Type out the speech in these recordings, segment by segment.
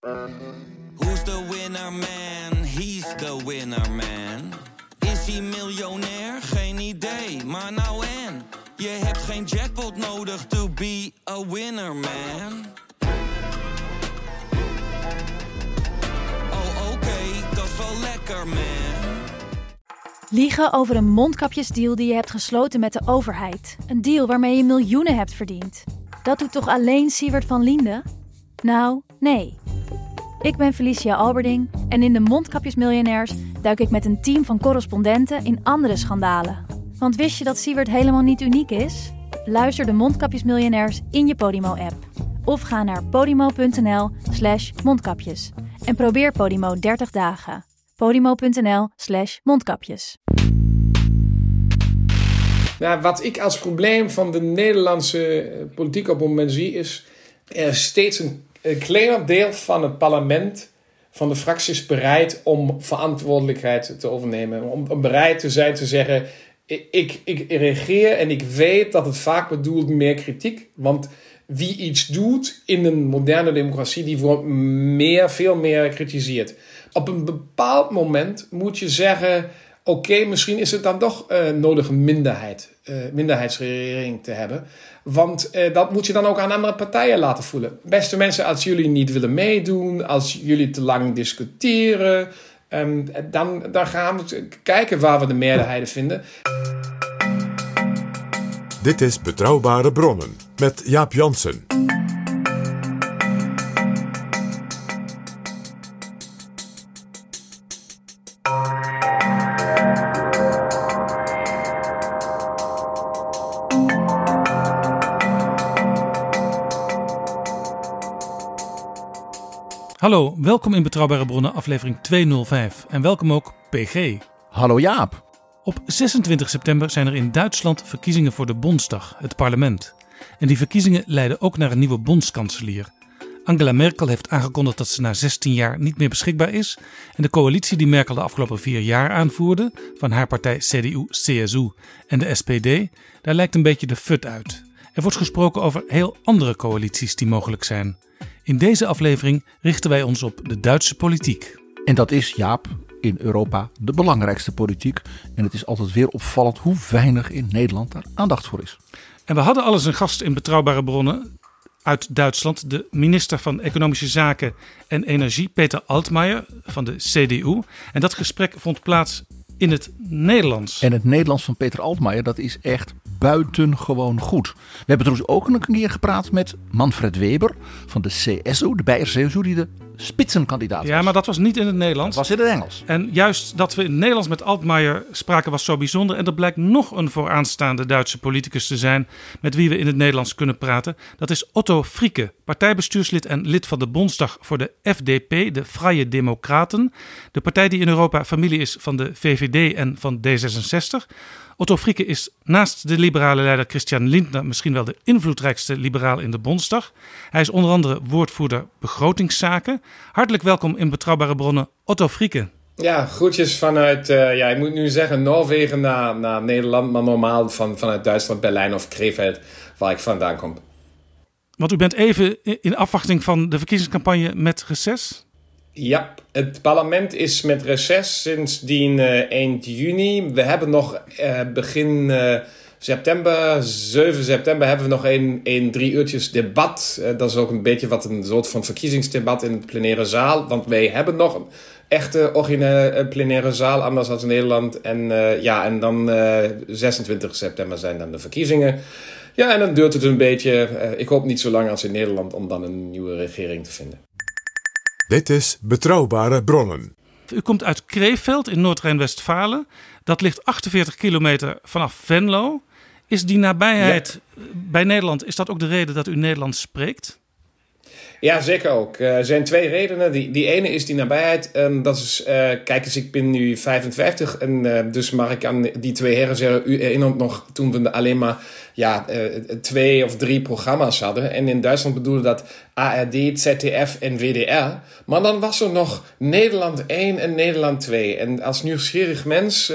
Who's the winner man? He's the winner man. Is hij miljonair? Geen idee, maar nou en. Je hebt geen jackpot nodig to be a winner man. Oh oké, dat is wel lekker man. Liegen over een mondkapjesdeal die je hebt gesloten met de overheid. Een deal waarmee je miljoenen hebt verdiend. Dat doet toch alleen Siewert van Liende? Nou, nee. Ik ben Felicia Alberding en in de Mondkapjesmiljonairs duik ik met een team van correspondenten in andere schandalen. Want wist je dat Siewert helemaal niet uniek is? Luister de Mondkapjesmiljonairs in je Podimo-app. Of ga naar podimo.nl slash mondkapjes. En probeer Podimo 30 dagen. podimo.nl slash mondkapjes. Nou, wat ik als probleem van de Nederlandse eh, politiek op het moment zie, is er steeds een, een kleiner deel van het parlement, van de fracties, bereid om verantwoordelijkheid te overnemen. Om, bereid te zijn te zeggen: ik, ik, reageer en ik weet dat het vaak bedoelt meer kritiek. Want wie iets doet in een moderne democratie, die wordt meer, veel meer kritiseerd. Op een bepaald moment moet je zeggen oké, misschien is het dan toch uh, nodig een minderheid, uh, minderheidsregering te hebben. Want uh, dat moet je dan ook aan andere partijen laten voelen. Beste mensen, als jullie niet willen meedoen, als jullie te lang discussiëren, um, dan, dan gaan we kijken waar we de meerderheden vinden. Dit is Betrouwbare Bronnen met Jaap Jansen. Hallo, welkom in Betrouwbare Bronnen, aflevering 205. En welkom ook PG. Hallo Jaap. Op 26 september zijn er in Duitsland verkiezingen voor de Bondsdag, het parlement. En die verkiezingen leiden ook naar een nieuwe bondskanselier. Angela Merkel heeft aangekondigd dat ze na 16 jaar niet meer beschikbaar is. En de coalitie die Merkel de afgelopen vier jaar aanvoerde, van haar partij CDU, CSU en de SPD, daar lijkt een beetje de fut uit. Er wordt gesproken over heel andere coalities die mogelijk zijn. In deze aflevering richten wij ons op de Duitse politiek. En dat is, Jaap, in Europa de belangrijkste politiek. En het is altijd weer opvallend hoe weinig in Nederland daar aandacht voor is. En we hadden alles een gast in betrouwbare bronnen uit Duitsland, de minister van Economische Zaken en Energie, Peter Altmaier van de CDU. En dat gesprek vond plaats in het Nederlands. En het Nederlands van Peter Altmaier, dat is echt buitengewoon goed. We hebben trouwens ook een keer gepraat met Manfred Weber van de CSU, de Beierse CSU, die de spitsenkandidaat Ja, maar dat was niet in het Nederlands. Dat was in het Engels. En juist dat we in het Nederlands met Altmaier spraken was zo bijzonder. En er blijkt nog een vooraanstaande Duitse politicus te zijn met wie we in het Nederlands kunnen praten. Dat is Otto Frieke, partijbestuurslid en lid van de Bondsdag voor de FDP, de Vrije Democraten. De partij die in Europa familie is van de VVD en van D66. Otto Frieke is naast de liberale leider Christian Lindner misschien wel de invloedrijkste liberaal in de Bondsdag. Hij is onder andere woordvoerder begrotingszaken. Hartelijk welkom in Betrouwbare Bronnen, Otto Frieke. Ja, groetjes vanuit, uh, ja, ik moet nu zeggen Noorwegen naar, naar Nederland, maar normaal van, vanuit Duitsland, Berlijn of Krefeld, waar ik vandaan kom. Want u bent even in afwachting van de verkiezingscampagne met reces? Ja, het parlement is met reces sindsdien uh, eind juni. We hebben nog uh, begin uh, september, 7 september, hebben we nog een, een drie uurtjes debat. dat is ook een beetje wat een soort van verkiezingsdebat in de plenaire zaal. Want wij hebben nog een echte originele plenaire zaal, anders dan in Nederland. En ja, en dan 26 september zijn dan de verkiezingen. Ja, en dan duurt het een beetje, ik hoop niet zo lang als in Nederland, om dan een nieuwe regering te vinden. Dit is Betrouwbare Bronnen. U komt uit Kreeveld in Noord-Rijn-Westfalen. Dat ligt 48 kilometer vanaf Venlo. Is die nabijheid ja. bij Nederland, is dat ook de reden dat u Nederlands spreekt? Ja, zeker ook. Er zijn twee redenen. Die, die ene is die nabijheid. En dat is, uh, kijk eens, ik ben nu 55. En uh, dus mag ik aan die twee heren zeggen. U herinnert nog toen we alleen maar ja, uh, twee of drie programma's hadden. En in Duitsland bedoelde dat ARD, ZDF en WDR. Maar dan was er nog Nederland 1 en Nederland 2. En als nieuwsgierig mens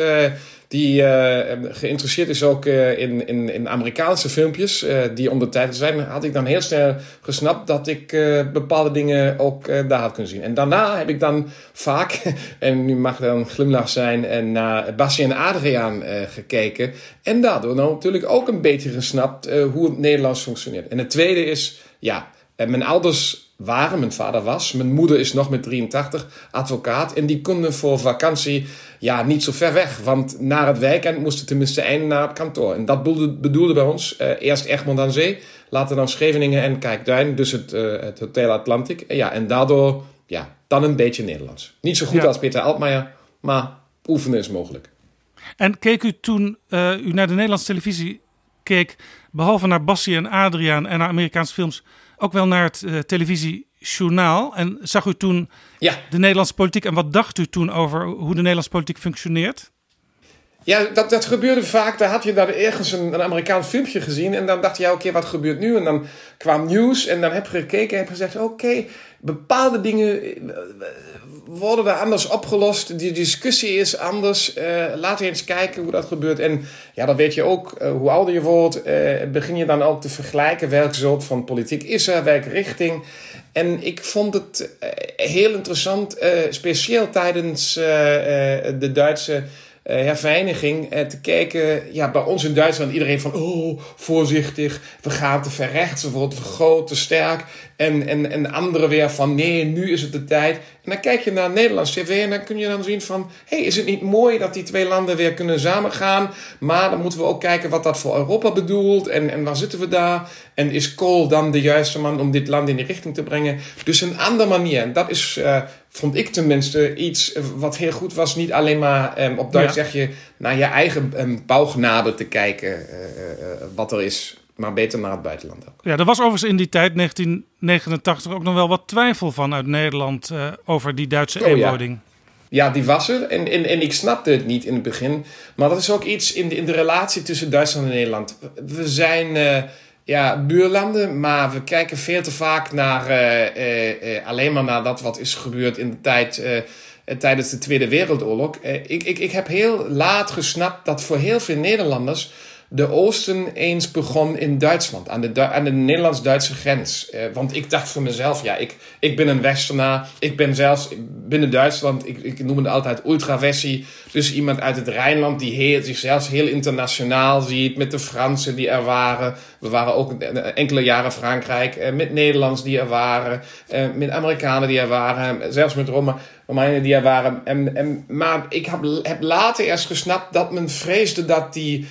die uh, geïnteresseerd is ook uh, in, in, in Amerikaanse filmpjes uh, die om de tijd zijn, had ik dan heel snel gesnapt dat ik bepaalde dingen ook daar had kunnen zien. En daarna heb ik dan vaak, en nu mag er een glimlach zijn, en naar Bassie en Adriaan gekeken. En daardoor nou natuurlijk ook een beetje gesnapt hoe het Nederlands functioneert. En het tweede is, ja, mijn ouders waren, mijn vader was, mijn moeder is nog met 83 advocaat. En die konden voor vakantie ja, niet zo ver weg. Want naar het weekend moesten tenminste eind naar het kantoor. En dat bedoelde, bij ons uh, eerst Egmond aan Zee, later dan Scheveningen en Kijkduin. Dus het, uh, het Hotel Atlantic. En, ja, en daardoor ja, dan een beetje Nederlands. Niet zo goed als Peter Altmaier, maar oefenen is mogelijk. En keek u toen uh, u naar de Nederlandse televisie keek, behalve naar Bassie en Adriaan en naar Amerikaanse films, ook wel naar het uh, televisiejournaal. En zag u toen ja. de Nederlandse politiek en wat dacht u toen over hoe de Nederlandse politiek functioneert? Ja, dat, dat gebeurde vaak. Daar had je daar ergens een, een Amerikaans filmpje gezien. En dan dacht je, ja, oké, wat gebeurt nu? En dan kwam nieuws. En dan heb je gekeken en heb gezegd, oké, bepaalde dingen eh, worden er anders opgelost. Die discussie is anders. Uh, laten we eens kijken hoe dat gebeurt. En ja, dan weet je ook, uh, hoe ouder je wordt, begin je dan ook te vergelijken welke soort van politiek is er, welke richting. En ik vond het heel interessant, speciaal tijdens de Duitse herveiniging uh, te kijken. Ja, bij ons in Duitsland iedereen van, oh, voorzichtig, we gaan te ver rechts, we worden te groot, te sterk. En, en, en anderen weer van, nee, nu is het de tijd. En dan kijk je naar Nederlands tv en dan kun je dan zien van, hey, is het niet mooi dat die twee landen weer kunnen samengaan? Maar dan moeten we ook kijken wat dat voor Europa bedoelt en, en waar zitten we daar? En is Kool dan de juiste man om dit land in die richting te brengen? Dus een andere manier. En dat is... Uh, vond ik tenminste iets wat heel goed was. Niet alleen maar um, op Duits zeg je naar je eigen um, te kijken uh, uh, wat er is. Maar beter naar het buitenland ook. Ja, er was overigens in die tijd, 1989, ook nog wel wat twijfel vanuit Nederland uh, over die Duitse oh, eenwording. Ja. ja. die was er. En, en, en ik snapte het niet in het begin. Maar dat is ook iets in de, in de relatie tussen Duitsland en Nederland. We zijn ja, buurlanden, maar we kijken veel te vaak naar, uh, uh, alleen maar naar dat wat is gebeurd in de tijd tijdens de Tweede Wereldoorlog. ik, ik, ik heb heel laat gesnapt dat voor heel veel Nederlanders de Oosten eens begon in Duitsland, aan de, aan de Nederlands-Duitse grens. Eh, want ik dacht voor mezelf, ja, ik, ik ben een Westernaar, ik ben zelfs binnen Duitsland, ik, ik noem het altijd ultravessie, dus iemand uit het Rijnland die heel, zichzelf heel internationaal ziet, met de Fransen die er waren. We waren ook enkele jaren Frankrijk, eh, met Nederlands die er waren, eh, met Amerikanen die er waren, zelfs met. Romeinen die er waren. En, en, maar ik heb, heb later eerst gesnapt dat men vreesde dat die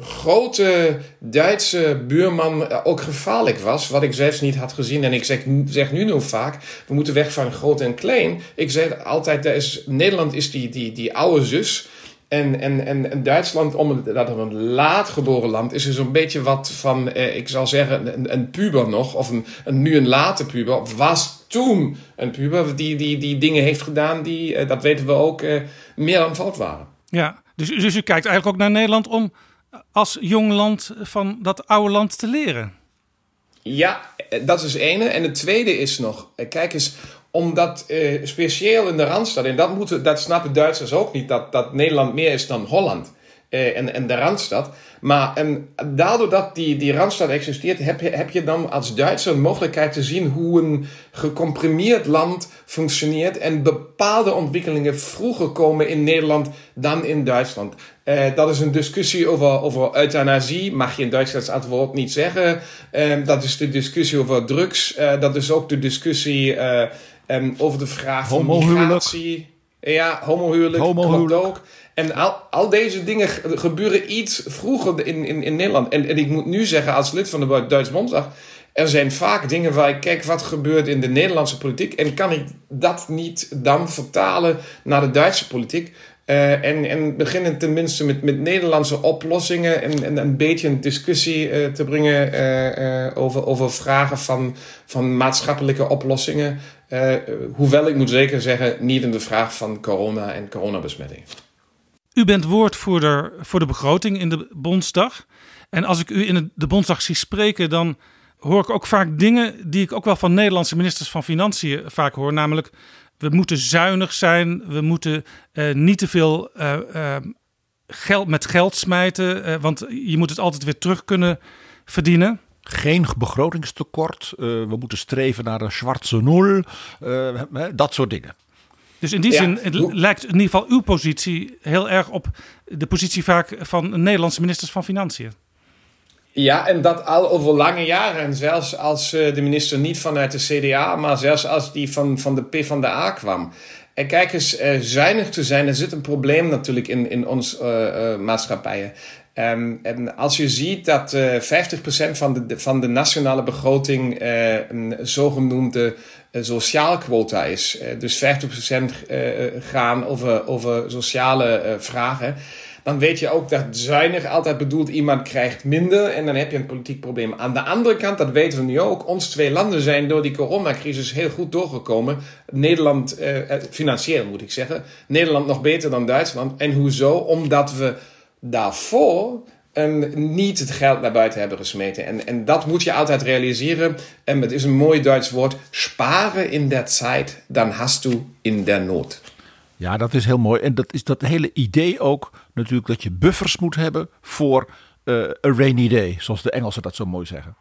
grote Duitse buurman eh, ook gevaarlijk was. Wat ik zelfs niet had gezien. En ik zeg, zeg nu nog vaak, we moeten weg van groot en klein. Ik zeg altijd, is, Nederland is die, die, die oude zus. En, en, en, en Duitsland, omdat het een laat geboren land is, is een beetje wat van, eh, ik zal zeggen, een, een puber nog. Of een, nu een late puber. Was toen een puber die, die, die dingen heeft gedaan die, eh, dat weten we ook, eh, meer dan fout waren. Ja, dus, dus u kijkt eigenlijk ook naar Nederland om als jong land van dat oude land te leren? Ja, dat is het ene. En het tweede is nog, eh, kijk eens, omdat uh, speciaal in de Randstad, en dat, moeten, dat snappen Duitsers ook niet, dat, dat Nederland meer is dan Holland uh, en, en de Randstad. Maar en daardoor dat die, die Randstad existeert, heb je, heb je dan als Duitser een mogelijkheid te zien hoe een gecomprimeerd land functioneert en bepaalde ontwikkelingen vroeger komen in Nederland dan in Duitsland. Uh, dat is een discussie over, over euthanasie, mag je in Duitsland het woord niet zeggen. Uh, dat is de discussie over drugs. Uh, dat is ook de discussie um, over de vraag van migratie. Ja, homohuwelijk, homohuwelijk. ook. En al, al deze dingen gebeuren iets vroeger in, in, in Nederland. En, en ik moet nu zeggen, als lid van de Duitse Bondsdag... er zijn vaak dingen waar ik kijk wat gebeurt in de Nederlandse politiek... en kan ik dat niet dan vertalen naar de Duitse politiek... Uh, en, en beginnen tenminste met, met Nederlandse oplossingen en, en een beetje een discussie uh, te brengen uh, over, over vragen van, van maatschappelijke oplossingen. hoewel ik moet zeker zeggen, niet in de vraag van corona en coronabesmetting. U bent woordvoerder voor de begroting in de Bondsdag. En als ik u in de Bondsdag zie spreken, dan hoor ik ook vaak dingen die ik ook wel van Nederlandse ministers van Financiën vaak hoor. Namelijk, we moeten zuinig zijn, we moeten uh, niet te veel uh, uh, geld, met geld smijten, want je moet het altijd weer terug kunnen verdienen. Geen begrotingstekort. we moeten streven naar een zwarte nul. dat soort dingen. Dus in die zin lijkt in ieder geval uw positie heel erg op de positie vaak van Nederlandse ministers van Financiën. Ja, en dat al over lange jaren. En zelfs als uh, de minister niet vanuit de CDA, maar zelfs als die van, van de PvdA kwam. En kijk eens, uh, zuinig te zijn, er zit een probleem natuurlijk in, in onze uh, maatschappijen. Um, en als je ziet dat 50% van de, van de nationale begroting een zogenoemde sociaal quota is, dus 50% gaan over, over sociale vragen dan weet je ook dat zuinig altijd bedoelt iemand krijgt minder en dan heb je een politiek probleem. Aan de andere kant, dat weten we nu ook, onze twee landen zijn door die coronacrisis heel goed doorgekomen. Nederland, eh, eh, financieel moet ik zeggen, Nederland nog beter dan Duitsland. En hoezo? Omdat we daarvoor niet het geld naar buiten hebben gesmeten. En, en dat moet je altijd realiseren. En het is een mooi Duits woord. Sparen in der tijd, dan hast du in der nood. Ja, dat is heel mooi. En dat is dat hele idee ook natuurlijk dat je buffers moet hebben voor uh, a rainy day, zoals de Engelsen dat zo mooi zeggen.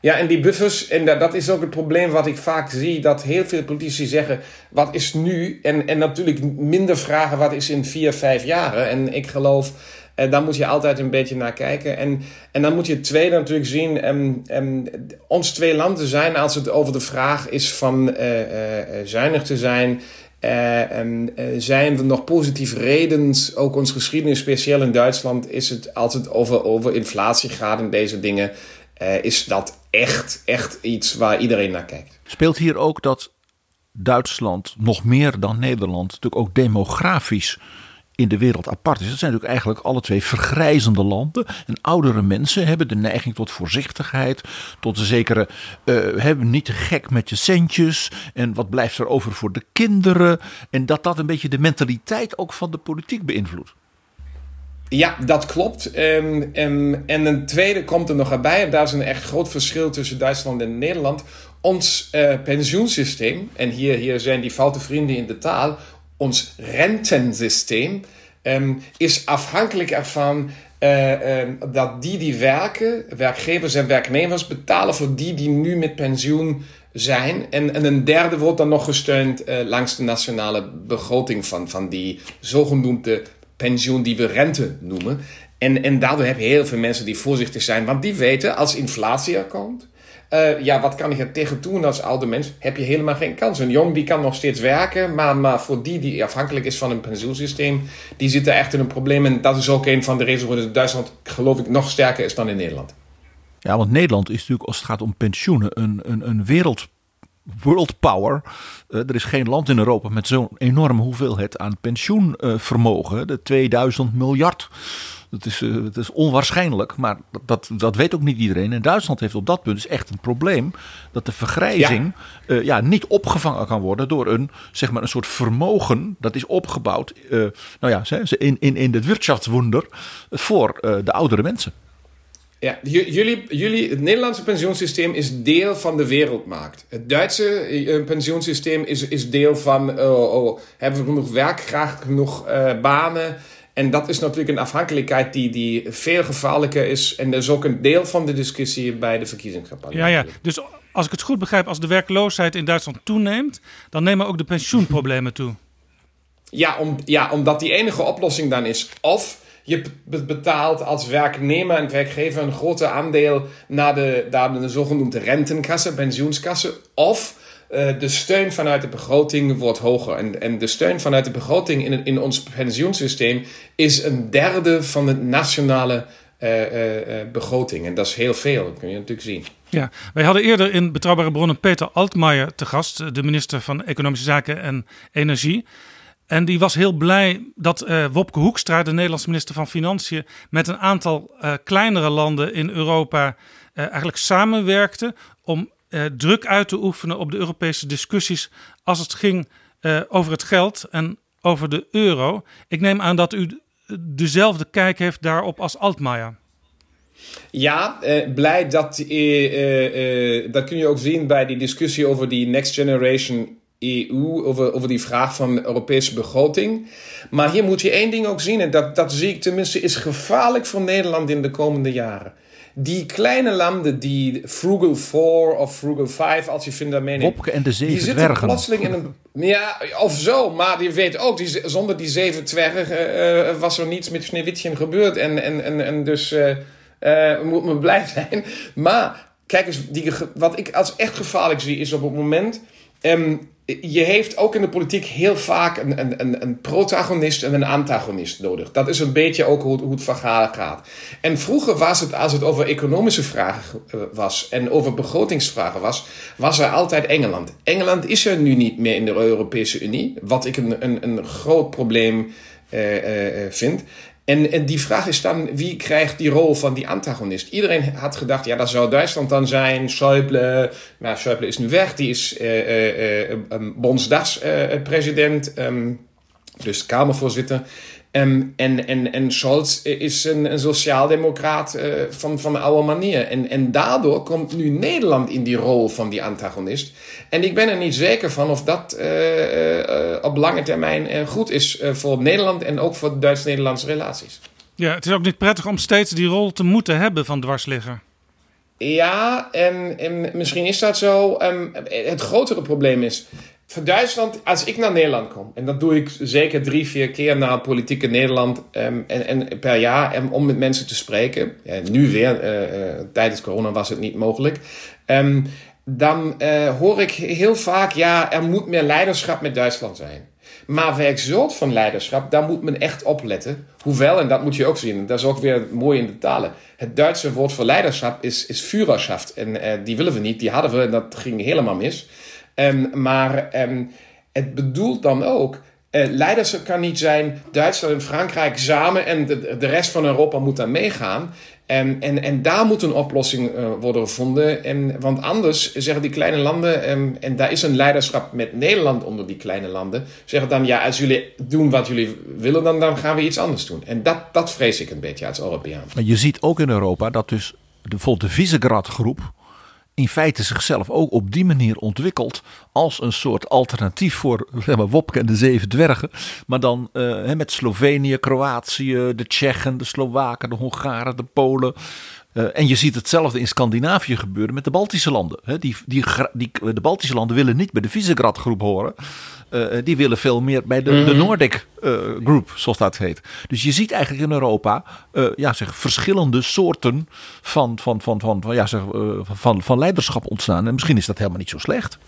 Ja, en die buffers, en dat is ook het probleem wat ik vaak zie, dat heel veel politici zeggen, wat is nu? En, en natuurlijk minder vragen, wat is in vier, vijf jaren? En ik geloof, eh, daar moet je altijd een beetje naar kijken. En, en dan moet je het tweede natuurlijk zien, um, um, ons twee landen zijn, als het over de vraag is van uh, zuinig te zijn, en, zijn er nog positieve redenen, ook ons geschiedenis, speciaal in Duitsland, is het het over, over inflatie gaat en deze dingen, uh, is dat echt, echt iets waar iedereen naar kijkt. Speelt hier ook dat Duitsland nog meer dan Nederland natuurlijk ook demografisch in de wereld apart is. Dat zijn natuurlijk eigenlijk alle twee vergrijzende landen. En oudere mensen hebben de neiging tot voorzichtigheid, tot een zekere, hebben niet te gek met je centjes. En wat blijft er over voor de kinderen? En dat dat een beetje de mentaliteit ook van de politiek beïnvloedt. Ja, dat klopt. Um, um, en een tweede komt er nog bij. En daar is een echt groot verschil tussen Duitsland en Nederland. Ons uh, pensioensysteem, en hier, hier zijn die foute vrienden in de taal ons rentensysteem um, is afhankelijk ervan uh, um, dat die die werken, werkgevers en werknemers, betalen voor die die nu met pensioen zijn. En, en een derde wordt dan nog gesteund uh, langs de nationale begroting van, van die zogenoemde pensioen die we rente noemen. En, en daardoor heb je heel veel mensen die voorzichtig zijn, want die weten als inflatie er komt uh, ja, wat kan ik er tegen doen als oude mens? Heb je helemaal geen kans. Een jong die kan nog steeds werken, maar, maar voor die die afhankelijk is van een pensioensysteem, die zit er echt in een probleem. En dat is ook een van de redenen waarom Duitsland, geloof ik, nog sterker is dan in Nederland. Ja, want Nederland is natuurlijk als het gaat om pensioenen een, een, een wereld world power. Uh, er is geen land in Europa met zo'n enorme hoeveelheid aan pensioenvermogen. Uh, de 2000 miljard dat is, uh, dat is onwaarschijnlijk, maar dat, dat, weet ook niet iedereen. En Duitsland heeft op dat punt dus echt een probleem dat de vergrijzing ja. Uh, ja niet opgevangen kan worden door een, zeg maar, een soort vermogen dat is opgebouwd uh, nou ja, in, in, in het wirtschaftswunder voor de oudere mensen. Ja, jullie, jullie, het Nederlandse pensioensysteem is deel van de wereldmarkt. Het Duitse pensioensysteem is, is deel van, oh, oh, hebben we genoeg werk, graag genoeg uh, banen, en dat is natuurlijk een afhankelijkheid die, die veel gevaarlijker is. En dat is ook een deel van de discussie bij de verkiezingscampagne. Ja, ja. Dus als ik het goed begrijp, als de werkloosheid in Duitsland toeneemt, dan nemen ook de pensioenproblemen toe. Ja, om, ja, omdat die enige oplossing dan is of je betaalt als werknemer en werkgever een groter aandeel naar de, naar de zogenoemde rentenkassen, pensioenskassen. Of de steun vanuit de begroting wordt hoger. En, en de steun vanuit de begroting in, in ons pensioensysteem is een derde van de nationale uh, uh, begroting. En dat is heel veel, dat kun je natuurlijk zien. Ja, wij hadden eerder in Betrouwbare Bronnen Peter Altmaier te gast, de minister van Economische Zaken en Energie. En die was heel blij dat uh, Wopke Hoekstra, de Nederlandse minister van Financiën, met een aantal kleinere landen in Europa eigenlijk samenwerkte om uh, druk uit te oefenen op de Europese discussies als het ging uh, over het geld en over de euro. Ik neem aan dat u dezelfde kijk heeft daarop als Altmaier. Ja, uh, blij dat, dat kun je ook zien bij die discussie over die Next Generation EU, over, over die vraag van Europese begroting. Maar hier moet je één ding ook zien, en dat, dat zie ik tenminste, is gevaarlijk voor Nederland in de komende jaren. Die kleine landen, die Frugal 4 of Frugal 5, als je vindt daarmee neemt, Wopke en de die zeven zitten dwergen. plotseling in een. Ja, of zo, maar je weet ook, die, zonder die zeven dwergen eh, was er niets met Sneeuwwitje gebeurd. En, en, en, en dus eh eh, moet me blij zijn. Maar kijk eens, die, wat ik als echt gevaarlijk zie, is op het moment. ehm, je heeft ook in de politiek heel vaak een, een, een, protagonist en een antagonist nodig. Dat is een beetje ook hoe, hoe het verhaal gaat. En vroeger was het, als het over economische vragen eh, was en over begrotingsvragen was, was er altijd Engeland. Engeland is er nu niet meer in de Europese Unie, wat ik een, een, een groot probleem eh, eh, vind. En, en die vraag is dan, wie krijgt die rol van die antagonist? Iedereen had gedacht, ja, dat zou Duitsland dan zijn. Schäuble, maar Schäuble is nu weg. Die is eh eh eh, bondsdagspresident, ehm, dus Kamervoorzitter. Ehm, en, en, en Scholz is een, een sociaaldemocraat eh, van, van de oude manier. En, en daardoor komt nu Nederland in die rol van die antagonist. En ik ben er niet zeker van of dat eh, eh, op lange termijn goed is voor Nederland en ook voor Duits-Nederlandse relaties. Ja, het is ook niet prettig om steeds die rol te moeten hebben van dwarsligger. Ja, en, en misschien is dat zo. Ehm, het grotere probleem is. Voor Duitsland, als ik naar Nederland kom, en dat doe ik zeker drie, vier keer naar het politieke Nederland ehm, en, en per jaar om met mensen te spreken. Ja, nu weer, eh, eh, tijdens corona was het niet mogelijk. Ehm, dan eh, hoor ik heel vaak, ja, er moet meer leiderschap met Duitsland zijn. Maar welk soort van leiderschap, daar moet men echt op letten. Hoewel, en dat moet je ook zien, dat is ook weer mooi in de talen. Het Duitse woord voor leiderschap is, is Führerschaft. En die willen we niet, die hadden we en dat ging helemaal mis. Ehm, maar ehm, het bedoelt dan ook, eh, leiderschap kan niet zijn Duitsland en Frankrijk samen en de, de rest van Europa moet daar meegaan. En, en, en daar moet een oplossing eh, worden gevonden. En, want anders zeggen die kleine landen, ehm, en daar is een leiderschap met Nederland onder die kleine landen, zeggen dan ja, als jullie doen wat jullie willen, dan, dan gaan we iets anders doen. En dat, dat vrees ik een beetje als Europeaan. Maar je ziet ook in Europa dat dus de, bijvoorbeeld de Visegrad-groep in feite zichzelf ook op die manier ontwikkelt als een soort alternatief voor zeg maar, Wopke en de Zeven Dwergen. Maar dan eh, met Slovenië, Kroatië, de Tsjechen, de Slowaken, de Hongaren, de Polen. Eh, en je ziet hetzelfde in Scandinavië gebeuren met de Baltische landen. Die, die, die, de Baltische landen willen niet bij de Visegrad-groep horen. Eh, die willen veel meer bij de, de Nordic eh, Group, zoals dat heet. Dus je ziet eigenlijk in Europa eh, ja, zeg, verschillende soorten van, van, van, van, van, ja, zeg, eh, van, van leiderschap ontstaan. En misschien is dat helemaal niet zo slecht.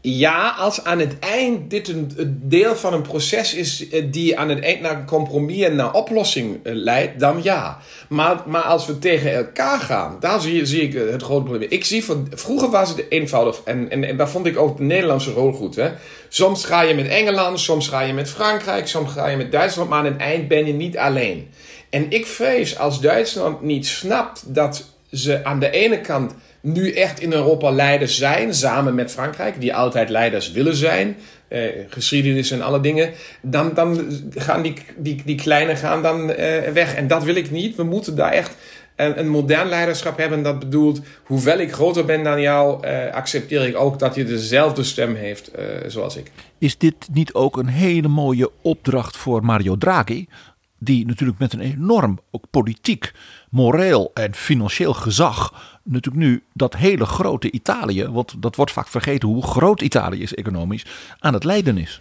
Ja, als aan het eind dit een, deel van een proces is eh, die aan het eind naar een compromis en naar oplossing eh, leidt, dan ja. Maar, maar als we tegen elkaar gaan, daar zie, zie ik eh, het grote probleem. Ik zie van, vroeger was het eenvoudig en, en, en daar vond ik ook de Nederlandse rol goed. Hè? Soms ga je met Engeland, soms ga je met Frankrijk, soms ga je met Duitsland, maar aan het eind ben je niet alleen. En ik vrees als Duitsland niet snapt dat ze aan de ene kant nu echt in Europa leiders zijn, samen met Frankrijk, die altijd leiders willen zijn, eh, geschiedenis en alle dingen, dan, dan gaan die, die, die kleine gaan dan eh, weg. En dat wil ik niet. We moeten daar echt een, een modern leiderschap hebben. Dat bedoelt, hoewel ik groter ben dan jou, eh, accepteer ik ook dat je dezelfde stem heeft eh, zoals ik. Is dit niet ook een hele mooie opdracht voor Mario Draghi? Die natuurlijk met een enorm ook politiek, moreel en financieel gezag. natuurlijk nu dat hele grote Italië. want dat wordt vaak vergeten hoe groot Italië is economisch. aan het leiden is.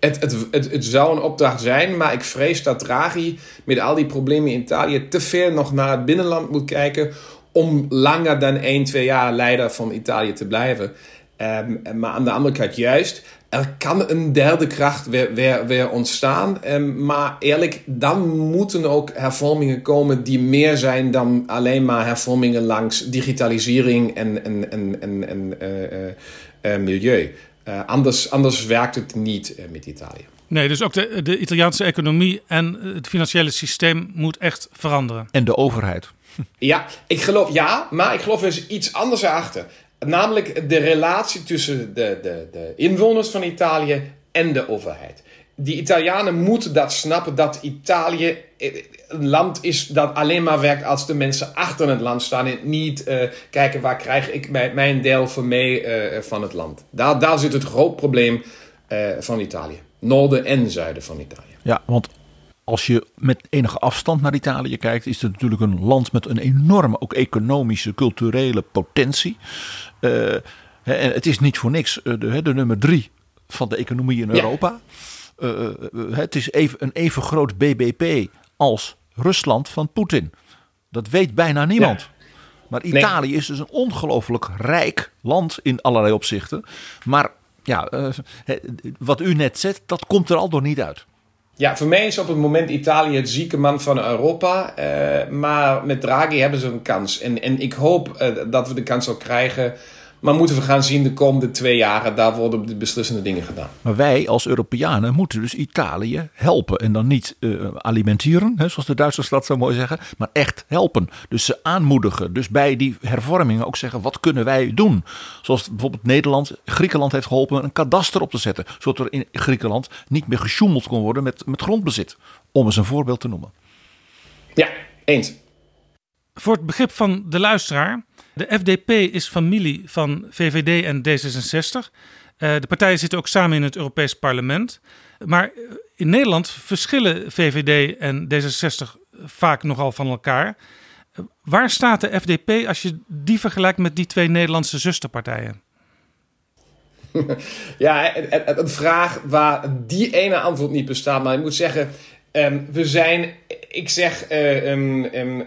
Het, het, het, het zou een opdracht zijn, maar ik vrees dat Draghi met al die problemen in Italië te ver nog naar het binnenland moet kijken om langer dan 1, 2 jaar leider van Italië te blijven. Ehm, maar aan de andere kant juist, er kan een derde kracht weer, weer, weer ontstaan. Ehm, maar eerlijk, dan moeten ook hervormingen komen die meer zijn dan alleen maar hervormingen langs digitalisering en, en, en, en, en eh, eh, eh, milieu. Uh, anders, anders werkt het niet uh, met Italië. Nee, dus ook de, de Italiaanse economie en het financiële systeem moet echt veranderen. En de overheid. Ja, ik geloof, ja, maar ik geloof er is iets anders achter. Namelijk de relatie tussen de, de, de inwoners van Italië en de overheid. die Italianen moeten dat snappen dat Italië een land is dat alleen maar werkt als de mensen achter het land staan en niet uh, kijken waar krijg ik mijn deel voor mee uh, van het land. Daar, daar zit het groot probleem van Italië. Noorden en zuiden van Italië. Ja, want als je met enige afstand naar Italië kijkt, is het natuurlijk een land met een enorme, ook economische, culturele potentie. en het is niet voor niks de, de nummer drie van de economie in Europa. Ja. het is even, een even groot BBP als Rusland van Poetin. Dat weet bijna niemand. Maar Italië is dus een ongelooflijk rijk land in allerlei opzichten. Maar ja, uh, wat u net zegt, dat komt er al door niet uit. Ja, voor mij is op het moment Italië het zieke man van Europa. Uh, maar met Draghi hebben ze een kans. En, en ik hoop uh, dat we de kans ook krijgen maar moeten we gaan zien de komende twee jaren, daar worden de beslissende dingen gedaan. Maar wij als Europeanen moeten dus Italië helpen. En dan niet uh, alimenteren, hè, zoals de Duitsers dat zo mooi zeggen, maar echt helpen. Dus ze aanmoedigen. Dus bij die hervormingen ook zeggen, wat kunnen wij doen? Zoals bijvoorbeeld Nederland, Griekenland heeft geholpen een kadaster op te zetten. Zodat er in Griekenland niet meer gesjoemeld kon worden met, met grondbezit. Om eens een voorbeeld te noemen. Ja, eens. Voor het begrip van de luisteraar de FDP is familie van VVD en D66. Uh, de partijen zitten ook samen in het Europees Parlement. Maar in Nederland verschillen VVD en D66 vaak nogal van elkaar. Uh, waar staat de FDP als je die vergelijkt met die twee Nederlandse zusterpartijen? Ja, een vraag waar die ene antwoord niet bestaat. Maar ik moet zeggen, um, we zijn ik zeg, uh, um, um,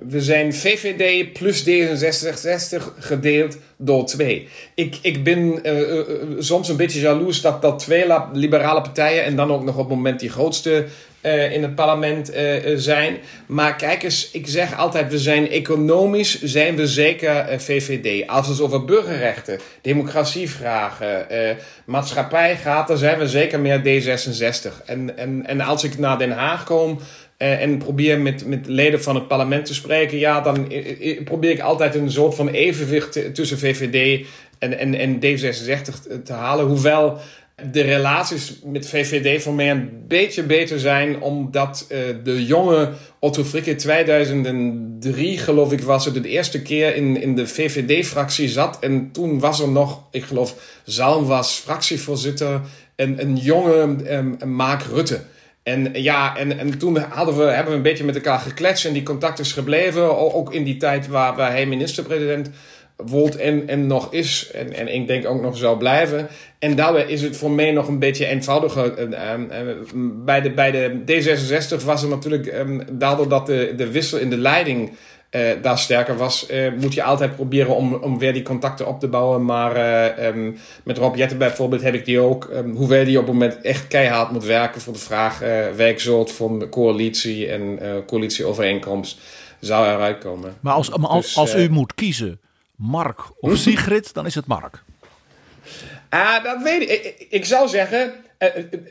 we zijn VVD plus D66 gedeeld door twee. Ik, ik ben uh, soms een beetje jaloers dat, dat twee liberale partijen en dan ook nog op het moment die grootste uh, in het parlement uh, zijn. Maar kijk eens, ik zeg altijd, we zijn economisch, zijn we zeker VVD. Als het over burgerrechten, democratievragen, maatschappij gaat, dan zijn we zeker meer D66. En, en, en als ik naar Den Haag kom, en probeer met, met leden van het parlement te spreken, ja, dan probeer ik altijd een soort van evenwicht tussen VVD en, en, en D66 te halen. Hoewel de relaties met VVD voor mij een beetje beter zijn, omdat uh, de jonge Otto Frikke 2003, geloof ik, was het de eerste keer in, in de VVD-fractie zat. En toen was er nog, ik geloof, Zalm was fractievoorzitter en een jonge um, Mark Rutte. En ja, en, en toen hadden we, hebben we een beetje met elkaar gekletst en die contact is gebleven. Ook in die tijd waar, waar hij minister-president wordt en, en nog is. En, en ik denk ook nog zou blijven. En daarbij is het voor mij nog een beetje eenvoudiger. Bij de, bij de D66 was er natuurlijk, daardoor dat de, de wissel in de leiding uh, daar sterker was, uh, moet je altijd proberen om, om weer die contacten op te bouwen. Maar uh, um, met Rob Jetten bijvoorbeeld heb ik die ook, um, hoewel die op het moment echt keihard moet werken voor de vraag werkzoot van coalitie en coalitieovereenkomst, zou eruit komen. Maar als, maar als, dus, als u moet kiezen, Mark of? Sigrid, dan is het Mark. Ah, dat weet ik. Ik, ik zou zeggen,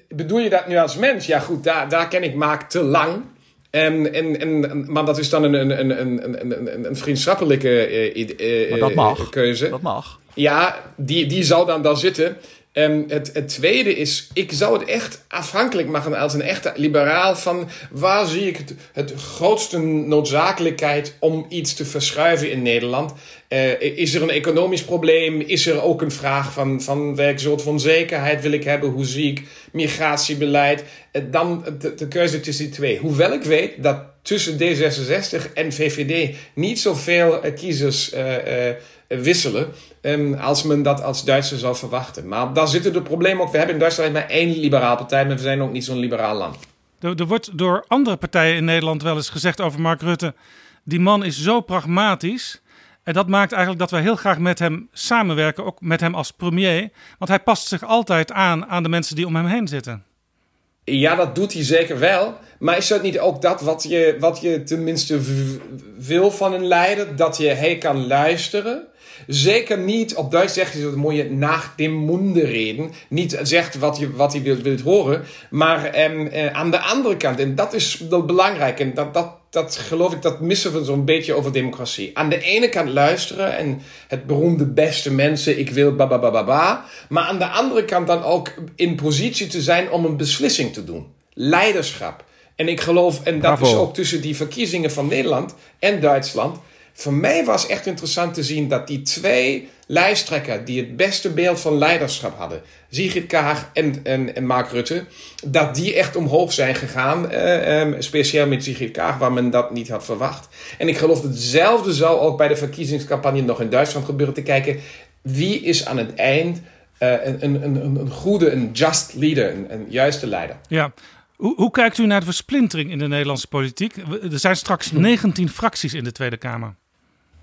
bedoel je dat nu als mens? Ja goed, daar, daar ken ik Mark te lang. En, en, en, maar dat is dan een, een, een, een, een, een vriendschappelijke uh, uh, dat mag. keuze. Dat mag. Ja, die, die zal dan daar zitten. Um, het, het tweede is, ik zou het echt afhankelijk maken als een echte liberaal van waar zie ik het, het grootste noodzakelijkheid om iets te verschuiven in Nederland. Uh, is er een economisch probleem? Is er ook een vraag van, van welk soort van zekerheid wil ik hebben? Hoe zie ik migratiebeleid? Uh, dan de, de keuze tussen die twee. Hoewel ik weet dat tussen D66 en VVD niet zoveel uh, kiezers wisselen. Um, als men dat als Duitser zou verwachten. Maar daar zitten de problemen ook. We hebben in Duitsland maar één liberaal partij, maar we zijn ook niet zo'n liberaal land. Er, er, wordt door andere partijen in Nederland wel eens gezegd over Mark Rutte: die man is zo pragmatisch. En dat maakt eigenlijk dat we heel graag met hem samenwerken, ook met hem als premier. Want hij past zich altijd aan aan de mensen die om hem heen zitten. Ja, dat doet hij zeker wel. Maar is dat niet ook dat wat je, wat je tenminste wil van een leider? Dat je hij kan luisteren Zeker niet, op Duits zeg je dat mooie, nach dem Munde reden. Niet zegt wat je, wat je wilt, wilt horen, maar eh, aan de andere kant, en dat is belangrijk, en dat, dat, dat geloof ik, dat missen we zo'n beetje over democratie. Aan de ene kant luisteren en het beroemde beste mensen, ik wil ba ba ba ba ba. Maar aan de andere kant dan ook in positie te zijn om een beslissing te doen. Leiderschap. En ik geloof, en dat is ook tussen die verkiezingen van Nederland en Duitsland. Voor mij was echt interessant te zien dat die twee lijsttrekkers die het beste beeld van leiderschap hadden, Sigrid Kaag en, en, en Mark Rutte, dat die echt omhoog zijn gegaan. Uh, speciaal met Sigrid Kaag, waar men dat niet had verwacht. En ik geloof dat hetzelfde zou ook bij de verkiezingscampagne nog in Duitsland gebeuren. Te kijken wie is aan het eind uh, een, een, een, een goede, een just leader, een, een juiste leider. Ja, hoe, hoe, kijkt u naar de versplintering in de Nederlandse politiek? Er zijn straks 19 fracties in de Tweede Kamer.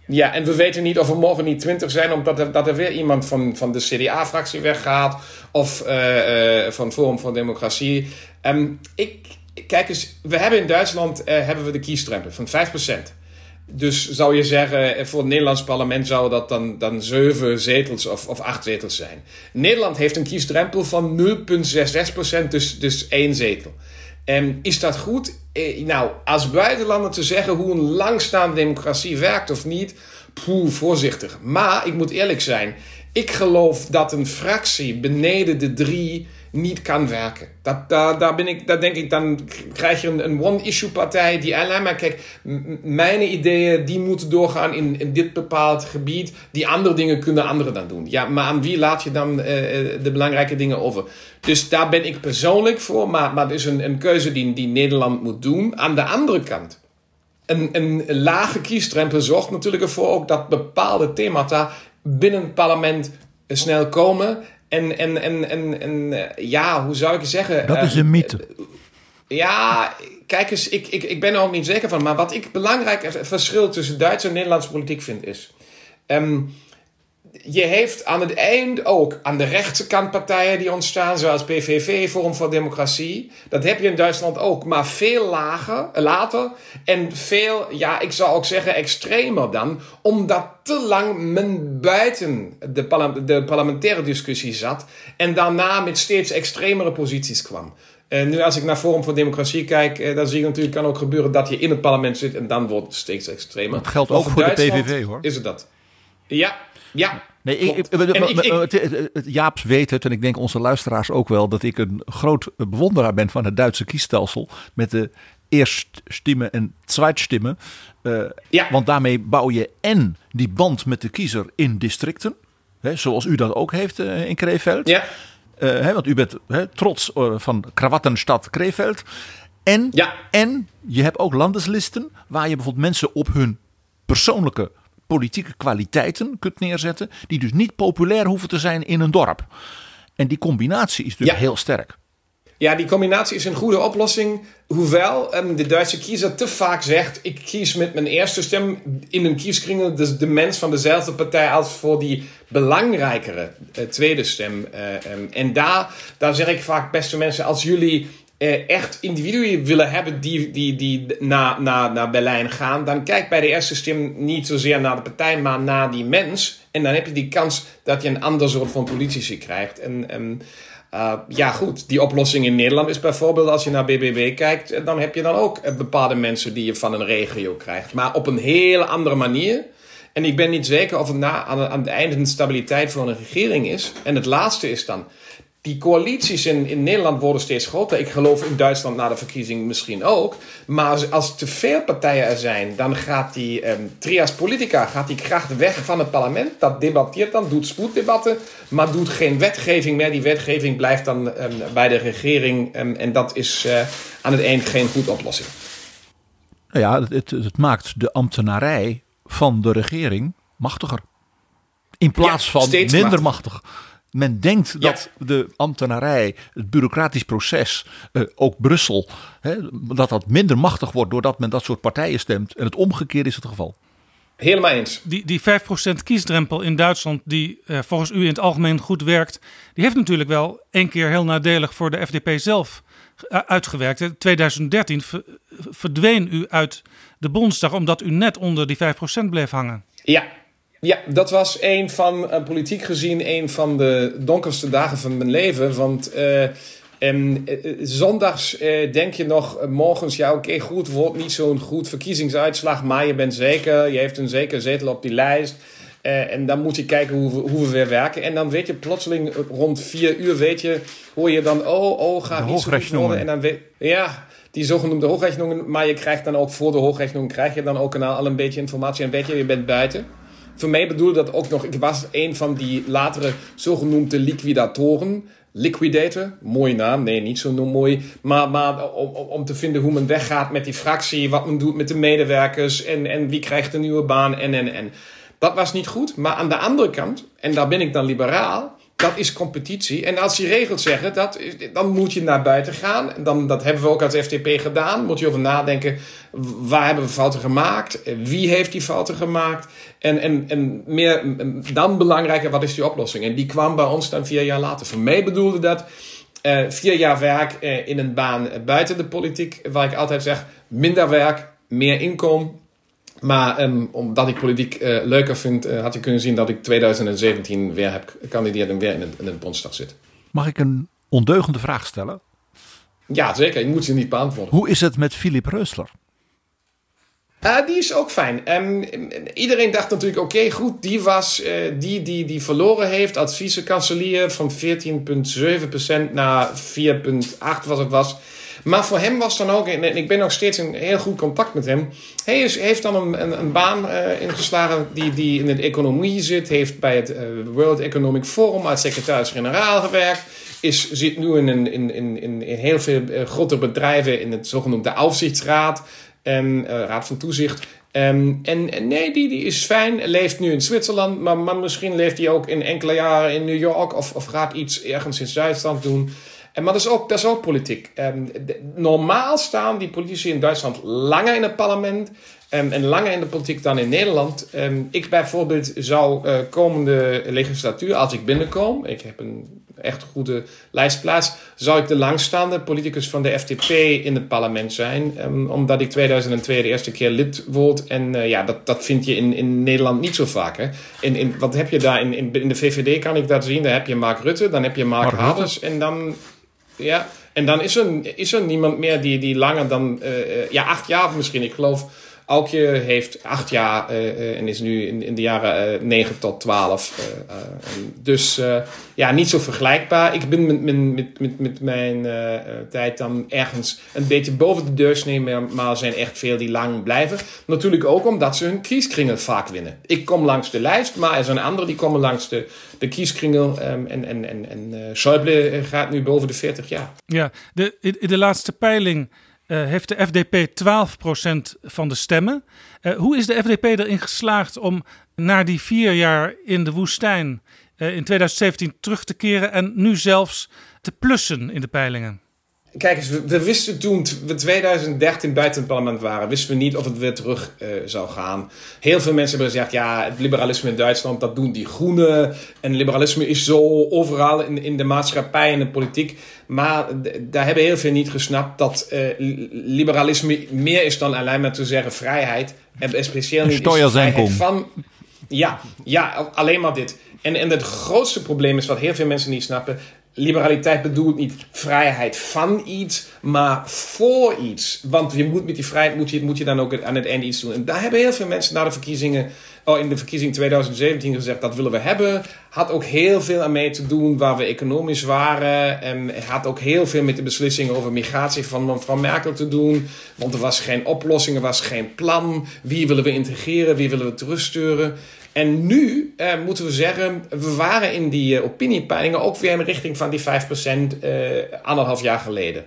Ja, en we weten niet of er morgen niet 20 zijn, omdat er, dat er weer iemand van, van de CDA-fractie weggaat. Of uh, uh, van Forum voor Democratie. Um, ik, kijk eens, we hebben in Duitsland uh, hebben we de kiesdrempel van 5%. Dus zou je zeggen, voor het Nederlands parlement zou dat dan, dan zeven zetels of, of acht zetels zijn. Nederland heeft een kiesdrempel van 0,66%, dus, dus één zetel. En is dat goed? Eh, nou, als buitenlander te zeggen hoe een langstaande democratie werkt of niet, poeh, voorzichtig. Maar ik moet eerlijk zijn, ik geloof dat een fractie beneden de drie niet kan werken. Dat, daar, daar, ben ik, daar denk ik, dan krijg je een, een one-issue partij die alleen maar, kijk, mijn ideeën die moeten doorgaan in, in dit bepaald gebied. Die andere dingen kunnen anderen dan doen. Ja, maar aan wie laat je dan uh, de belangrijke dingen over? Dus daar ben ik persoonlijk voor, maar, maar het is een, een keuze die, die Nederland moet doen. Aan de andere kant, een, een lage kiesdrempel zorgt natuurlijk ervoor ook dat bepaalde themata binnen het parlement snel komen en, en, en, en, en eh, ja, hoe zou ik zeggen? Dat is een eh, mythe. Ja, kijk eens, ik, ik, ik ben er ook niet zeker van. Maar wat ik belangrijk het verschil tussen Duitse en Nederlandse politiek vind is. Um, je heeft aan het eind ook aan de rechterkant partijen die ontstaan, zoals PVV, Forum voor Democratie. Dat heb je in Duitsland ook, maar veel lager, later. En veel, ja, ik zou ook zeggen extremer dan, omdat te lang men buiten de, de parlementaire discussie zat en daarna met steeds extremere posities kwam. Uh, nu als ik naar Forum voor Democratie kijk, uh, dan zie je natuurlijk kan ook gebeuren dat je in het parlement zit en dan wordt het steeds extremer. Dat geldt ook voor de PVV hoor. Is het dat? Ja, ja. Nee, ik, ik, Jaaps weet het en ik denk onze luisteraars ook wel dat ik een groot bewonderaar ben van het Duitse kiesstelsel met de eerststimmen en zweitstimmen. Uh, ja. Want daarmee bouw je en die band met de kiezer in districten, hè, zoals u dat ook heeft uh, in Krefeld. Ja. Uh, hè, want u bent hè, trots van Krawattenstad Krefeld. En, ja. en je hebt ook landeslisten waar je bijvoorbeeld mensen op hun persoonlijke politieke kwaliteiten kunt neerzetten. Die dus niet populair hoeven te zijn in een dorp. En die combinatie is dus heel sterk. Ja, die combinatie is een goede oplossing. Hoewel um, de Duitse kiezer te vaak zegt: ik kies met mijn eerste stem in een kieskring dus de mens van dezelfde partij als voor die belangrijkere uh, tweede stem. Uh, um, en daar, daar zeg ik vaak, beste mensen, als jullie uh, echt individuen willen hebben die, die, die naar, naar, naar Berlijn gaan, dan kijk bij de eerste stem niet zozeer naar de partij, maar naar die mens. En dan heb je die kans dat je een ander soort van politici krijgt. En, en uh, ja, goed, die oplossing in Nederland is bijvoorbeeld als je naar BBB kijkt, eh, dan heb je dan ook bepaalde mensen die je van een regio krijgt. Maar op een hele andere manier. En ik ben niet zeker of het na, aan, aan het einde een stabiliteit van een regering is. En het laatste is dan die coalities in, in Nederland worden steeds groter. Ik geloof in Duitsland na de verkiezing misschien ook. Maar als, te veel partijen er zijn, dan gaat die um, trias politica gaat die kracht weg van het parlement. Dat debatteert dan, doet spoeddebatten, maar doet geen wetgeving meer. Die wetgeving blijft dan um, bij de regering. Um, en dat is uh, aan het eind geen goede oplossing. Nou ja, het, het, maakt de ambtenarij van de regering machtiger. In plaats ja, van minder machtig. Men denkt dat de ambtenarij, het bureaucratisch proces, uh, ook Brussel, hè, dat dat minder machtig wordt doordat men dat soort partijen stemt. En het omgekeerde is het geval. Helemaal eens. Die, die 5% kiesdrempel in Duitsland, die uh, volgens u in het algemeen goed werkt, die heeft natuurlijk wel een keer heel nadelig voor de FDP zelf uh, uitgewerkt. In 2013 verdween u uit de Bondsdag omdat u net onder die 5% bleef hangen. Ja, Ja, dat was een van, uh, politiek gezien, een van de donkerste dagen van mijn leven. Want uh, um, zondags uh, denk je nog morgens, ja oké, goed, wordt niet zo'n goed verkiezingsuitslag. Maar je bent zeker, je heeft een zeker zetel op die lijst. en dan moet je kijken hoe we, hoe we weer werken. En dan weet je plotseling rond vier uur, weet je, hoor je dan, oh, oh, gaat niet zo goed worden. En dan weet, ja, die zogenoemde hoogrechnungen. Maar je krijgt dan ook voor de hoogrechnungen, krijg je dan ook al een beetje informatie. En weet je, je bent buiten. Voor mij bedoelde dat ook nog, ik was een van die latere zogenoemde liquidatoren. Liquidator, mooie naam, nee, niet zo mooi. Maar, maar om, om te vinden hoe men weggaat met die fractie, wat men doet met de medewerkers en, en wie krijgt een nieuwe baan en en en. Dat was niet goed. Maar aan de andere kant, en daar ben ik dan liberaal, dat is competitie. En als die regels zeggen, dat, dan moet je naar buiten gaan. Dan, dat hebben we ook als FTP gedaan. Moet je over nadenken, waar hebben we fouten gemaakt? Wie heeft die fouten gemaakt? En, en, en meer, dan belangrijker, wat is die oplossing? En die kwam bij ons dan vier jaar later. Voor mij bedoelde dat uh, vier jaar werk uh, in een baan buiten de politiek. Waar ik altijd zeg, minder werk, meer inkomen maar um, omdat ik politiek uh, leuker vind, uh, had je kunnen zien dat ik 2017 weer heb gekandideerd en weer in, het, in de Bondstad zit. Mag ik een ondeugende vraag stellen? Ja, zeker. Ik moet ze niet beantwoorden. Hoe is het met Philip Reusler? Uh, die is ook fijn. Um, iedereen dacht natuurlijk, oké, goed, die was uh, die, die die verloren heeft als vice-kanselier van 14,7% naar 4,8% was het was. Maar voor hem was dan ook, en ik ben nog steeds in heel goed contact met hem. Hij heeft dan een, een, baan uh, ingeslagen die, die in de economie zit. Heeft bij het uh, World Economic Forum als secretaris-generaal gewerkt. Is, zit nu in, in, in, in, heel veel uh, grote bedrijven in het zogenoemde Aufsichtsraad. En Raad van Toezicht. Um, en, nee, die, die is fijn, leeft nu in Zwitserland, maar, maar misschien leeft hij ook in enkele jaren in New York of, of gaat iets ergens in Duitsland doen. En, maar dat is ook, dat is ook politiek. Um, normaal staan die politici in Duitsland langer in het parlement um, en langer in de politiek dan in Nederland. Um, ik bijvoorbeeld zou uh, komende legislatuur, als ik binnenkom, ik heb een echt goede lijstplaats, zou ik de langstaande politicus van de FDP in het parlement zijn. omdat ik 2002 de eerste keer lid word. En uh, ja, dat, dat vind je in, in Nederland niet zo vaak. Hè? In, in, wat heb je daar? In, in, in de VVD kan ik dat zien. Daar heb je Mark Rutte, dan heb je Mark, Mark Harders en dan ja, en dan is er, is er niemand meer die, die langer dan uh, ja, acht jaar misschien. Ik geloof Aukje heeft acht jaar uh, en is nu in, in de jaren uh, 9 tot 12. dus ja, niet zo vergelijkbaar. Ik ben met, met, met, met mijn tijd dan ergens een beetje boven de deursnee, maar er zijn echt veel die lang blijven. Natuurlijk ook omdat ze hun kieskringel vaak winnen. Ik kom langs de lijst, maar er zijn anderen die komen langs de, de kieskringel. Um, en en, en, Schäuble gaat nu boven de 40 jaar. Ja, de, de laatste peiling uh, heeft de FDP 12% van de stemmen. Uh, hoe is de FDP erin geslaagd om na die vier jaar in de woestijn uh, in 2017 terug te keren en nu zelfs te plussen in de peilingen? Kijk eens, we, wisten toen we 2013 buiten het parlement waren, wisten we niet of het weer terug uh, zou gaan. Heel veel mensen hebben gezegd, ja, het liberalisme in Duitsland, dat doen die groenen. En liberalisme is zo overal in, in de maatschappij en de politiek. Maar daar hebben heel veel niet gesnapt dat uh, liberalisme meer is dan alleen maar te zeggen vrijheid. En speciaal niet is vrijheid van... Ja, ja, alleen maar dit. En, en het grootste probleem is wat heel veel mensen niet snappen liberaliteit bedoelt niet vrijheid van iets, maar voor iets. Want je moet met die vrijheid moet je, moet je dan ook aan het einde iets doen. En daar hebben heel veel mensen na de verkiezingen, oh, in de verkiezing 2017 gezegd, dat willen we hebben. Had ook heel veel aan mee te doen waar we economisch waren. En had ook heel veel met de beslissingen over migratie van mevrouw Merkel te doen. Want er was geen oplossing, er was geen plan. Wie willen we integreren, wie willen we terugsturen. En nu uh, moeten we zeggen, we waren in die uh, opiniepeilingen ook weer in de richting van die 5% uh, anderhalf jaar geleden.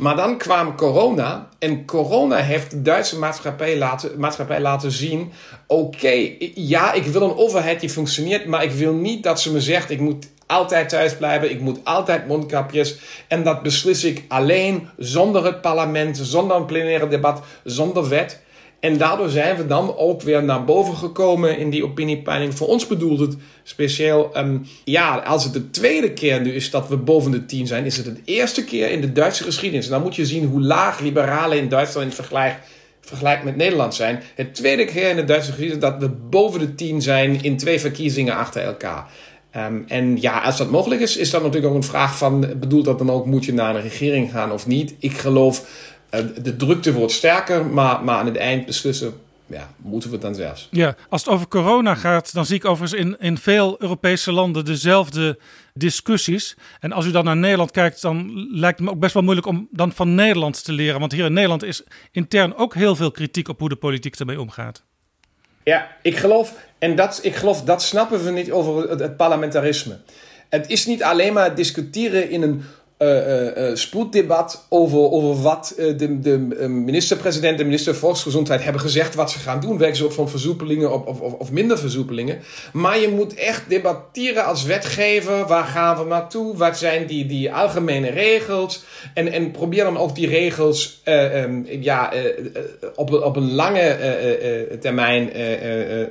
Maar dan kwam corona en corona heeft de Duitse maatschappij laten, maatschappij laten zien: oké, ja, ik wil een overheid die functioneert, maar ik wil niet dat ze me zegt: ik moet altijd thuis blijven, ik moet altijd mondkapjes. En dat beslis ik alleen zonder het parlement, zonder een plenaire debat, zonder wet. En daardoor zijn we dan ook weer naar boven gekomen in die opiniepeiling. Voor ons bedoelt het speciaal, um, ja, als het de tweede keer nu is dat we boven de 10 zijn, is het de eerste keer in de Duitse geschiedenis. En dan moet je zien hoe laag liberalen in Duitsland in vergelijkt met Nederland zijn. Het tweede keer in de Duitse geschiedenis dat we boven de 10 zijn in twee verkiezingen achter elkaar. Um, en ja, als dat mogelijk is, is dat natuurlijk ook een vraag van: bedoelt dat dan ook, moet je naar een regering gaan of niet? Ik geloof, de drukte wordt sterker, maar, maar aan het eind beslissen ja, moeten we het dan zelfs. Ja, als het over corona gaat, dan zie ik overigens in, in veel Europese landen dezelfde discussies. En als u dan naar Nederland kijkt, dan lijkt het me ook best wel moeilijk om dan van Nederland te leren. Want hier in Nederland is intern ook heel veel kritiek op hoe de politiek ermee omgaat. Ja, ik geloof, en dat, ik geloof, dat snappen we niet over het, het parlementarisme. Het is niet alleen maar discussiëren in een uh, spoeddebat over, over wat de, de minister-president en minister Volksgezondheid hebben gezegd wat ze gaan doen. Welke soort van versoepelingen of, of, of minder versoepelingen. Maar je moet echt debatteren als wetgever. Waar gaan we naartoe? Wat zijn die, die algemene regels? En, en probeer dan ook die regels um, ja, op, op een lange termijn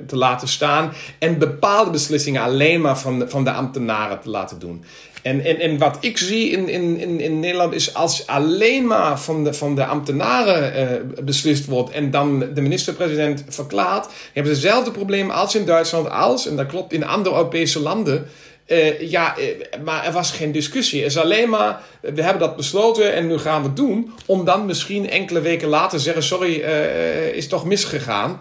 te laten staan. En bepaalde beslissingen alleen maar van, van de ambtenaren te laten doen. En, en, en wat ik zie in, in, in, Nederland is als alleen maar van de, van de ambtenaren uh, beslist wordt en dan de minister-president verklaart, hebben ze hetzelfde probleem als in Duitsland, als, en dat klopt, in andere Europese landen. Uh, ja, uh, maar er was geen discussie. Het is alleen maar, we hebben dat besloten en nu gaan we het doen. Om dan misschien enkele weken later zeggen, sorry, is toch misgegaan.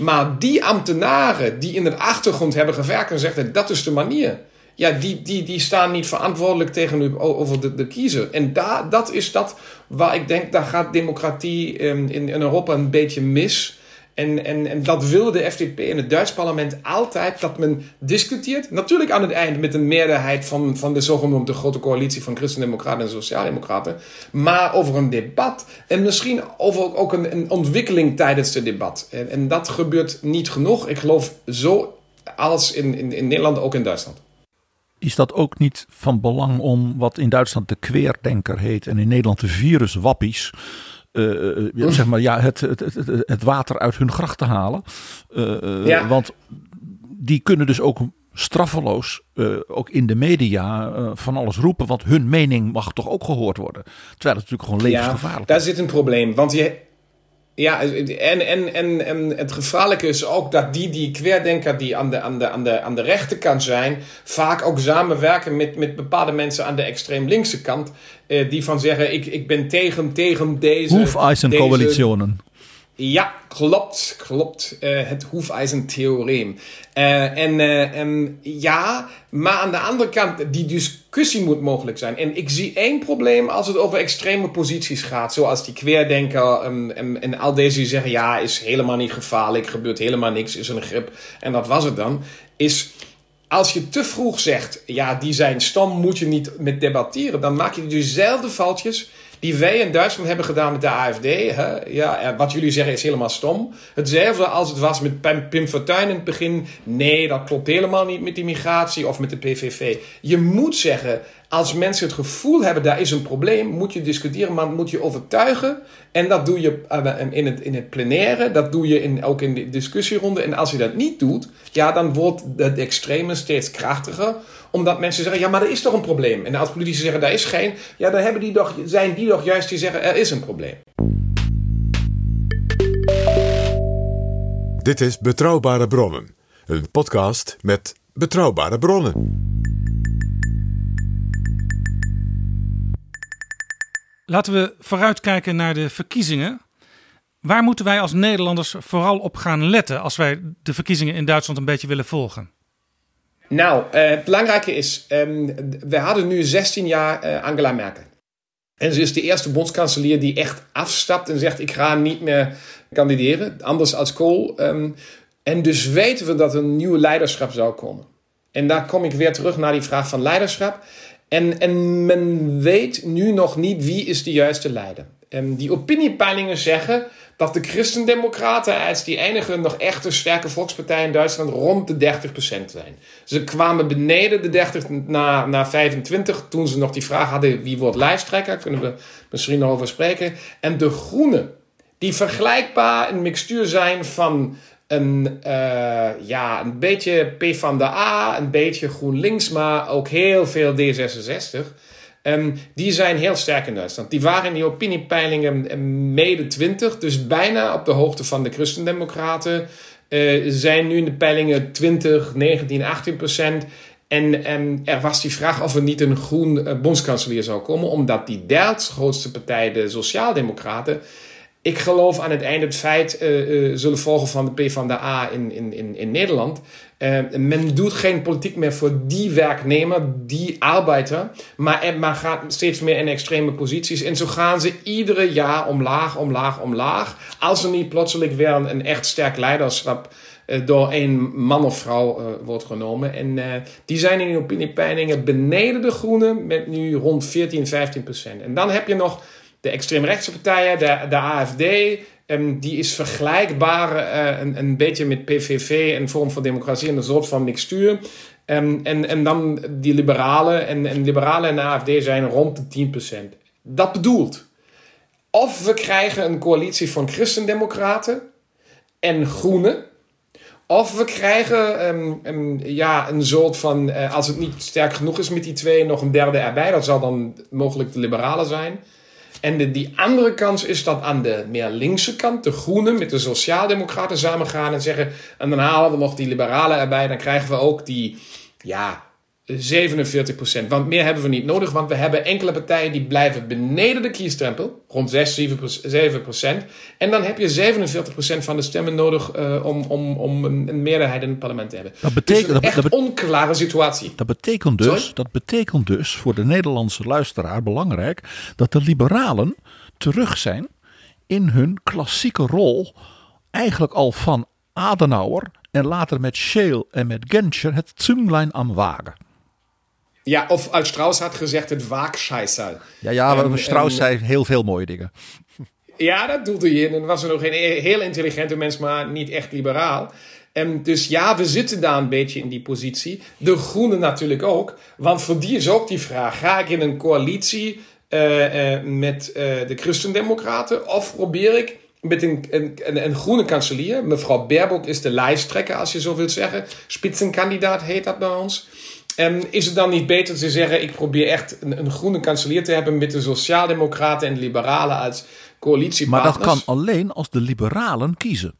maar die ambtenaren die in de achtergrond hebben gewerkt en zeggen, dat is de manier ja, die, die, die staan niet verantwoordelijk tegenover de, kiezer. En daar, dat is dat waar ik denk, daar gaat democratie in, in Europa een beetje mis. En, en, en dat wilde de FDP in het Duits parlement altijd, dat men discuteert. Natuurlijk aan het eind met een meerderheid van, van de zogenoemde grote coalitie van Christen-Democraten en Sociaaldemocraten. Maar over een debat en misschien over ook een, een ontwikkeling tijdens het debat. En, en dat gebeurt niet genoeg. Ik geloof zo als in, in, in Nederland, ook in Duitsland. Is dat ook niet van belang om wat in Duitsland de kweerdenker heet en in Nederland de viruswappies? Uh, zeg maar, ja, het, het, het, het, water uit hun gracht te halen. Uh, ja. Want die kunnen dus ook straffeloos, ook in de media, van alles roepen. Want hun mening mag toch ook gehoord worden. Terwijl het natuurlijk gewoon levensgevaarlijk ja, is. Daar zit een probleem. Want je, ja, en, en, en, en het gevaarlijke is ook dat die, die querdenker die aan de, aan de, aan de, aan de rechterkant zijn, vaak ook samenwerken met, met bepaalde mensen aan de extreem linkse kant. Eh, die van zeggen, ik, ik ben tegen, tegen deze... Hoefeisencoalitionen. Ja, klopt, klopt. Uh, het hoefijzentheoreem. Uh, en, uh, ja, maar aan de andere kant, die discussie moet mogelijk zijn. En ik zie één probleem als het over extreme posities gaat. Zoals die querdenker um, en, al deze die zeggen, ja, is helemaal niet gevaarlijk, gebeurt helemaal niks, is een grip. En dat was het dan. Is als je te vroeg zegt, ja, die zijn stom, moet je niet met debatteren. Dan maak je dezelfde foutjes die wij in Duitsland hebben gedaan met de AFD. Hè? Ja, wat jullie zeggen is helemaal stom. Hetzelfde als het was met Pim Fortuyn in het begin. Nee, dat klopt helemaal niet met die migratie of met de PVV. Je moet zeggen, als mensen het gevoel hebben, daar is een probleem, moet je discussiëren, maar moet je overtuigen. En dat doe je eh, in het, in het plenaire, dat doe je in, ook in de discussieronde. En als je dat niet doet, ja, dan wordt de extreme steeds krachtiger omdat mensen zeggen, ja, maar er is toch een probleem. En als politici zeggen, daar is geen, ja, dan hebben die toch, zijn die toch juist die zeggen, er is een probleem. Dit is Betrouwbare Bronnen, een podcast met betrouwbare bronnen. Laten we vooruitkijken naar de verkiezingen. Waar moeten wij als Nederlanders vooral op gaan letten als wij de verkiezingen in Duitsland een beetje willen volgen? Nou, uh, het belangrijke is, um, we hadden nu 16 jaar uh, Angela Merkel. En ze is de eerste bondskanselier die echt afstapt en zegt: Ik ga niet meer kandideren, anders als Kool. Um, en dus weten we dat een nieuw leiderschap zou komen. En daar kom ik weer terug naar die vraag van leiderschap. En, en men weet nu nog niet wie is de juiste leider. En die opiniepeilingen zeggen dat de Christendemocraten als die enige nog echte sterke volkspartij in Duitsland rond de 30% zijn. Ze kwamen beneden de 30 naar, naar 25 toen ze nog die vraag hadden wie wordt lijsttrekker, kunnen we misschien nog over spreken. En de Groenen, die vergelijkbaar een mixtuur zijn van een, uh, ja, een beetje P van de A, een beetje GroenLinks, maar ook heel veel D66. Um, die zijn heel sterk in Duitsland. Die waren in die opiniepeilingen mede 20, dus bijna op de hoogte van de Christendemocraten. Uh, zijn nu in de peilingen 20, 19, 18 procent. En, en, er was die vraag of er niet een groen uh, bondskanselier zou komen, omdat die derde grootste partij, de Sociaaldemocraten, ik geloof aan het einde het feit uh, zullen volgen van de PvdA in, in, in, in Nederland. Uh, men doet geen politiek meer voor die werknemer, die arbeider, maar, maar gaat steeds meer in extreme posities. En zo gaan ze iedere jaar omlaag, omlaag, omlaag. Als er niet plotseling weer een, echt sterk leiderschap door een man of vrouw wordt genomen. En die zijn in de opiniepeilingen beneden de groenen met nu rond 14, 15 procent. En dan heb je nog de extreemrechtse partijen, de, de AFD, um, die is vergelijkbaar uh, een, een beetje met PVV, een vorm van democratie en een soort van mixtuur. Um, en, en dan die liberalen, en, en liberalen en de AFD zijn rond de 10%. Dat bedoelt, of we krijgen een coalitie van christendemocraten en groenen, of we krijgen um, ja, een soort van, uh, als het niet sterk genoeg is met die twee, nog een derde erbij. Dat zal dan mogelijk de liberalen zijn. En de, die andere kans is dat aan de meer linkse kant, de groenen met de sociaaldemocraten samen gaan en zeggen, en dan halen we nog die liberalen erbij, dan krijgen we ook die, ja, 47 procent. Want meer hebben we niet nodig, want we hebben enkele partijen die blijven beneden de kiesdrempel, rond 6, 7 procent. En dan heb je 47 procent van de stemmen nodig uh, om, om, om een, meerderheid in het parlement te hebben. Dat betekent, dus een echt dat, onklare situatie. Dat betekent, dus, dat betekent dus voor de Nederlandse luisteraar belangrijk dat de liberalen terug zijn in hun klassieke rol, eigenlijk al van Adenauer en later met Scheel en met Genscher het Zünglein am Wagen. Ja, of als Strauss had gezegd het waakscheissel. Ja, ja en, Strauss en, zei heel veel mooie dingen. Ja, dat doet hij in. En was er nog een heel intelligente mens, maar niet echt liberaal. En dus ja, we zitten daar een beetje in die positie. De Groenen natuurlijk ook. Want voor die is ook die vraag: ga ik in een coalitie uh, uh, met uh, de Christendemocraten? Of probeer ik met een, een, een, een, groene kanselier? Mevrouw Baerbock is de lijsttrekker, als je zo wilt zeggen. Spitsenkandidaat heet dat bij ons. En is het dan niet beter te zeggen: ik probeer echt een, een groene kanselier te hebben met de Sociaaldemocraten en de Liberalen als coalitiepartners? Maar dat kan alleen als de Liberalen kiezen.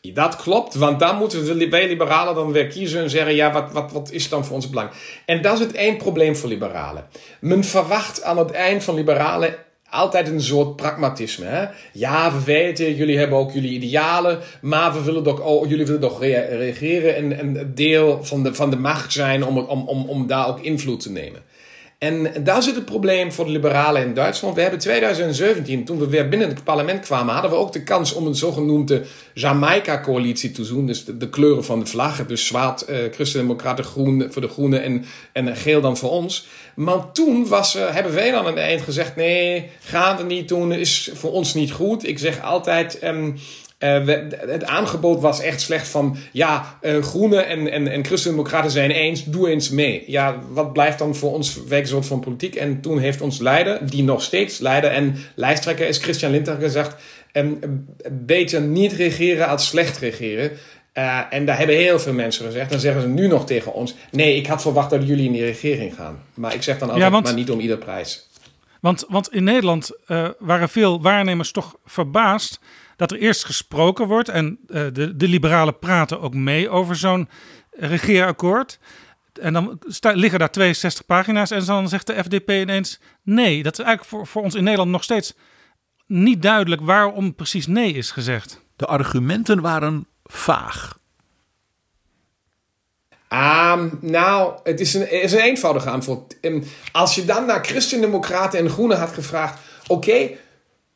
Dat klopt, want dan moeten we wij liberalen dan weer kiezen en zeggen: ja, wat, wat, wat is dan voor ons belang? En dat is het één probleem voor liberalen. Men verwacht aan het eind van liberalen altijd een soort pragmatisme. Hè? Ja, we weten, jullie hebben ook jullie idealen, maar we willen toch, jullie willen toch reageren en, en deel van de, van de macht zijn om, om, om, om daar ook invloed te nemen. En daar zit het probleem voor de liberalen in Duitsland. We hebben 2017, toen we weer binnen het parlement kwamen, hadden we ook de kans om een zogenoemde Jamaica-coalitie te doen. Dus de, kleuren van de vlag. Dus zwart, uh, christendemocraten, groen voor de groenen en, en geel dan voor ons. Maar toen was, uh, hebben wij dan aan het eind gezegd: nee, gaan we niet doen, is voor ons niet goed. Ik zeg altijd: um, uh, het aangebod was echt slecht van, ja, uh, Groenen en, en, en Christen-Democraten zijn eens, doe eens mee. Ja, wat blijft dan voor ons werksoort van politiek? En toen heeft ons leider, die nog steeds leider en lijsttrekker is, Christian Linter gezegd, um, beter niet regeren als slecht regeren. Uh, en daar hebben heel veel mensen gezegd. Dan zeggen ze nu nog tegen ons: Nee, ik had verwacht dat jullie in die regering gaan. Maar ik zeg dan altijd: ja, want, maar niet om ieder prijs. Want, want in Nederland uh, waren veel waarnemers toch verbaasd dat er eerst gesproken wordt. En uh, de, de liberalen praten ook mee over zo'n regeerakkoord. En dan sta, liggen daar 62 pagina's. En dan zegt de FDP ineens nee. Dat is eigenlijk voor, voor ons in Nederland nog steeds niet duidelijk waarom precies nee is gezegd. De argumenten waren vaag. Um, nou, het is een, is een eenvoudig antwoord. Als je dan naar Christendemocraten en Groenen had gevraagd: oké, okay,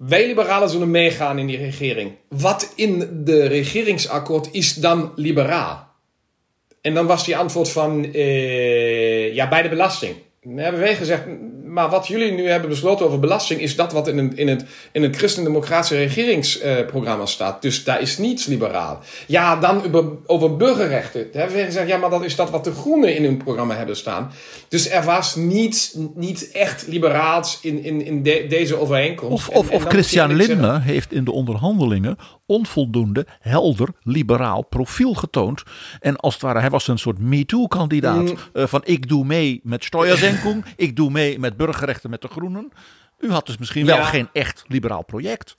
wij liberalen zullen meegaan in die regering. Wat in de regeringsakkoord is dan liberaal? En dan was die antwoord van, uh, ja, bij de belasting. Dan hebben wij gezegd, maar wat jullie nu hebben besloten over belasting is dat wat in, een, in het, in het christendemocratische regeringsprogramma staat. Dus daar is niets liberaal. Ja, dan over, over burgerrechten. Daar hebben we gezegd, ja, maar dat is dat wat de Groenen in hun programma hebben staan. Dus er was niets, niet echt liberaals in, in, in deze overeenkomst. Of, of, of Christian Lindner heeft in de onderhandelingen onvoldoende helder liberaal profiel getoond. En als het ware, hij was een soort MeToo-kandidaat. Mm. Uh, van ik doe mee met Steuersenkung, ik doe mee met burgerrechten met de Groenen. U had dus misschien wel geen echt liberaal project.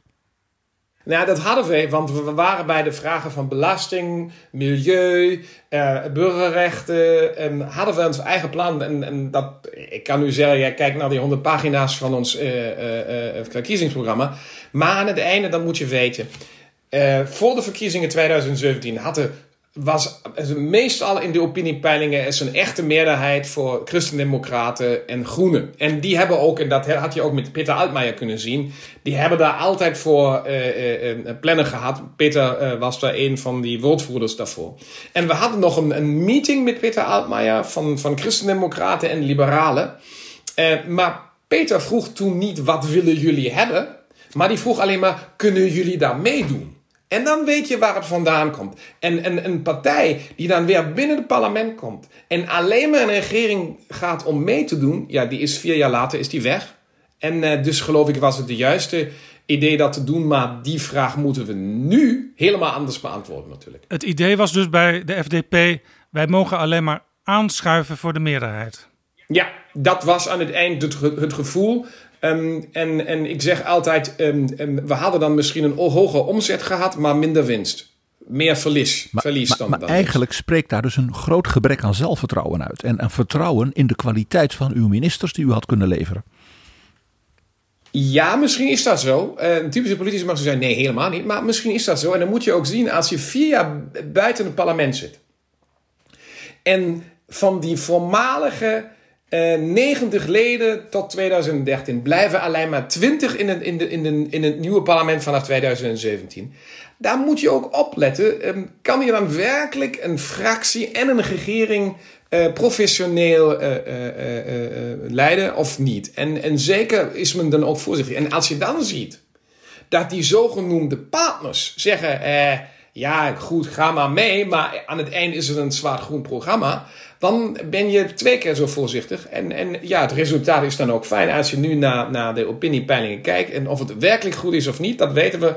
Nou, dat hadden we, want we waren bij de vragen van belasting, milieu, eh, burgerrechten. En hadden we ons eigen plan. En, en dat, ik kan u zeggen, jij kijkt naar die 100 pagina's van ons uh, uh, verkiezingsprogramma. Maar aan het einde, dan moet je weten. voor de verkiezingen 2017 hadden was meestal in de opiniepeilingen is een echte meerderheid voor christendemocraten en groenen. En die hebben ook, en dat had je ook met Peter Altmaier kunnen zien, die hebben daar altijd voor uh, uh, plannen gehad. Peter was daar een van die woordvoerders daarvoor. En we hadden nog een, een meeting met Peter Altmaier van, van christendemocraten en liberalen. maar Peter vroeg toen niet, wat willen jullie hebben? Maar die vroeg alleen maar, kunnen jullie daar meedoen? En dan weet je waar het vandaan komt. En, en een partij die dan weer binnen het parlement komt en alleen maar een regering gaat om mee te doen, ja, die is vier jaar later is die weg. En uh, dus geloof ik was het de juiste idee dat te doen, maar die vraag moeten we nu helemaal anders beantwoorden natuurlijk. Het idee was dus bij de FDP, wij mogen alleen maar aanschuiven voor de meerderheid. Ja, dat was aan het eind het, het gevoel. Ehm, en, en ik zeg altijd, um, we hadden dan misschien een hogere omzet gehad, maar minder winst. Meer verlies, maar, verlies dan, maar, eigenlijk spreekt daar dus een groot gebrek aan zelfvertrouwen uit. En een vertrouwen in de kwaliteit van uw ministers die u had kunnen leveren. Ja, misschien is dat zo. Uh, een typische politici mag zo zijn, nee, helemaal niet. Maar misschien is dat zo. En dan moet je ook zien als je vier jaar buiten het parlement zit. En van die voormalige 90 eh, leden tot 2013. Blijven alleen maar 20 in het, in, de, in, de, in het nieuwe parlement vanaf 2017. Daar moet je ook opletten. Um, kan je dan werkelijk een fractie en een regering uh, professioneel uh, leiden of niet? En, en zeker is men dan ook voorzichtig. En als je dan ziet dat die zogenoemde partners zeggen ja, goed, ga maar mee, maar aan het eind is het een zwaar groen programma. Dan ben je twee keer zo voorzichtig. En, en ja, het resultaat is dan ook fijn. Als je nu naar, naar de opiniepeilingen kijkt en of het werkelijk goed is of niet, dat weten we.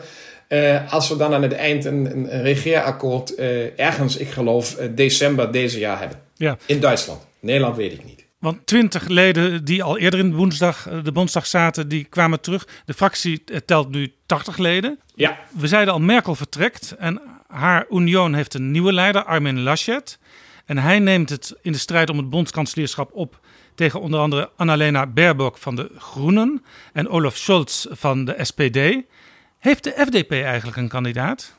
Uh, als we dan aan het eind een, een, regeerakkoord uh, ergens, ik geloof, uh, december deze jaar hebben. Ja. In Duitsland. Nederland weet ik niet. Want twintig leden die al eerder in de Bondsdag, de Bondsdag zaten, die kwamen terug. De fractie telt nu 80 leden. Ja. We zeiden al, Merkel vertrekt en haar Union heeft een nieuwe leider, Armin Laschet. En hij neemt het in de strijd om het bondskanselierschap op tegen onder andere Annalena Baerbock van de Groenen en Olaf Scholz van de SPD. Heeft de FDP eigenlijk een kandidaat?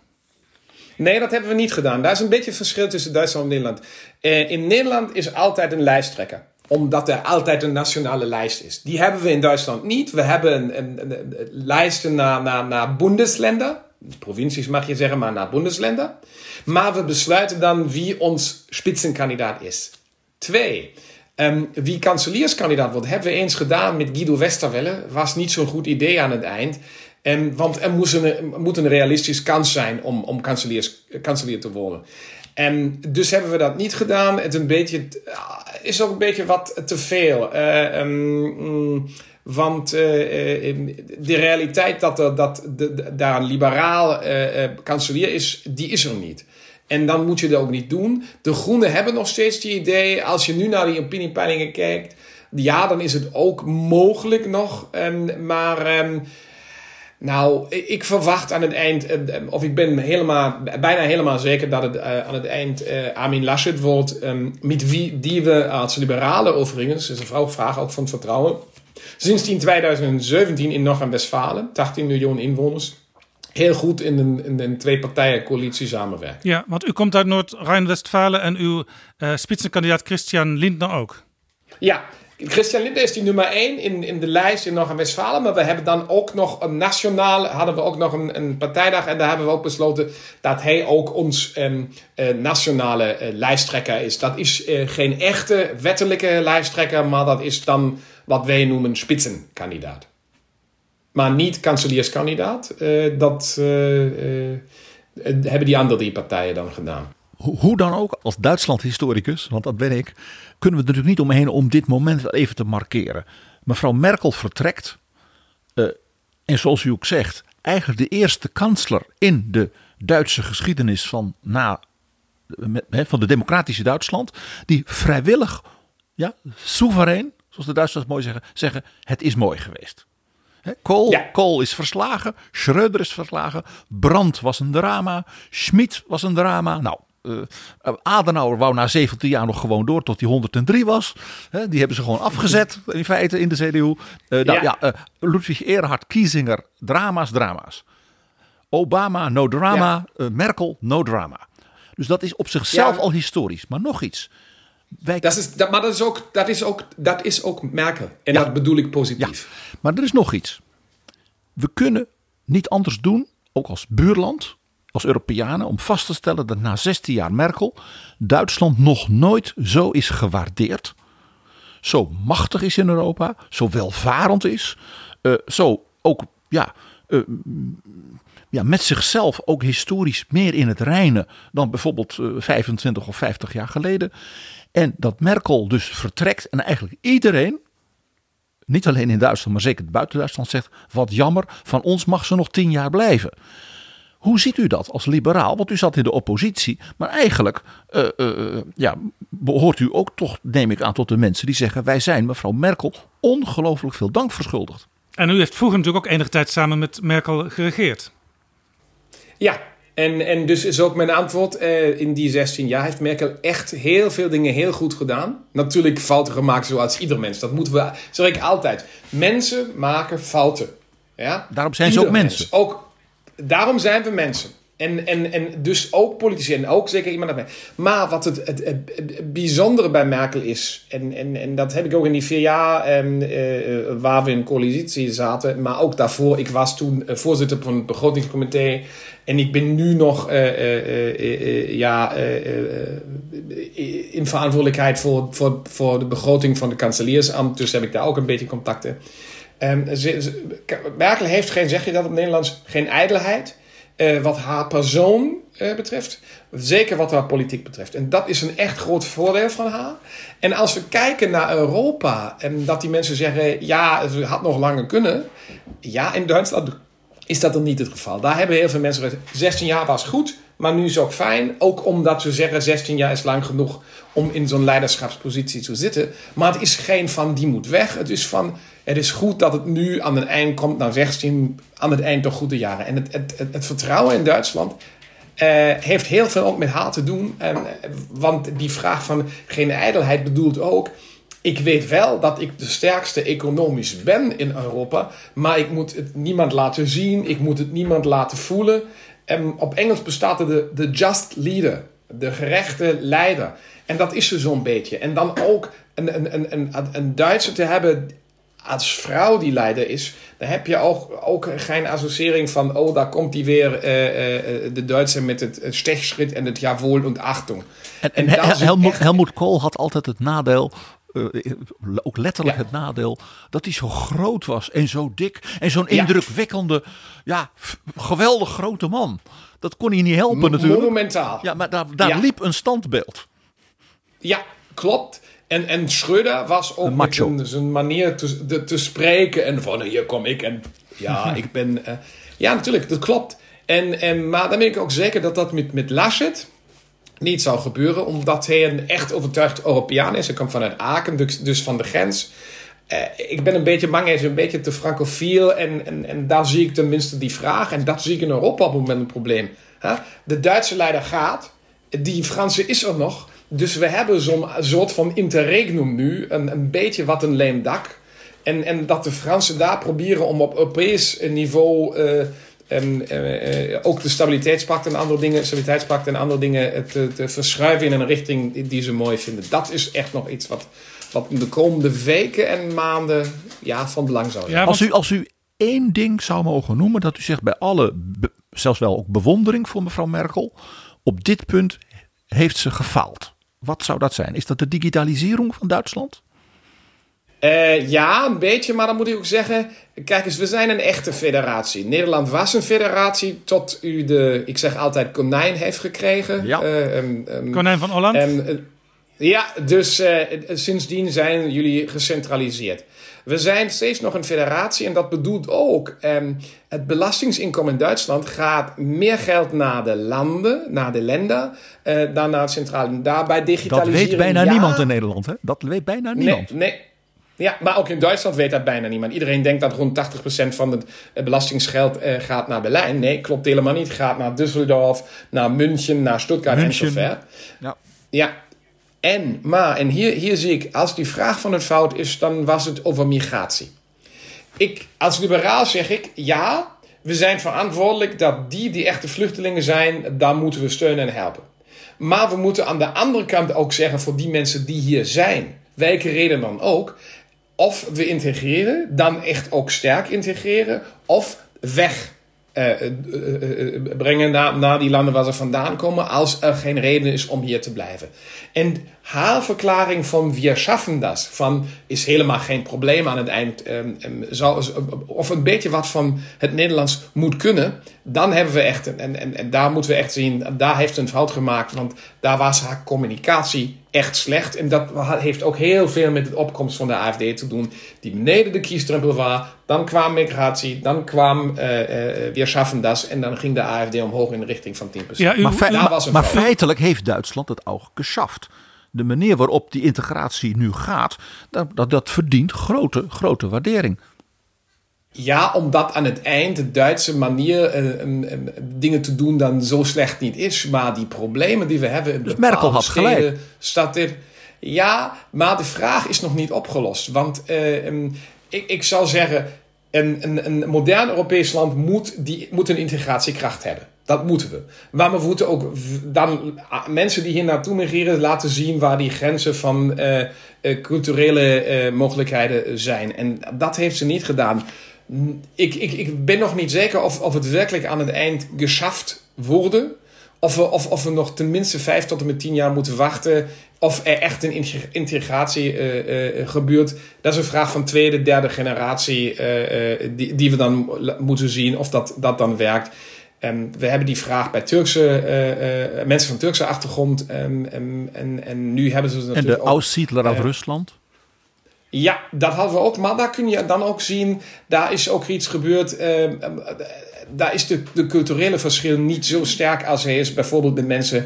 Nee, dat hebben we niet gedaan. Daar is een beetje het verschil tussen Duitsland en Nederland. Eh, in Nederland is altijd een lijsttrekker omdat er altijd een nationale lijst is. Die hebben we in Duitsland niet. We hebben een, een, een, lijsten naar, naar, naar Bundesländer. Provincies mag je zeggen, maar naar Bundesländer. Maar we besluiten dan wie ons spitsenkandidaat is. Twee. Um, wie kanselierskandidaat wordt, hebben we eens gedaan met Guido Westerwelle. Was niet zo'n goed idee aan het eind. Um, want er moet een, moet een realistische kans zijn om, om kanselier te worden. En dus hebben we dat niet gedaan. Het een beetje, is ook een beetje wat te veel. Uh, um, want uh, de realiteit dat, dat de, daar een liberaal uh, kanselier is, die is er niet. En dan moet je dat ook niet doen. De Groenen hebben nog steeds die idee. Als je nu naar die opiniepeilingen kijkt. Ja, dan is het ook mogelijk nog. Um, maar um, nou, ik verwacht aan het eind, eh, eh, of ik ben helemaal, bijna helemaal zeker dat het uh, aan het eind uh, Armin Laschet wordt, um, met wie die we als liberalen overigens, is een vraag ook van het vertrouwen, sinds 2017 in Noord-Westfalen, 18 miljoen inwoners, heel goed in een, in een twee-partijen-coalitie samenwerken. Ja, want u komt uit Noord-Rijn-Westfalen en uw uh, spitsenkandidaat Christian Lindner ook. Ja, Christian Lindner is die nummer 1 in, in de lijst in Noord-Westfalen. Maar we hebben dan ook nog een nationaal, hadden we ook nog een, een partijdag. En daar hebben we ook besloten dat hij ook ons um, uh, nationale uh, lijsttrekker is. Dat is uh, geen echte wettelijke lijsttrekker, maar dat is dan wat wij noemen spitsenkandidaat. Maar niet kanselierskandidaat. Dat hebben die andere drie partijen dan gedaan. Hoe dan ook, als Duitsland-historicus, want dat ben ik, kunnen we er natuurlijk niet omheen om dit moment even te markeren. Mevrouw Merkel vertrekt. en zoals u ook zegt, eigenlijk de eerste kansler in de Duitse geschiedenis van, na, van de democratische Duitsland. Die vrijwillig, ja, soeverein, zoals de Duitsers mooi zeggen, zeggen: het is mooi geweest. Kool, Kool is verslagen, Schröder is verslagen, Brandt was een drama, Schmid was een drama. Nou, uh, Adenauer wou na 17 jaar nog gewoon door tot hij 103 was. die hebben ze gewoon afgezet in feite in de CDU. Uh, eh, nou, ja. ja Ludwig Erhard Kiesinger, drama's, drama's. Obama, no drama. Merkel, no drama. Dus dat is op zichzelf al historisch. Maar nog iets. Wij... Dat is, dat, maar dat is, ook, dat, is ook, dat is ook Merkel. En dat bedoel ik positief. Maar er is nog iets. We kunnen niet anders doen, ook als buurland, als Europeanen, om vast te stellen dat na 16 jaar Merkel Duitsland nog nooit zo is gewaardeerd. Zo machtig is in Europa, zo welvarend is, uh, zo ook ja, uh, ja, met zichzelf ook historisch meer in het reinen dan bijvoorbeeld 25 eh, of 50 jaar geleden. En dat Merkel dus vertrekt en eigenlijk iedereen, niet alleen in Duitsland, maar zeker buiten Duitsland, zegt: wat jammer, van ons mag ze nog tien jaar blijven. Hoe ziet u dat als liberaal? Want u zat in de oppositie, maar eigenlijk uh, uh, ja, behoort u ook toch, neem ik aan, tot de mensen die zeggen: wij zijn mevrouw Merkel ongelooflijk veel dank verschuldigd. En u heeft vroeger natuurlijk ook enige tijd samen met Merkel geregeerd. Ja, en, en dus is ook mijn antwoord. Uh, in die 16 jaar heeft Merkel echt heel veel dingen heel goed gedaan. Natuurlijk fouten gemaakt zoals ieder mens. Dat moeten we, zeg ik altijd. Mensen maken fouten. Ja? Daarom zijn ze ook mensen. Mens. Ook, daarom zijn we mensen. En, en, en dus ook politici en ook zeker iemand. Maar wat het, het, bijzondere bij Merkel is, en, en, en dat heb ik ook in die vier jaar um, uh, waar we in coalitie zaten, maar ook daarvoor, ik was toen voorzitter van het begrotingscomité en ik ben nu nog uh, ja, in verantwoordelijkheid voor, voor, voor de begroting van de kanseliersambt, dus heb ik daar ook een beetje contacten. Um, ze, Merkel heeft geen, zeg je dat op Nederlands, geen ijdelheid. Uh, wat haar persoon uh, betreft. Zeker wat haar politiek betreft. En dat is een echt groot voordeel van haar. En als we kijken naar Europa en dat die mensen zeggen: ja, het had nog langer kunnen. Ja, in Duitsland is dat dan niet het geval. Daar hebben heel veel mensen gezegd: 16 jaar was goed, maar nu is ook fijn. Ook omdat ze zeggen: 16 jaar is lang genoeg om in zo'n leiderschapspositie te zitten. Maar het is geen van die moet weg. Het is van het is goed dat het nu aan het eind komt, nou 16, aan het eind toch goede jaren. En het, het, het, vertrouwen in Duitsland uh, heeft heel veel ook met haar te doen. En, want die vraag van geen ijdelheid bedoelt ook. Ik weet wel dat ik de sterkste economisch ben in Europa, maar ik moet het niemand laten zien, ik moet het niemand laten voelen. En op Engels bestaat er de, de just leader, de gerechte leider. En dat is ze zo'n beetje. En dan ook een, een, een, een, een Duitser te hebben als vrouw die leider is, dan heb je ook, ook geen associëring van, oh, daar komt die weer, uh, uh, de Duitse met het, stechschritt en het jawohl en achtung. En, en, en Helmoet, Helmoet Kool had altijd het nadeel, ook letterlijk het nadeel, dat hij zo groot was en zo dik en zo'n indrukwekkende, ja, geweldig grote man. Dat kon hij niet helpen natuurlijk. Monumentaal. Ja, maar daar, daar liep een standbeeld. Ja, klopt. En, en Schröder was ook met zijn manier te, te spreken. En van hier kom ik en ja, ik ben. Uh, ja, natuurlijk, dat klopt. En, en, maar dan ben ik ook zeker dat dat met, met Laschet niet zou gebeuren, omdat hij een echt overtuigd Europeaan is. Hij komt vanuit Aken, dus, dus van de grens. Uh, ik ben een beetje bang, hij is een beetje te francofiel. En, en, en daar zie ik tenminste die vraag. En dat zie ik in Europa op het moment een probleem. Huh? De Duitse leider gaat, die Franse is er nog. Dus we hebben zo'n soort van interregnum nu, een, een beetje wat een leem dak. En, en dat de Fransen daar proberen om op Europees niveau uh, en, uh, ook de stabiliteitspact en andere dingen, stabiliteitspact en andere dingen te, te verschuiven in een richting die ze mooi vinden. Dat is echt nog iets wat, wat in de komende weken en maanden ja, van belang zou zijn. als, u, als u één ding zou mogen noemen dat u zegt bij alle, zelfs wel ook bewondering voor mevrouw Merkel, op dit punt heeft ze gefaald. Wat zou dat zijn? Is dat de digitalisering van Duitsland? Uh, ja, een beetje, maar dan moet ik ook zeggen... Kijk eens, we zijn een echte federatie. Nederland was een federatie tot u de, ik zeg altijd, konijn heeft gekregen. Ja. Uh, um, um, konijn van Holland. Um, uh, ja, dus sindsdien zijn jullie gecentraliseerd. We zijn steeds nog een federatie en dat bedoelt ook... het belastingsinkomen in Duitsland gaat meer geld naar de landen, naar de landen... dan naar het centrale. Daarbij digitaliseren... Dat weet bijna niemand in Nederland, hè? Dat weet bijna niemand. Nee, nee. Ja, maar ook in Duitsland weet dat bijna niemand. Iedereen denkt dat rond 80% van het belastingsgeld eh, gaat naar Berlijn. Nee, klopt helemaal niet. Het gaat naar Düsseldorf, naar München, naar Stuttgart München. en zover. Ja. ja. En, maar, en hier, hier zie ik, als die vraag van het fout is, dan was het over migratie. Ik, als liberaal zeg ik, ja, we zijn verantwoordelijk dat die die echte vluchtelingen zijn, daar moeten we steunen en helpen. Maar we moeten aan de andere kant ook zeggen voor die mensen die hier zijn, welke reden dan ook, of we integreren, dan echt ook sterk integreren, of weg brengen naar, naar die landen waar ze vandaan komen, als er geen reden is om hier te blijven. En haar verklaring van wir schaffen das, van is helemaal geen probleem aan het eind, um, zou, of een beetje wat van het Nederlands moet kunnen, dan hebben we echt, en, en, en daar moeten we echt zien, daar heeft een fout gemaakt, want daar was haar communicatie echt slecht. En dat heeft ook heel veel met de opkomst van de AFD te doen, die beneden de kiesdrempel was. Dan kwam migratie, dan kwam uh, uh, weer schaffen das, en dan ging de AFD omhoog in de richting van 10%. Ja, u, maar, fe maar feitelijk heeft Duitsland het ook geschaft de manier waarop die integratie nu gaat, dat, dat, dat verdient grote, grote waardering. Ja, omdat aan het eind de Duitse manier uh, dingen te doen dan zo slecht niet is. Maar die problemen die we hebben in dus Merkel had gelijk. Staat er, ja, maar de vraag is nog niet opgelost. Want uh, um, ik, ik zou zeggen, een, een, een modern Europees land moet, die, moet een integratiekracht hebben. Dat moeten we. Maar we moeten ook dan mensen die hier naartoe migreren laten zien waar die grenzen van uh, culturele uh, mogelijkheden zijn. En dat heeft ze niet gedaan. Ik, ik, ik ben nog niet zeker of, of het werkelijk aan het eind geschaft wordt. Of we, of, of we nog tenminste vijf tot en met tien jaar moeten wachten. Of er echt een integratie gebeurt. Dat is een vraag van tweede, derde generatie. die, die we dan moeten zien of dat, dat dan werkt. Um, we hebben die vraag bij Turkse, mensen van Turkse achtergrond. Um, um, en, en nu hebben ze natuurlijk En de Aussiedler uit Rusland? Ja, dat hadden we ook. Maar daar kun je dan ook zien, daar is ook iets gebeurd. daar is de, de culturele verschil niet zo sterk als hij is bijvoorbeeld met mensen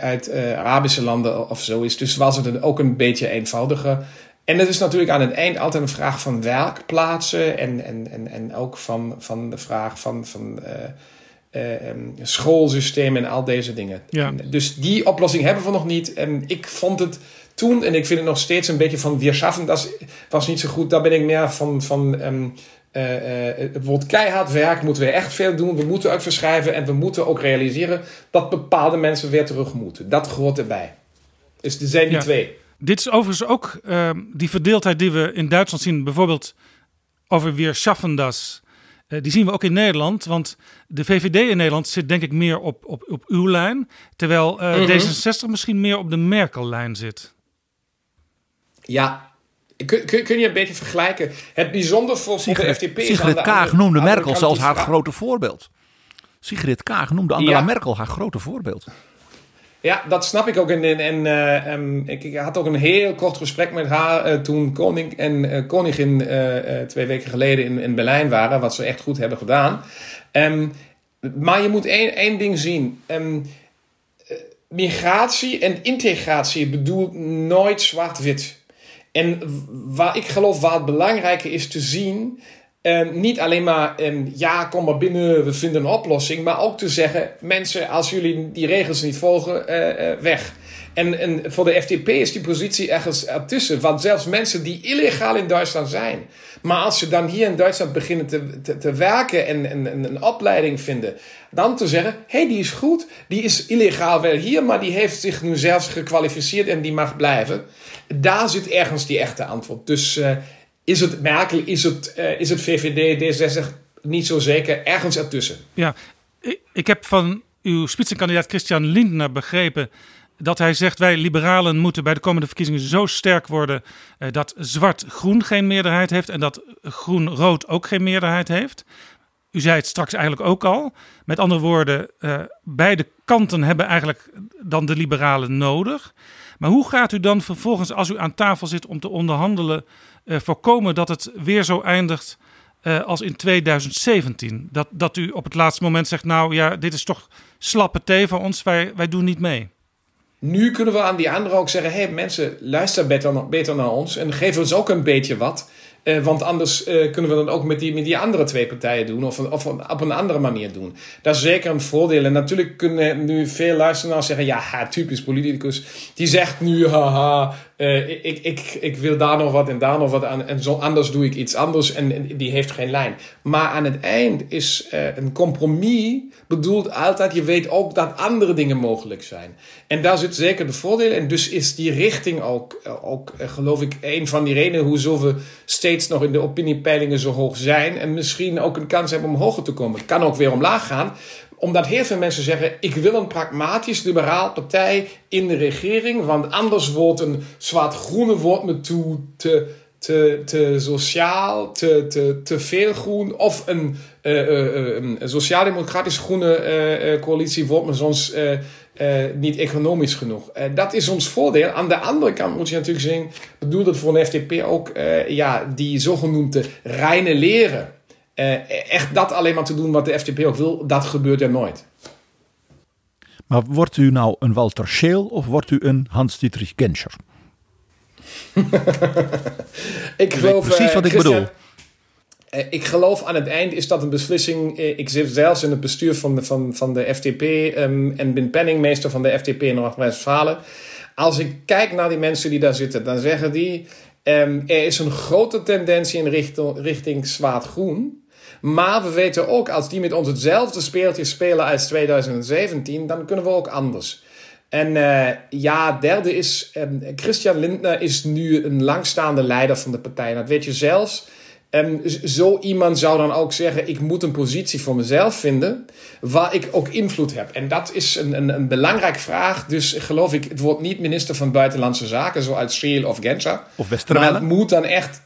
uit Arabische landen of zo is. Dus was het ook een beetje eenvoudiger. En het is natuurlijk aan het eind altijd een vraag van werkplaatsen en, en, en, en ook van, van de vraag van, van uh, uh, schoolsysteem en al deze dingen. Ja. Dus die oplossing hebben we nog niet. En ik vond het toen, en ik vind het nog steeds een beetje van wir schaffen, dat was niet zo goed. Daar ben ik meer van, van um, uh, het wordt keihard werk, moeten we echt veel doen. We moeten ook verschrijven en we moeten ook realiseren dat bepaalde mensen weer terug moeten. Dat hoort erbij. Dus er zijn die twee. Dit is overigens ook uh, die verdeeldheid die we in Duitsland zien, bijvoorbeeld over weer Schaffendas. Uh, die zien we ook in Nederland, want de VVD in Nederland zit denk ik meer op, op, op uw lijn, terwijl mm -hmm. D66 misschien meer op de Merkel-lijn zit. Ja, Kun, kun, kun, je een beetje vergelijken? Het bijzonder voor, voor de FDP is Sigrid Kaag noemde Merkel zelfs haar grote voorbeeld. Sigrid Kaag noemde Angela ja. Merkel haar grote voorbeeld. Ja, dat snap ik ook. En, en uh, um, ik, ik, had ook een heel kort gesprek met haar uh, toen koning en uh, koningin twee weken geleden in, in Berlijn waren. Wat ze echt goed hebben gedaan. Um, maar je moet één, één ding zien. Um, migratie en integratie bedoelt nooit zwart-wit. En waar ik geloof waar het is te zien Um, niet alleen maar, um, ja, kom maar binnen, we vinden een oplossing. Maar ook te zeggen, mensen, als jullie die regels niet volgen, uh, uh, weg. En, en voor de FDP is die positie ergens ertussen. Want zelfs mensen die illegaal in Duitsland zijn. Maar als ze dan hier in Duitsland beginnen te, te, werken en, en, en, een opleiding vinden. Dan te zeggen, hé, hey, die is goed. Die is illegaal wel hier, maar die heeft zich nu zelfs gekwalificeerd en die mag blijven. Daar zit ergens die echte antwoord. Dus... Uh, is het Merkel, is het, uh, is het VVD, D66 niet zo zeker, ergens ertussen. Ja, ik, heb van uw spitsenkandidaat Christian Lindner begrepen dat hij zegt wij liberalen moeten bij de komende verkiezingen zo sterk worden eh, dat zwart-groen geen meerderheid heeft en dat groen-rood ook geen meerderheid heeft. U zei het straks eigenlijk ook al. Met andere woorden, beide kanten hebben eigenlijk dan de liberalen nodig. Maar hoe gaat u dan vervolgens, als u aan tafel zit om te onderhandelen, uh, voorkomen dat het weer zo eindigt uh, als in 2017? Dat, dat u op het laatste moment zegt, nou ja, dit is toch slappe thee voor ons, wij, wij doen niet mee. Nu kunnen we aan die anderen ook zeggen: hé hey, mensen, luister beter, beter naar ons en geef ons ook een beetje wat. Uh, want anders uh, kunnen we dan ook met die, met die andere twee partijen doen, of, of op een andere manier doen. Dat is zeker een voordeel. En natuurlijk kunnen nu veel luisteraars zeggen: ja, typisch politicus. Die zegt nu: haha, uh, ik, ik, ik wil daar nog wat en daar nog wat aan. En zo anders doe ik iets anders. En, die heeft geen lijn. Maar aan het eind is een compromis bedoeld altijd: je weet ook dat andere dingen mogelijk zijn. En daar zit zeker de voordeel. En dus is die richting ook, ook geloof ik, een van die redenen hoezo we steeds nog in de opiniepeilingen zo hoog zijn. En misschien ook een kans hebben om hoger te komen. Het kan ook weer omlaag gaan omdat heel veel mensen zeggen: ik wil een pragmatisch liberaal partij in de regering, want anders wordt een zwart-groene wordt me toe te, te, te sociaal, te, te, te veel groen. Of een, uh, sociaal-democratisch groene coalitie wordt me soms niet economisch genoeg. Dat is ons voordeel. Aan de andere kant moet je natuurlijk zien, bedoel dat voor een FDP ook, ja, die zogenoemde reine leren. Echt dat alleen maar te doen wat de FDP ook wil, dat gebeurt er nooit. Maar wordt u nou een Walter Scheel of wordt u een Hans-Dietrich Genscher? ik geloof, precies wat ik bedoel. Eh, ik geloof aan het eind is dat een beslissing. Eh, ik zit zelfs in het bestuur van de, van, van de FTP um, en ben penningmeester van de FTP in Noord-Westfalen. Als ik kijk naar die mensen die daar zitten, dan zeggen die: um, er is een grote tendentie in richting, richting zwaard-groen. Maar we weten ook, als die met ons hetzelfde speeltje spelen als 2017, dan kunnen we ook anders. En uh, ja, derde is, um, Christian Lindner is nu een langstaande leider van de partij. dat weet je zelfs. En zo iemand zou dan ook zeggen: Ik moet een positie voor mezelf vinden waar ik ook invloed heb. En dat is een, een, een belangrijke vraag. Dus geloof ik, het wordt niet minister van Buitenlandse Zaken, zoals Scheel of Genscher. Of Westerwelle. Maar het moet dan echt.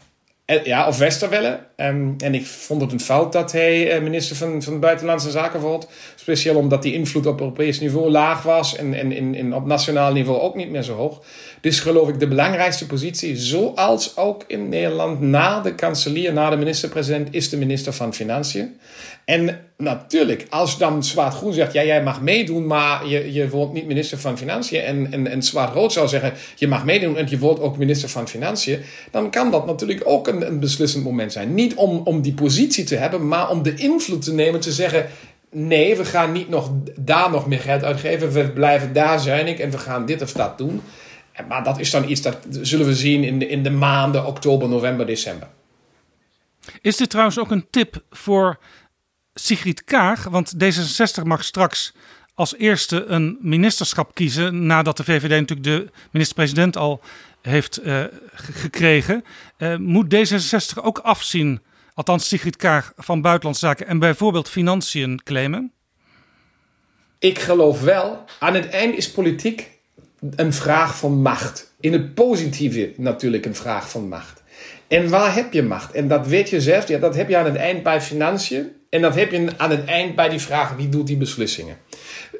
Ja, of Westerwelle. Um, en ik vond het een fout dat hij eh, minister van, van Buitenlandse Zaken wordt. Speciaal omdat die invloed op Europees niveau laag was en, en in, op nationaal niveau ook niet meer zo hoog. Dus geloof ik de belangrijkste positie, zoals ook in Nederland, na de kanselier, na de minister-president, is de minister van Financiën. En natuurlijk, als dan Zwaard Groen zegt, ja, jij mag meedoen, maar je, je wordt niet minister van Financiën. En, en, en Zwaard Rood zou zeggen, je mag meedoen en je wordt ook minister van Financiën. Dan kan dat natuurlijk ook een, een beslissend moment zijn. Niet om, om die positie te hebben, maar om de invloed te nemen, te zeggen, nee, we gaan niet nog daar nog meer geld uitgeven. We blijven daar zuinig en we gaan dit of dat doen. Maar dat is dan iets dat zullen we zien in de, in de maanden oktober, november, december. Is dit trouwens ook een tip voor Sigrid Kaag? Want D66 mag straks als eerste een ministerschap kiezen nadat de VVD natuurlijk de minister-president al heeft uh, gekregen. Uh, moet D66 ook afzien, althans Sigrid Kaag, van buitenlandse zaken en bijvoorbeeld financiën claimen? Ik geloof wel. Aan het eind is politiek een vraag van macht. In het positieve natuurlijk een vraag van macht. En waar heb je macht? En dat weet je zelf. Ja, dat heb je aan het eind bij financiën. En dat heb je aan het eind bij die vraag wie doet die beslissingen.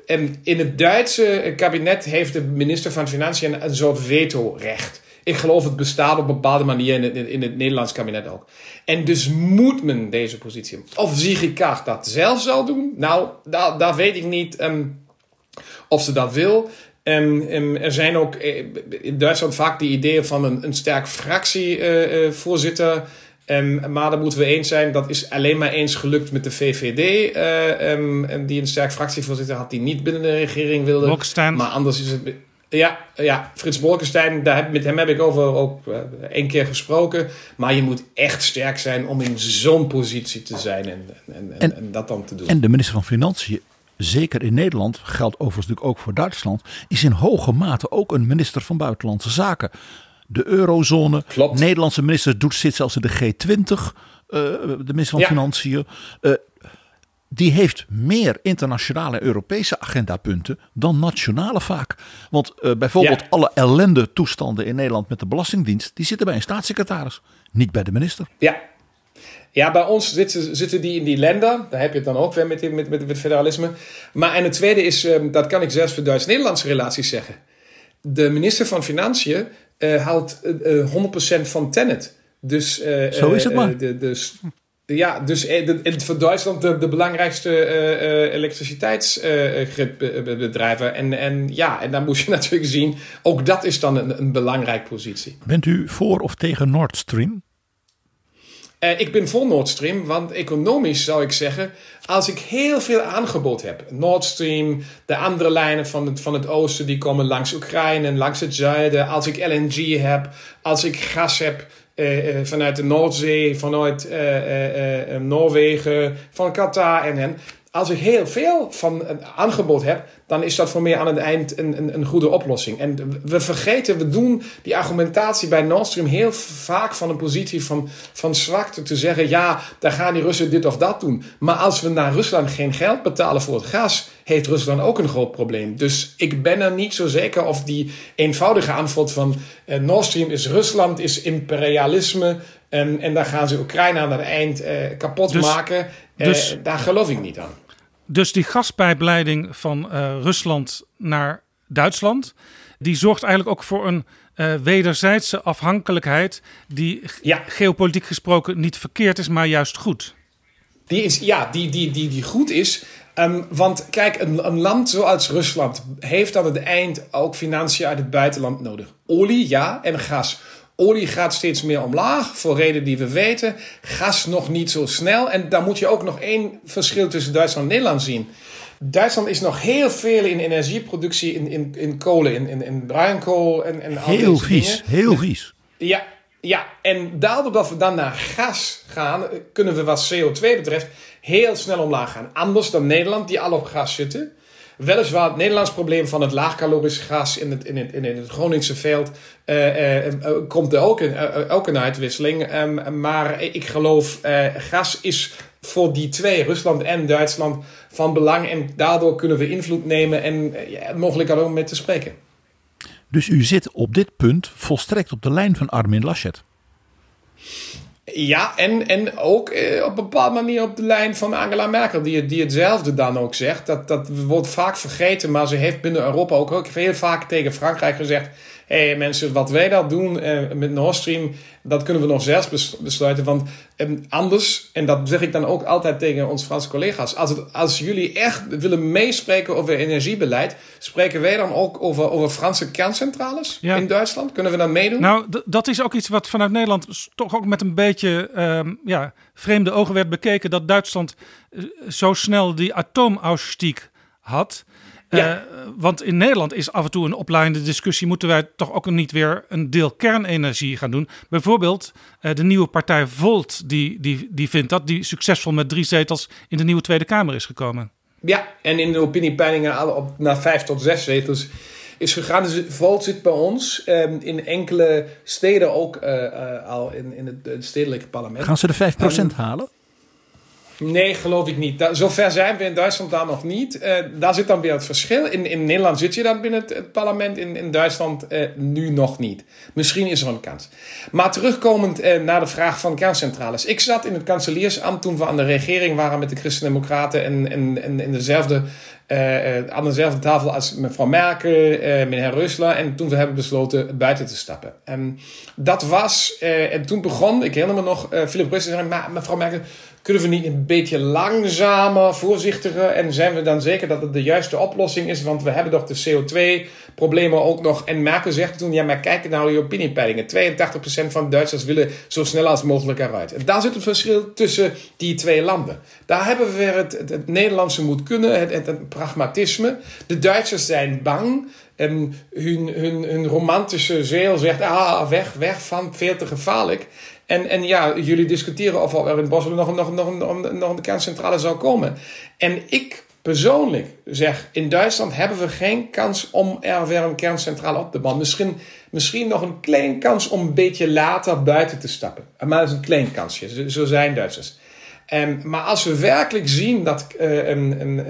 En in het Duitse kabinet heeft de minister van Financiën een soort vetorecht. Ik geloof het bestaat op een bepaalde manier in het, in het Nederlands kabinet ook. En dus moet men deze positie. Of Kaag dat zelf zal doen? Nou, daar, daar weet ik niet um, of ze dat wil. En, en, er zijn ook eh, in Duitsland vaak die ideeën van een, een sterk fractievoorzitter. Uh, um, maar daar moeten we eens zijn, dat is alleen maar eens gelukt met de VVD. Uh, um, die een sterk fractievoorzitter had die niet binnen de regering wilde. Maar anders is het. Ja, ja Frits Bolkestein, daar heb, met hem heb ik over ook uh, één keer gesproken. Maar je moet echt sterk zijn om in zo'n positie te zijn en, en, en, en, dat dan te doen. En de minister van Financiën zeker in Nederland, geldt overigens natuurlijk ook voor Duitsland, is in hoge mate ook een minister van Buitenlandse Zaken. De eurozone, Klopt. Nederlandse minister doet, zit zelfs in de G20, uh, de minister van Ja. Financiën. Uh, die heeft meer internationale Europese agendapunten dan nationale vaak. Want uh, bijvoorbeeld Ja. alle ellende toestanden in Nederland met de Belastingdienst, die zitten bij een staatssecretaris, niet bij de minister. Ja. Ja, bij ons zitten, zitten die in die landen. Daar heb je het dan ook weer met, met, met, federalisme. Maar en het tweede is, eh, dat kan ik zelfs voor Duits-Nederlandse relaties zeggen. De minister van Financiën eh haalt eh, eh, 100% van Tenet. Dus, eh, Zo is het eh, maar. eh, de, dus, ja, dus eh, de- voor Duitsland de, de belangrijkste eh, elektriciteitsbedrijven. en, en ja, en dan moet je natuurlijk zien, ook dat is dan een, een belangrijke positie. Bent u voor of tegen Nord Stream? Eh, ik ben voor Nord Stream, want economisch zou ik zeggen, als ik heel veel aangebod heb, Nord Stream, de andere lijnen van het, van het oosten die komen langs Oekraïne en langs het zuiden, als ik LNG heb, als ik gas heb eh, vanuit de Noordzee, vanuit eh, Noorwegen, van Qatar en en. Als ik heel veel van een aangebod heb, dan is dat voor mij aan het eind een, een, een goede oplossing. En we vergeten, we doen die argumentatie bij Nord Stream heel vaak van een positie van, van zwakte te zeggen: ja, daar gaan die Russen dit of dat doen. Maar als we naar Rusland geen geld betalen voor het gas, heeft Rusland ook een groot probleem. Dus ik ben er niet zo zeker of die eenvoudige antwoord van eh, Nord Stream is Rusland, is imperialisme. En, en daar gaan ze Oekraïne aan het eind eh, kapot Dus- maken. Eh, dus- daar geloof ik niet aan. Dus die gaspijpleiding van eh, Rusland naar Duitsland, die zorgt eigenlijk ook voor een eh, wederzijdse afhankelijkheid die Ja. geopolitiek gesproken niet verkeerd is, maar juist goed. Die is, ja, die, die, die, die goed is. Ehm, want kijk, een, een land zoals Rusland heeft aan het eind ook financiën uit het buitenland nodig. Olie, ja, en gas. Olie gaat steeds meer omlaag, voor redenen die we weten. Gas nog niet zo snel. En dan moet je ook nog één verschil tussen Duitsland en Nederland zien. Duitsland is nog heel veel in energieproductie in, in, in kolen, in, in, in bruinkool en, en al Heel vies, dingen. heel vies. Ja, ja, en daardoor dat we dan naar gas gaan, kunnen we wat CO2 betreft heel snel omlaag gaan. Anders dan Nederland, die al op gas zitten. Weliswaar het Nederlands probleem van het laagcalorisch gas in het, in het, in het Groningse veld eh, eh, eh, komt er ook een, ook een uitwisseling. Ehm, maar ik geloof, gas is voor die twee, Rusland en Duitsland, van belang. En daardoor kunnen we invloed nemen en mogelijk ook met te spreken. Dus u zit op dit punt volstrekt op de lijn van Armin Laschet. Ja, en, en ook eh, op een bepaalde manier op de lijn van Angela Merkel, die, die hetzelfde dan ook zegt. Dat, dat wordt vaak vergeten, maar ze heeft binnen Europa ook, ook heel vaak tegen Frankrijk gezegd: hey, mensen, wat wij dat doen eh, met Nord Stream, dat kunnen we nog zelfs bes- besluiten. Want eh, anders, en dat zeg ik dan ook altijd tegen onze Franse collega's, als, het, als jullie echt willen meespreken over energiebeleid, spreken wij dan ook over, over Franse kerncentrales Ja. in Duitsland? Kunnen we dan meedoen? Nou, dat is ook iets wat vanuit Nederland toch ook met een beetje ehm, ja, vreemde ogen werd bekeken. Dat Duitsland eh, zo snel die atoomausstieg had. Eh, Ja. want in Nederland is af en toe een oplaaiende discussie. Moeten wij toch ook niet weer een deel kernenergie gaan doen? Bijvoorbeeld eh, de nieuwe partij Volt, die, die, die vindt dat. Die succesvol met drie zetels in de nieuwe Tweede Kamer is gekomen. Ja, en in de opiniepeilingen al op, naar vijf tot zes zetels is gegaan. Dus Volt zit bij ons ehm, in enkele steden ook eh, eh, al in, in het, het stedelijke parlement. Gaan ze de 5% halen? Nee, geloof ik niet. Zover zijn we in Duitsland daar nog niet. Eh, daar zit dan weer het verschil. In, in Nederland zit je dan binnen het, parlement, in, in Duitsland eh, nu nog niet. Misschien is er een kans. Maar terugkomend eh, naar de vraag van kerncentrales. Ik zat in het kanseliersambt toen we aan de regering waren met de Christen-Democraten en, en, en in dezelfde, aan dezelfde tafel als mevrouw Merkel, eh, meneer Rusla. En toen we hebben besloten buiten te stappen. En dat was, en toen begon, ik herinner me nog, Philip Rusla zei, maar mevrouw Merkel, kunnen we niet een beetje langzamer, voorzichtiger en zijn we dan zeker dat het de juiste oplossing is? Want we hebben toch de CO2-problemen ook nog. En Merkel zegt toen, ja, maar kijk naar die opiniepeilingen. 82% van Duitsers willen zo snel als mogelijk eruit. En daar zit het verschil tussen die twee landen. Daar hebben we weer het, het, Nederlandse moet kunnen, het pragmatisme. De Duitsers zijn bang. En hun, hun, hun romantische zeel zegt, ah, weg, weg van, veel te gevaarlijk. En, en ja, jullie discussiëren of er in Bosselen nog, nog, nog, nog, nog een kerncentrale zou komen. En ik persoonlijk zeg, in Duitsland hebben we geen kans om er weer een kerncentrale op te bouwen. Misschien, misschien nog een klein kans om een beetje later buiten te stappen. Maar dat is een klein kansje, zo zijn Duitsers. Um, maar als we werkelijk zien dat een uh,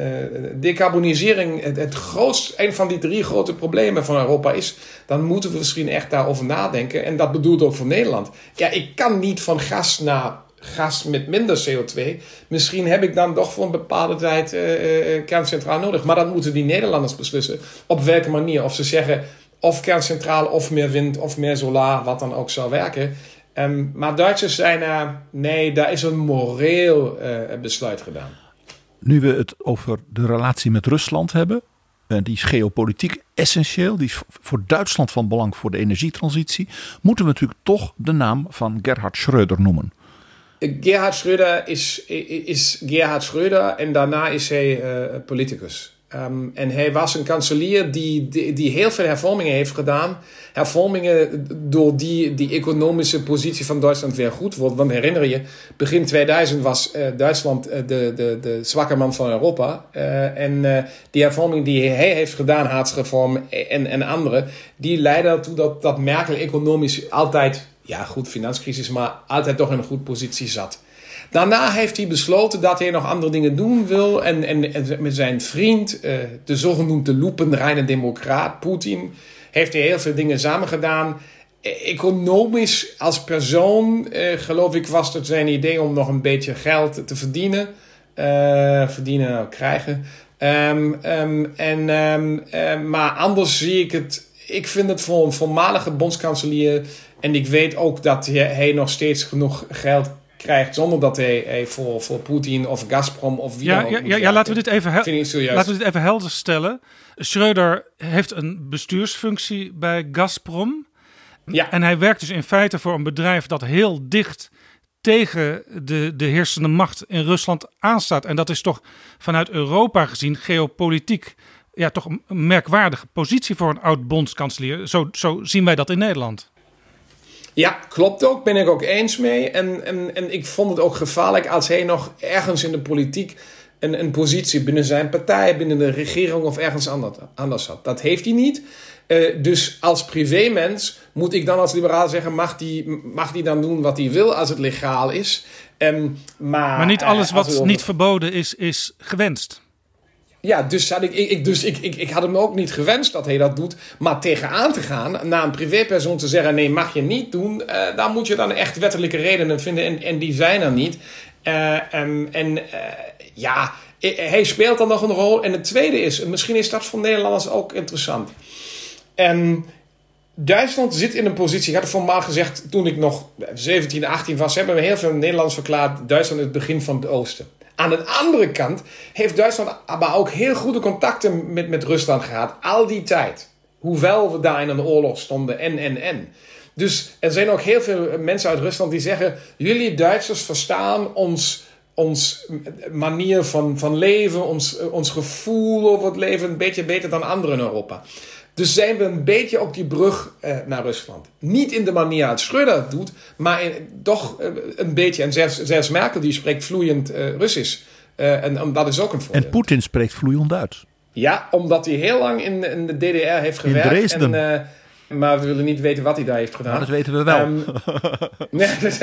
decarbonisering het, het grootst, een van die drie grote problemen van Europa is, dan moeten we misschien echt daarover nadenken. En dat bedoelt ook voor Nederland. Ja, ik kan niet van gas naar gas met minder CO2. Misschien heb ik dan toch voor een bepaalde tijd uh, kerncentraal nodig. Maar dat moeten die Nederlanders beslissen. Op welke manier. Of ze zeggen of kerncentrale of meer wind of meer solar, wat dan ook zou werken. Um, maar Duitsers zijn uh, nee, daar is een moreel uh, besluit gedaan. Nu we het over de relatie met Rusland hebben, uh, die is geopolitiek essentieel, die is voor Duitsland van belang voor de energietransitie, moeten we natuurlijk toch de naam van Gerhard Schröder noemen. Gerhard Schröder is, is Gerhard Schröder en daarna is hij politicus. Um, en hij was een kanselier die, die, die, heel veel hervormingen heeft gedaan. Hervormingen door die, die economische positie van Duitsland weer goed wordt. Want herinner je, begin 2000 was uh, Duitsland uh, de, de, de zwakke man van Europa. Uh, en die hervormingen die hij heeft gedaan, haatsreform en, en andere, die leidden ertoe dat, dat Merkel economisch altijd, ja goed, finanscrisis, maar altijd toch in een goede positie zat. Daarna heeft hij besloten dat hij nog andere dingen doen wil. En, en, met zijn vriend, uh, de zogenoemde loepenreine democraat Poetin, heeft hij heel veel dingen samen gedaan. Economisch als persoon, uh, geloof ik, was het zijn idee om nog een beetje geld te verdienen. Uh, verdienen, nou, krijgen. Um, um, en, um, maar anders zie ik het. Ik vind het voor een voormalige bondskanselier. En ik weet ook dat hij nog steeds genoeg geld krijgt zonder dat hij, hij voor, voor Poetin of Gazprom of wie ja, dan ook ja, ja, ja, laten we dit even, laten we dit even helder stellen. Schreuder heeft een bestuursfunctie bij Gazprom. Ja. En hij werkt dus in feite voor een bedrijf dat heel dicht tegen de, de heersende macht in Rusland aanstaat. En dat is toch vanuit Europa gezien geopolitiek ja, toch een merkwaardige positie voor een oud bondskanselier. Zo, zo zien wij dat in Nederland. Ja, klopt ook. Ben ik ook eens mee. En, en, en ik vond het ook gevaarlijk als hij nog ergens in de politiek een, een positie binnen zijn partij, binnen de regering of ergens anders, anders had. Dat heeft hij niet. Uh, dus als privémens moet ik dan als liberaal zeggen: mag die, mag die dan doen wat hij wil als het legaal is? Um, maar, maar niet alles uh, wat niet verboden is, is gewenst. Ja, dus, had ik, ik, dus ik, ik, had hem ook niet gewenst dat hij dat doet. Maar tegenaan te gaan, naar een privépersoon te zeggen: nee, mag je niet doen. Uh, daar moet je dan echt wettelijke redenen vinden. En, en die zijn er niet. Uh, en uh, ja, hij speelt dan nog een rol. En het tweede is, misschien is dat voor Nederlanders ook interessant. En Duitsland zit in een positie, ik had het formaal gezegd toen ik nog 17, 18 was, hebben we heel veel Nederlanders verklaard: Duitsland is het begin van het Oosten. Aan de andere kant heeft Duitsland maar ook heel goede contacten met, met Rusland gehad, al die tijd. Hoewel we daar in een oorlog stonden en, en, en. Dus er zijn ook heel veel mensen uit Rusland die zeggen: jullie Duitsers verstaan ons, ons manier van, van leven, ons, ons gevoel over het leven een beetje beter dan anderen in Europa. Dus zijn we een beetje op die brug eh, naar Rusland. Niet in de manier als Schröder het doet, maar in, toch eh, een beetje. En zelfs, zelfs Merkel die spreekt vloeiend uh, Russisch. en um, dat is ook een voordeel. En Poetin spreekt vloeiend Duits. Ja, omdat hij heel lang in, in de DDR heeft gewerkt. In Dresden. En, maar we willen niet weten wat hij daar heeft gedaan. Maar dat weten we wel. Um,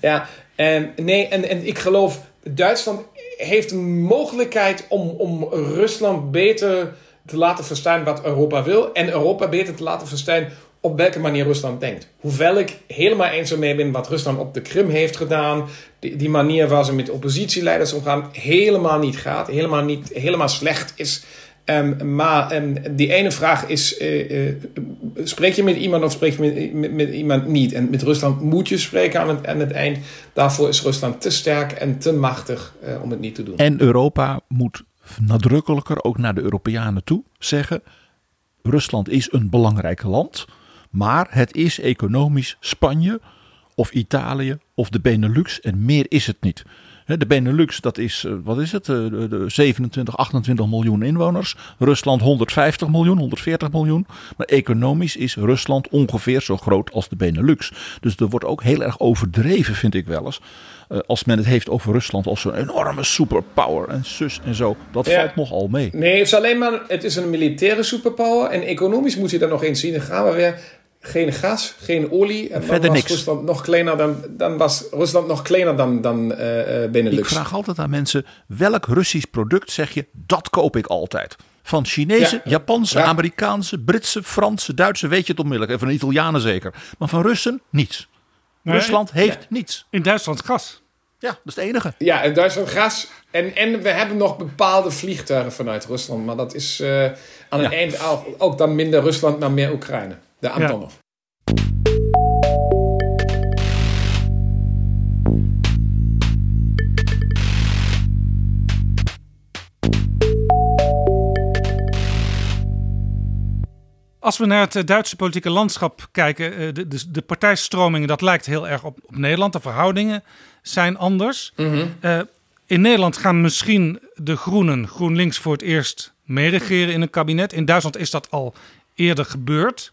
ja, en, nee en, en ik geloof, Duitsland heeft een mogelijkheid om, om Rusland beter te laten verstaan wat Europa wil. En Europa beter te laten verstaan op welke manier Rusland denkt. Hoewel ik helemaal eens mee ben wat Rusland op de Krim heeft gedaan. Die, die manier waar ze met oppositieleiders omgaan. Helemaal niet gaat. Helemaal, niet, helemaal slecht is. Um, maar um, die ene vraag is: uh, uh, spreek je met iemand of spreek je met, met, iemand niet? En met Rusland moet je spreken aan het, aan het eind. Daarvoor is Rusland te sterk en te machtig uh, om het niet te doen. En Europa moet nadrukkelijker ook naar de Europeanen toe zeggen: Rusland is een belangrijk land, maar het is economisch Spanje of Italië of de Benelux en meer is het niet. De Benelux, dat is, wat is het, 27, 28 miljoen inwoners. Rusland 150 miljoen, 140 miljoen. Maar economisch is Rusland ongeveer zo groot als de Benelux. Dus er wordt ook heel erg overdreven, vind ik wel eens. Als men het heeft over Rusland als een enorme superpower en zus en zo. Dat ja. valt nogal mee. Nee, het is alleen maar, het is een militaire superpower. En economisch moet je dat nog eens zien. Dan gaan we weer geen gas, geen olie. En Verder was niks. Rusland nog kleiner dan, dan was Rusland nog kleiner dan, dan eh eh, Benelux. Ik vraag altijd aan mensen: welk Russisch product zeg je dat koop ik altijd? Van Chinese, Ja. Japanse, Ja. Amerikaanse, Britse, Franse, Duitse, weet je het onmiddellijk. En van Italianen zeker. Maar van Russen niets. Nee, Rusland heeft niets. In Duitsland gas. Ja, dat is het enige. Ja, in Duitsland gas. En, en we hebben nog bepaalde vliegtuigen vanuit Rusland. Maar dat is eh, aan het Ja. eind ook, ook dan minder Rusland, maar meer Oekraïne. De Antonov. Als we naar het eh, Duitse politieke landschap kijken, eh, de, de, de partijstromingen, dat lijkt heel erg op, op Nederland. De verhoudingen zijn anders. Eh, in Nederland gaan misschien de Groenen, GroenLinks, voor het eerst meeregeren in een kabinet. In Duitsland is dat al eerder gebeurd.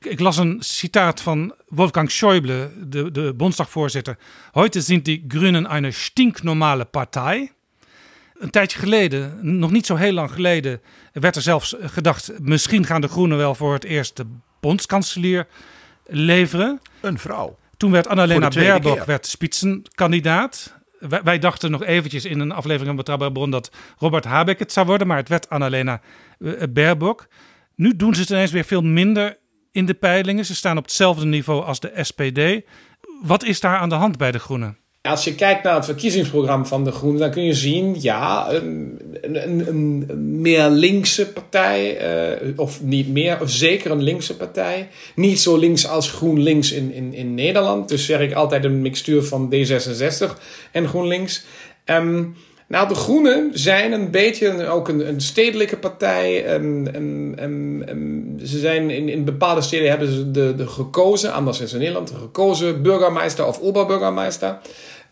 Ik, las een citaat van Wolfgang Schäuble, de, de Bondsdagvoorzitter. Heute sind die Grünen eine stinknormale Partei. Een tijdje geleden, nog niet zo heel lang geleden, werd er zelfs gedacht: misschien gaan de Groenen wel voor het eerst de bondskanselier leveren. Een vrouw. Toen werd Annalena Baerbock keer. werd spitsenkandidaat. Wij, wij dachten nog eventjes in een aflevering van Betrouwbare Bron dat Robert Habeck het zou worden, maar het werd Annalena eh, Baerbock. Nu doen ze het ineens weer veel minder in de peilingen. Ze staan op hetzelfde niveau als de SPD. Wat is daar aan de hand bij de Groenen? Als je kijkt naar het verkiezingsprogramma van de Groenen, dan kun je zien, ja, een, meer linkse partij, eh, of niet meer, of zeker een linkse partij. Niet zo links als GroenLinks in, in, in Nederland. Dus zeg ik altijd een mixtuur van D66 en GroenLinks. Ehm, nou, de Groenen zijn een beetje ook een, een stedelijke partij. Ze zijn in, in bepaalde steden hebben ze de, de gekozen, anders is in Nederland, de gekozen burgemeester of oberburgemeester.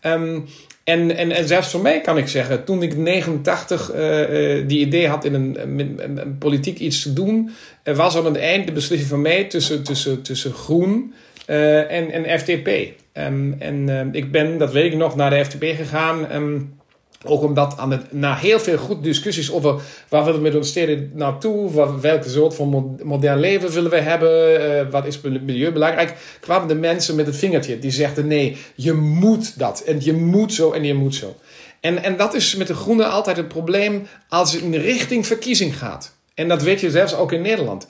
Ehm, en, en, en zelfs voor mij kan ik zeggen, toen ik 89 eh, eh, die idee had in een, politiek iets te doen, eh, was aan het eind de beslissing van mij tussen, tussen, tussen Groen eh, en, en FDP. Ehm, en ehm, ik ben, dat weet ik nog, naar de FDP gegaan. Ook omdat aan het, na heel veel goed discussies over waar willen we met ons steden naartoe, wat, welke soort van mo- modern leven willen we hebben, eh, wat is milieu belangrijk, kwamen de mensen met het vingertje. Die zegden nee, je moet dat en je moet zo en je moet zo. En, en dat is met de groenen altijd het probleem als het in richting verkiezing gaat. En dat weet je zelfs ook in Nederland.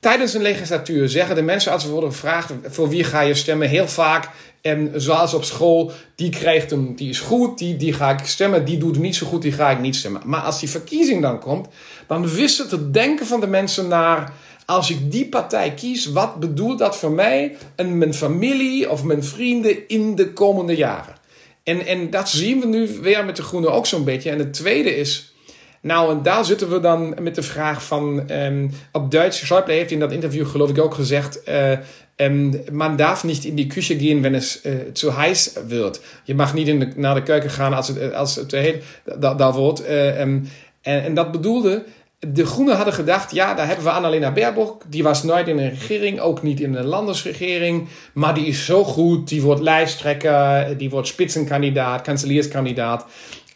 Tijdens een legislatuur zeggen de mensen als ze worden gevraagd voor wie ga je stemmen heel vaak en zoals op school, die krijgt hem, die is goed, die, die ga ik stemmen, die doet niet zo goed, die ga ik niet stemmen. Maar als die verkiezing dan komt, dan wisselt het denken van de mensen naar als ik die partij kies, wat bedoelt dat voor mij en mijn familie of mijn vrienden in de komende jaren? En, en dat zien we nu weer met de Groenen ook zo'n beetje. En het tweede is, nou, en daar zitten we dan met de vraag van, ehm, op Duits, Schäuble heeft in dat interview geloof ik ook gezegd, eh, ehm, man darf niet in die Küche gehen, wenn es eh, zu heiß wird. Je mag niet in de, naar de keuken gaan als het, als het te heet da- wordt. Eh, ehm, en, en dat bedoelde, de Groenen hadden gedacht, ja, daar hebben we Annalena Baerbock. Die was nooit in een regering, ook niet in een landesregering. Maar die is zo goed, die wordt lijsttrekker, die wordt spitsenkandidaat, kanselierskandidaat.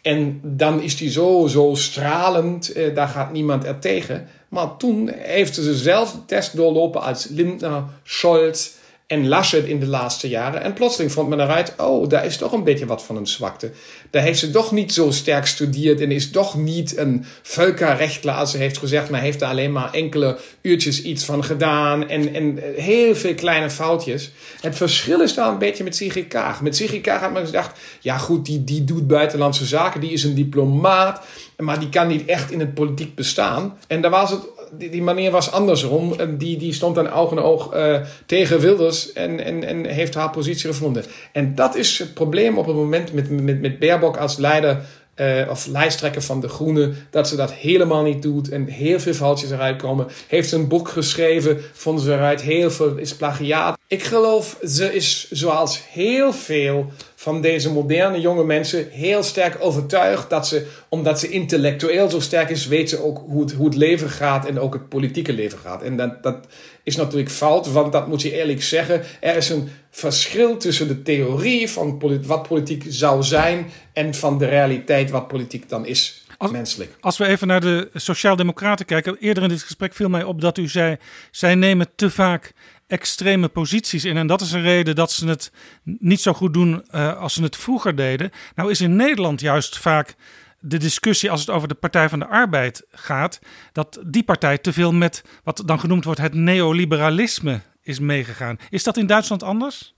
En dan is die zo, zo stralend, eh, daar gaat niemand er tegen. Maar toen heeft ze zelf de test doorlopen als Lindner, Scholz en Laschet in de laatste jaren. En plotseling vond men eruit, oh, daar is toch een beetje wat van een zwakte. Daar heeft ze toch niet zo sterk gestudeerd en is toch niet een völkerrechtler, als ze heeft gezegd, maar heeft daar alleen maar enkele uurtjes iets van gedaan en, en heel veel kleine foutjes. Het verschil is daar een beetje met Sigrid Kaag. Met Sigrid Kaag had men gedacht, ja goed, die, die doet buitenlandse zaken, die is een diplomaat, maar die kan niet echt in het politiek bestaan. En daar was het die, die manier was andersom. En Die, die stond dan oog oog eh, tegen Wilders en, en, en heeft haar positie gevonden. En dat is het probleem op het moment met, met, met Baerbock als leider eh, of lijsttrekker van de Groenen, dat ze dat helemaal niet doet en heel veel foutjes eruit komen. Heeft een boek geschreven, vonden ze eruit, heel veel is plagiaat. Ik geloof, ze is zoals heel veel van deze moderne jonge mensen heel sterk overtuigd dat ze, omdat ze intellectueel zo sterk is, weet ze ook hoe het, hoe het leven gaat en ook het politieke leven gaat. En dat, dat is natuurlijk fout, want dat moet je eerlijk zeggen. Er is een verschil tussen de theorie van wat politiek zou zijn en van de realiteit wat politiek dan is, Als- menselijk. Als we even naar de Sociaaldemocraten kijken. Eerder in dit gesprek viel mij op dat u zei. zij nemen te vaak extreme posities in. En dat is een reden dat ze het niet zo goed doen uh, als ze het vroeger deden. Nou is in Nederland juist vaak de discussie als het over de Partij van de Arbeid gaat, dat die partij te veel met wat dan genoemd wordt het neoliberalisme is meegegaan. Is dat in Duitsland anders?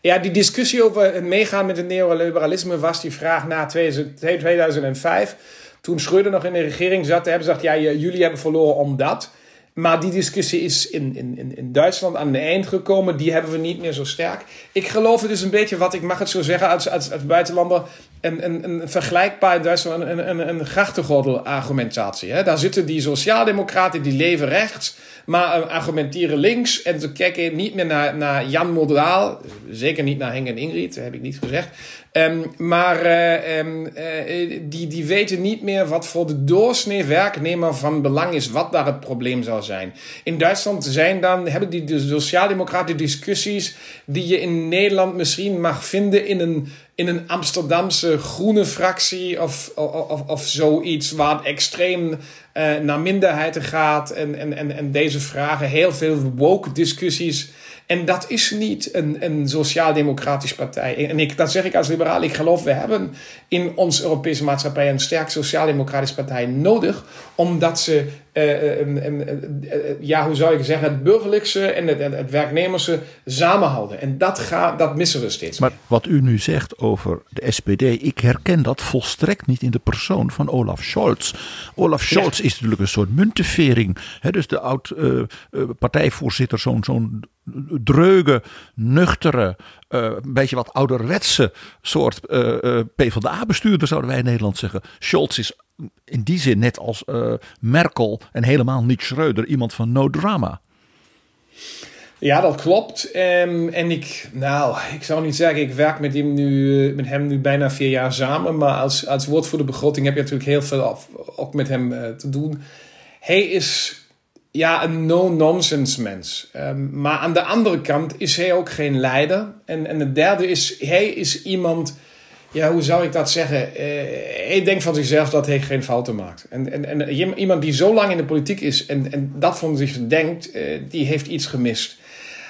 Ja, die discussie over het meegaan met het neoliberalisme was die vraag na 2005. Toen Schröder nog in de regering zat, hebben ze gezegd: ja, jullie hebben verloren omdat. Maar die discussie is in, in, in Duitsland aan het eind gekomen. Die hebben we niet meer zo sterk. Ik geloof het is een beetje wat, ik mag het zo zeggen als, als, als buitenlander, een, een, een vergelijkbaar in Duitsland een, een, een grachtengordel argumentatie. Hè? Daar zitten die sociaaldemocraten die leven rechts, maar uh, argumenteren links. En ze kijken niet meer naar, naar Jan Modaal, zeker niet naar Henk en Ingrid, dat heb ik niet gezegd. Um, maar uh, um, uh, die, die weten niet meer wat voor de doorsnee werknemer van belang is, wat daar het probleem zou zijn. In Duitsland zijn dan, hebben die de sociaaldemocraten discussies die je in Nederland misschien mag vinden in een, in een Amsterdamse groene fractie of, of, of zoiets waar het extreem uh, naar minderheden gaat en, en, en, en deze vragen heel veel woke discussies en dat is niet een, een sociaal-democratisch partij. En ik, dat zeg ik als liberaal. Ik geloof, we hebben in onze Europese maatschappij een sterk sociaal-democratisch partij nodig. Omdat ze, ja, hoe zou ik zeggen, het burgerlijkse en het, het werknemerse samenhouden. En dat, gaat, dat missen we steeds. Maar wat u nu zegt over de SPD, ik herken dat volstrekt niet in de persoon van Olaf Scholz. Olaf Scholz ja. is natuurlijk een soort muntevering. Hè, dus de oud-partijvoorzitter, zo'n zo'n dreuge, nuchtere, uh, een beetje wat ouderwetse soort uh, PvdA-bestuurder, zouden wij in Nederland zeggen. Scholz is in die zin net als Merkel en helemaal niet Schreuder iemand van no drama. Ja, dat klopt. Um, en ik, nou, ik zou niet zeggen, ik werk met hem nu, met hem bijna vier jaar samen. Maar als, als woordvoerder begroting heb je natuurlijk heel veel ook met hem te doen. Hij is ja, een no-nonsense mens. Um, maar aan de andere kant is hij ook geen leider. En, en het derde is, hij is iemand, ja, hoe zou ik dat zeggen? Uh, hij denkt van zichzelf dat hij geen fouten maakt. En, en, en iemand die zo lang in de politiek is en, en dat van zich denkt, uh, die heeft iets gemist.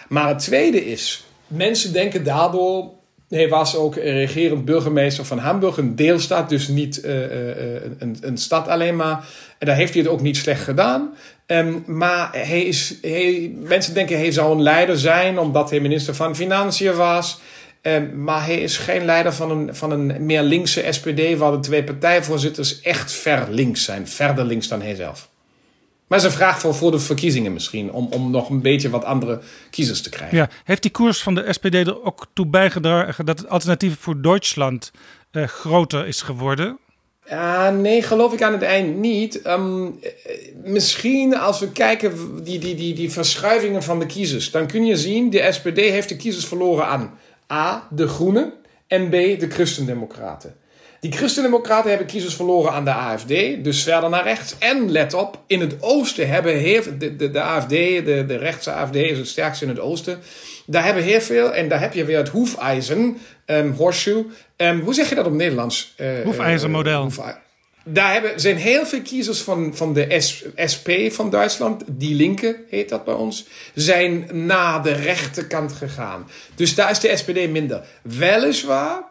Maar het tweede is, mensen denken daardoor hij was ook regerend burgemeester van Hamburg, een deelstaat, dus niet uh, een, een, stad alleen maar. En daar heeft hij het ook niet slecht gedaan. Um, maar hij is, hij, mensen denken hij zou een leider zijn omdat hij minister van Financiën was. Um, maar hij is geen leider van een, van een meer linkse SPD, waar de twee partijvoorzitters echt ver links zijn. Verder links dan hij zelf. Maar het is een vraag voor, voor de verkiezingen misschien, om, om nog een beetje wat andere kiezers te krijgen. Ja, heeft die koers van de SPD er ook toe bijgedragen dat het alternatief voor Duitsland uh, groter is geworden? Uh, nee, geloof ik aan het eind niet. Um, misschien als we kijken die, die, die, die verschuivingen van de kiezers, dan kun je zien de SPD heeft de kiezers verloren aan A, de Groenen en B, de Christendemocraten. Die Christendemocraten hebben kiezers verloren aan de AFD, dus verder naar rechts. En let op, in het oosten hebben heel, de, de, de AFD, de, de rechtse AFD is het sterkste in het oosten. Daar hebben heel veel, en daar heb je weer het hoefijzen, um, horseshoe. Um, hoe zeg je dat op Nederlands? Uh, Hoefijzermodel. Uh, daar hebben, zijn heel veel kiezers van, van de SP van Duitsland, die linker heet dat bij ons, zijn naar de rechterkant gegaan. Dus daar is de SPD minder. Weliswaar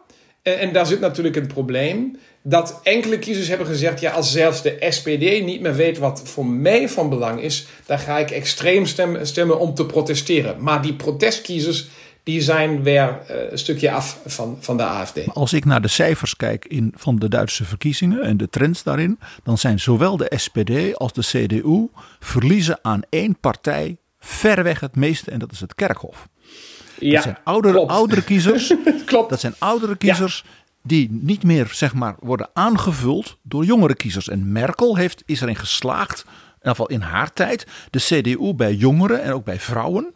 en, en, daar zit natuurlijk een probleem. Dat enkele kiezers hebben gezegd: ja, als zelfs de SPD niet meer weet wat voor mij van belang is, dan ga ik extreem stemmen, stemmen om te protesteren. Maar die protestkiezers die zijn weer uh, een stukje af van, van de AFD. Als ik naar de cijfers kijk in, van de Duitse verkiezingen en de trends daarin, dan zijn zowel de SPD als de CDU verliezen aan één partij verreweg het meeste en dat is het Kerkhof. Ja, dat zijn oudere, oudere kiezers. klopt. Dat zijn oudere kiezers ja. die niet meer zeg maar, worden aangevuld door jongere kiezers. En Merkel heeft, is erin geslaagd, in ieder geval in haar tijd, de CDU bij jongeren en ook bij vrouwen.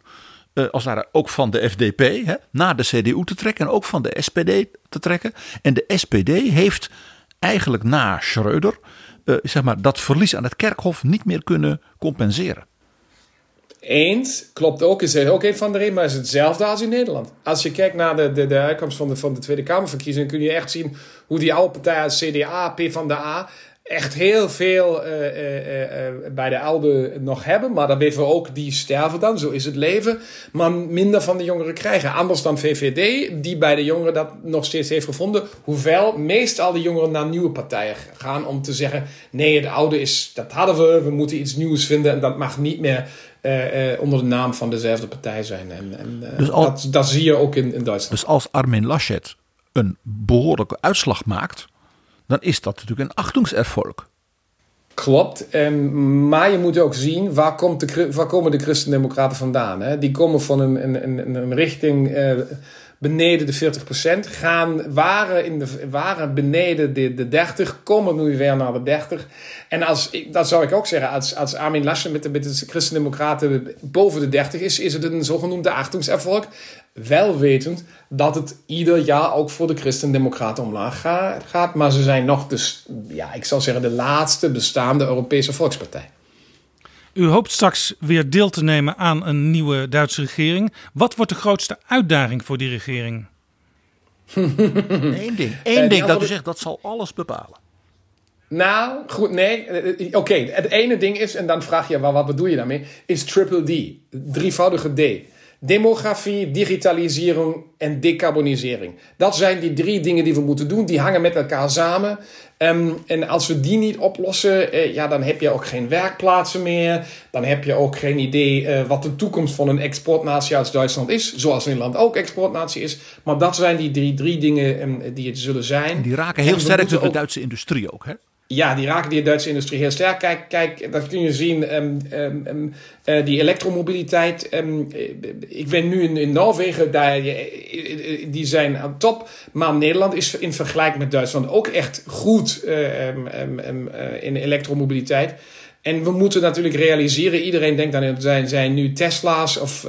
Uh, als het ook van de FDP hè, naar de CDU te trekken en ook van de SPD te trekken. En de SPD heeft eigenlijk na Schreuder uh, zeg maar, dat verlies aan het kerkhof niet meer kunnen compenseren. Eens, klopt ook, is ook een van de reden, maar is hetzelfde als in Nederland. Als je kijkt naar de, de, de uitkomst van de, van de Tweede Kamerverkiezingen, kun je echt zien hoe die oude partijen CDA, P van de A, echt heel veel eh, eh, eh, bij de oude nog hebben. Maar dan weten we ook, die sterven dan. Zo is het leven. Maar minder van de jongeren krijgen. Anders dan VVD, die bij de jongeren dat nog steeds heeft gevonden. Hoewel meestal de jongeren naar nieuwe partijen gaan om te zeggen... nee, het oude is, dat hadden we. We moeten iets nieuws vinden. En dat mag niet meer onder de naam van dezelfde partij zijn. En, en dus dat, dat zie je ook in, in Duitsland. Dus als Armin Laschet een behoorlijke uitslag maakt dan is dat natuurlijk een achtingserfolg. Klopt, um, maar je moet ook zien waar, komt de, waar komen de christendemocraten vandaan. Hè? Die komen van een, een, een, richting uh, beneden de 40%, gaan, waren, in de, waren beneden de, de 30, komen nu weer naar de 30. En als, dat zou ik ook zeggen, als, als Armin Laschet met de, met de boven de 30 is, is het een zogenoemde achtingserfolg. Wel wetend dat het ieder jaar ook voor de Christendemocraten omlaag gaat. Maar ze zijn nog, dus, ja, ik zal zeggen, de laatste bestaande Europese volkspartij. U hoopt straks weer deel te nemen aan een nieuwe Duitse regering. Wat wordt de grootste uitdaging voor die regering? Eén ding, Eén ding dat u zegt, dat zal alles bepalen. Nou, goed, nee. Eh, eh, oké, het ene ding is, en dan vraag je, wat bedoel je daarmee? Is triple D, drievoudige D. Demografie, digitalisering en decarbonisering. Dat zijn die drie dingen die we moeten doen. Die hangen met elkaar samen. Ehm, en als we die niet oplossen, eh, ja, dan heb je ook geen werkplaatsen meer. Dan heb je ook geen idee eh, wat de toekomst van een exportnatie als Duitsland is. Zoals Nederland ook exportnatie is. Maar dat zijn die drie, drie dingen um, die het zullen zijn. Die raken heel sterk de Duitse industrie ook, hè? Ja, die raken die Duitse industrie heel sterk. Kijk, kijk dat kun je zien. Um, uh, die elektromobiliteit. Um, ik ben nu in, in Noorwegen, daar, die zijn aan top. Maar Nederland is in vergelijking met Duitsland ook echt goed in elektromobiliteit. En we moeten natuurlijk realiseren, iedereen denkt dan, zijn, zijn nu Tesla's of,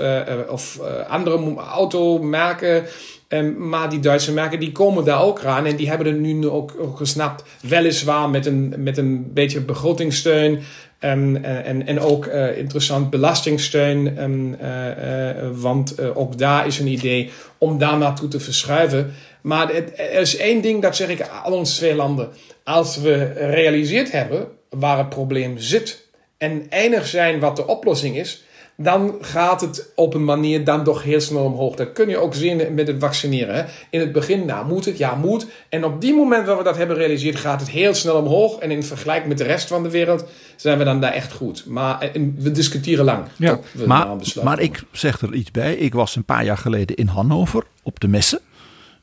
of andere automerken Um, maar die Duitse merken die komen daar ook aan en die hebben er nu ook, ook gesnapt. Weliswaar met een, met een beetje begrotingssteun um, en, en ook uh, interessant belastingsteun. Um, uh, want ook daar is een idee om daar naartoe te verschuiven. Maar het, er is één ding, dat zeg ik aan ons twee landen. Als we realiseerd hebben waar het probleem zit en enig zijn wat de oplossing is, dan gaat het op een manier dan toch heel snel omhoog. Dat kun je ook zien met het vaccineren. Hè? In het begin, nou moet het, ja moet. En op die moment waar we dat hebben gerealiseerd, gaat het heel snel omhoog. En in vergelijking met de rest van de wereld zijn we dan daar echt goed. Maar eh, we discussiëren lang. Ja, maar, maar ik zeg er iets bij. Ik was een paar jaar geleden in Hannover op de messen.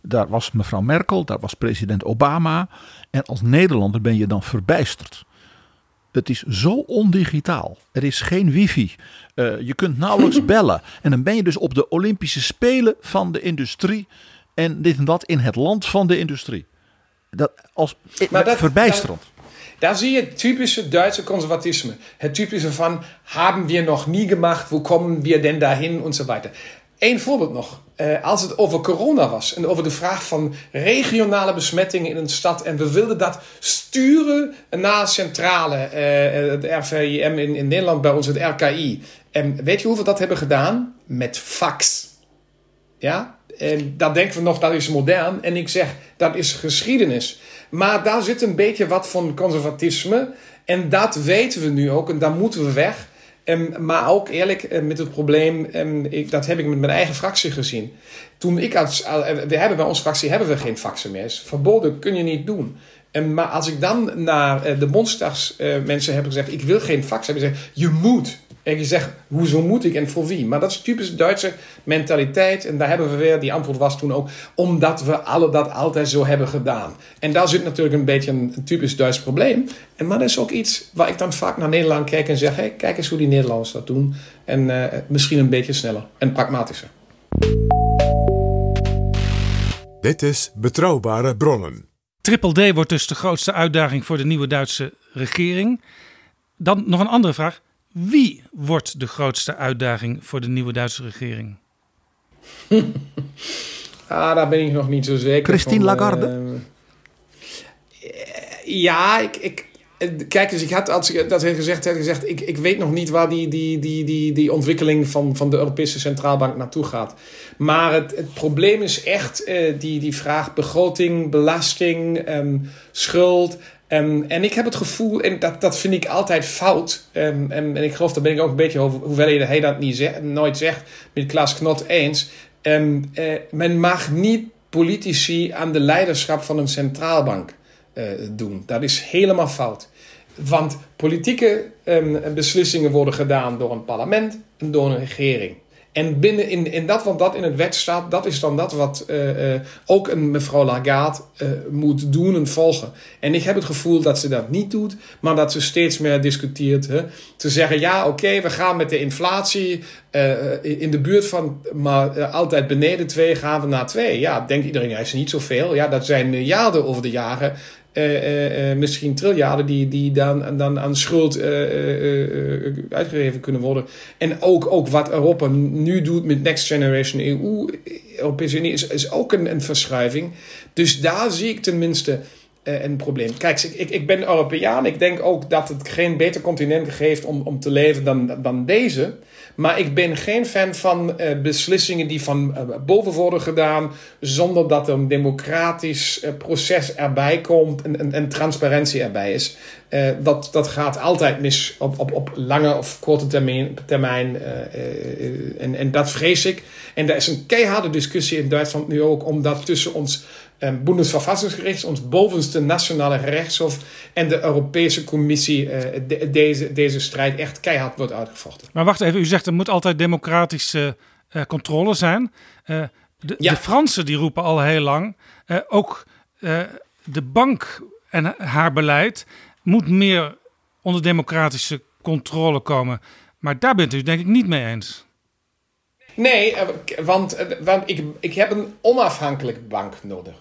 Daar was mevrouw Merkel, daar was president Obama. En als Nederlander ben je dan verbijsterd. Het is zo ondigitaal. Er is geen wifi. Uh, je kunt nauwelijks bellen. En dan ben je dus op de Olympische Spelen van de industrie. En dit en dat in het land van de industrie. Dat, als, maar dat, verbijsterend. Daar zie je het typische Duitse conservatisme. Het typische van, hebben we nog nie gemacht, wo kommen wir denn dahin en zo weiter. Eén voorbeeld nog. Uh, als het over corona was en over de vraag van regionale besmettingen in een stad. En we wilden dat sturen naar centrale, het RVIM in, in Nederland, bij ons het RKI. En weet je hoeveel dat hebben gedaan? Met fax. Ja? En dan denken we nog, dat is modern. En ik zeg, dat is geschiedenis. Maar daar zit een beetje wat van conservatisme. En dat weten we nu ook. En daar moeten we weg. Um, maar ook eerlijk uh, met het probleem, ik, dat heb ik met mijn eigen fractie gezien. Toen ik als, uh, we hebben bij onze fractie hebben we geen faxen meer. Verboden, kun je niet doen. Um, maar als ik dan naar uh, de Bondsdagsmensen heb gezegd, ik wil geen fax, hebben ze gezegd, je moet. En je zegt, hoezo moet ik en voor wie? Maar dat is typisch Duitse mentaliteit. En daar hebben we weer, die antwoord was toen ook, omdat we alle dat altijd zo hebben gedaan. En daar zit natuurlijk een beetje een, typisch Duits probleem. En, maar dat is ook iets waar ik dan vaak naar Nederland kijk en zeg, hey, kijk eens hoe die Nederlanders dat doen. En uh, misschien een beetje sneller en pragmatischer. Dit is Betrouwbare Bronnen. Triple D wordt dus de grootste uitdaging voor de nieuwe Duitse regering. Dan nog een andere vraag. Wie wordt de grootste uitdaging voor de nieuwe Duitse regering? ah, daar ben ik nog niet zo zeker Christine Lagarde? Uh, ja, ik, ik, kijk eens, ik had, als ik dat heeft gezegd, had gezegd ik, ik weet nog niet waar die, die, die, die, die ontwikkeling van, van de Europese Centraalbank naartoe gaat. Maar het, het probleem is echt uh, die, die vraag begroting, belasting, um, schuld. Um, en ik heb het gevoel, en dat, dat vind ik altijd fout. Um, en, en, ik geloof, daar ben ik ook een beetje over, hoewel hij dat niet zegt, nooit zegt, met Klaas Knot eens. Um, uh, men mag niet politici aan de leiderschap van een centraalbank uh, doen. Dat is helemaal fout. Want politieke beslissingen worden gedaan door een parlement en door een regering. En binnen in, in dat wat dat in het wet staat, dat is dan dat wat uh, ook een mevrouw Lagarde uh, moet doen en volgen. En ik heb het gevoel dat ze dat niet doet, maar dat ze steeds meer discuteert. Hè? Te zeggen, ja oké, we gaan met de inflatie in de buurt van, maar altijd beneden 2 gaan we naar 2. Ja, denkt iedereen, ja, is niet zoveel. Ja, dat zijn miljarden over de jaren. Uh, uh, misschien triljarden die, die dan, dan aan schuld uitgegeven kunnen worden. En ook, ook wat Europa nu doet met Next Generation EU, Europese Unie, is, is ook een, een verschuiving. Dus daar zie ik tenminste een probleem. Kijk, ik, ik ben Europeaan. Ik denk ook dat het geen beter continent geeft om, om te leven dan, dan deze. Maar ik ben geen fan van uh, beslissingen die van uh, boven worden gedaan. zonder dat er een democratisch uh, proces erbij komt en, en, en, transparantie erbij is. Dat, dat gaat altijd mis op, op, op lange of korte termijn. termijn en, en dat vrees ik. En er is een keiharde discussie in Duitsland nu ook, omdat tussen ons um, Bundesverfassungsgericht, ons bovenste nationale gerechtshof en de Europese Commissie de, deze, deze strijd echt keihard wordt uitgevochten. Maar wacht even, u zegt er moet altijd democratische controle zijn. De, ja. de, Fransen die roepen al heel lang, ook de bank en haar beleid moet meer onder democratische controle komen. Maar daar bent u denk ik niet mee eens. Nee, want, want ik, ik heb een onafhankelijke bank nodig.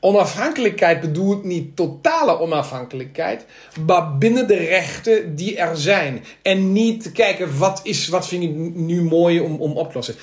Onafhankelijkheid bedoelt niet totale onafhankelijkheid, maar binnen de rechten die er zijn. En niet kijken wat, is, wat vind ik nu mooi om, om op te lossen.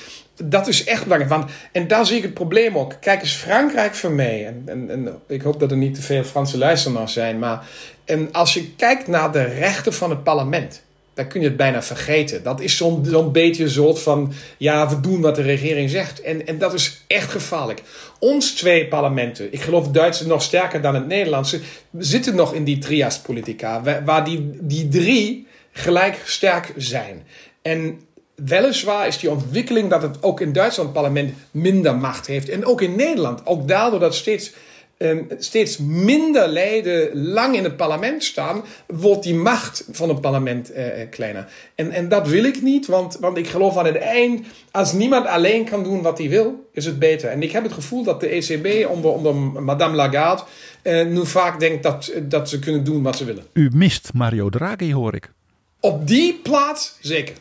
Dat is echt belangrijk. Want, en daar zie ik het probleem ook. Kijk eens, Frankrijk voor mij. En, en, ik hoop dat er niet te veel Franse luisteraars zijn. Maar en als je kijkt naar de rechten van het parlement dan kun je het bijna vergeten. Dat is zo'n zo'n beetje een soort van, ja, we doen wat de regering zegt. En, en dat is echt gevaarlijk. Ons twee parlementen, ik geloof het Duitse nog sterker dan het Nederlandse, zitten nog in die trias politica, waar die, die drie gelijk sterk zijn. En weliswaar is die ontwikkeling dat het ook in Duitsland parlement minder macht heeft. En ook in Nederland. Ook daardoor dat steeds um, steeds minder leden lang in het parlement staan, wordt die macht van het parlement uh, kleiner. En, en dat wil ik niet, want, want ik geloof aan het eind, als niemand alleen kan doen wat hij wil, is het beter. En ik heb het gevoel dat de ECB onder, onder Madame Lagarde uh, nu vaak denkt dat, dat ze kunnen doen wat ze willen. U mist Mario Draghi, hoor ik. Op die plaats zeker.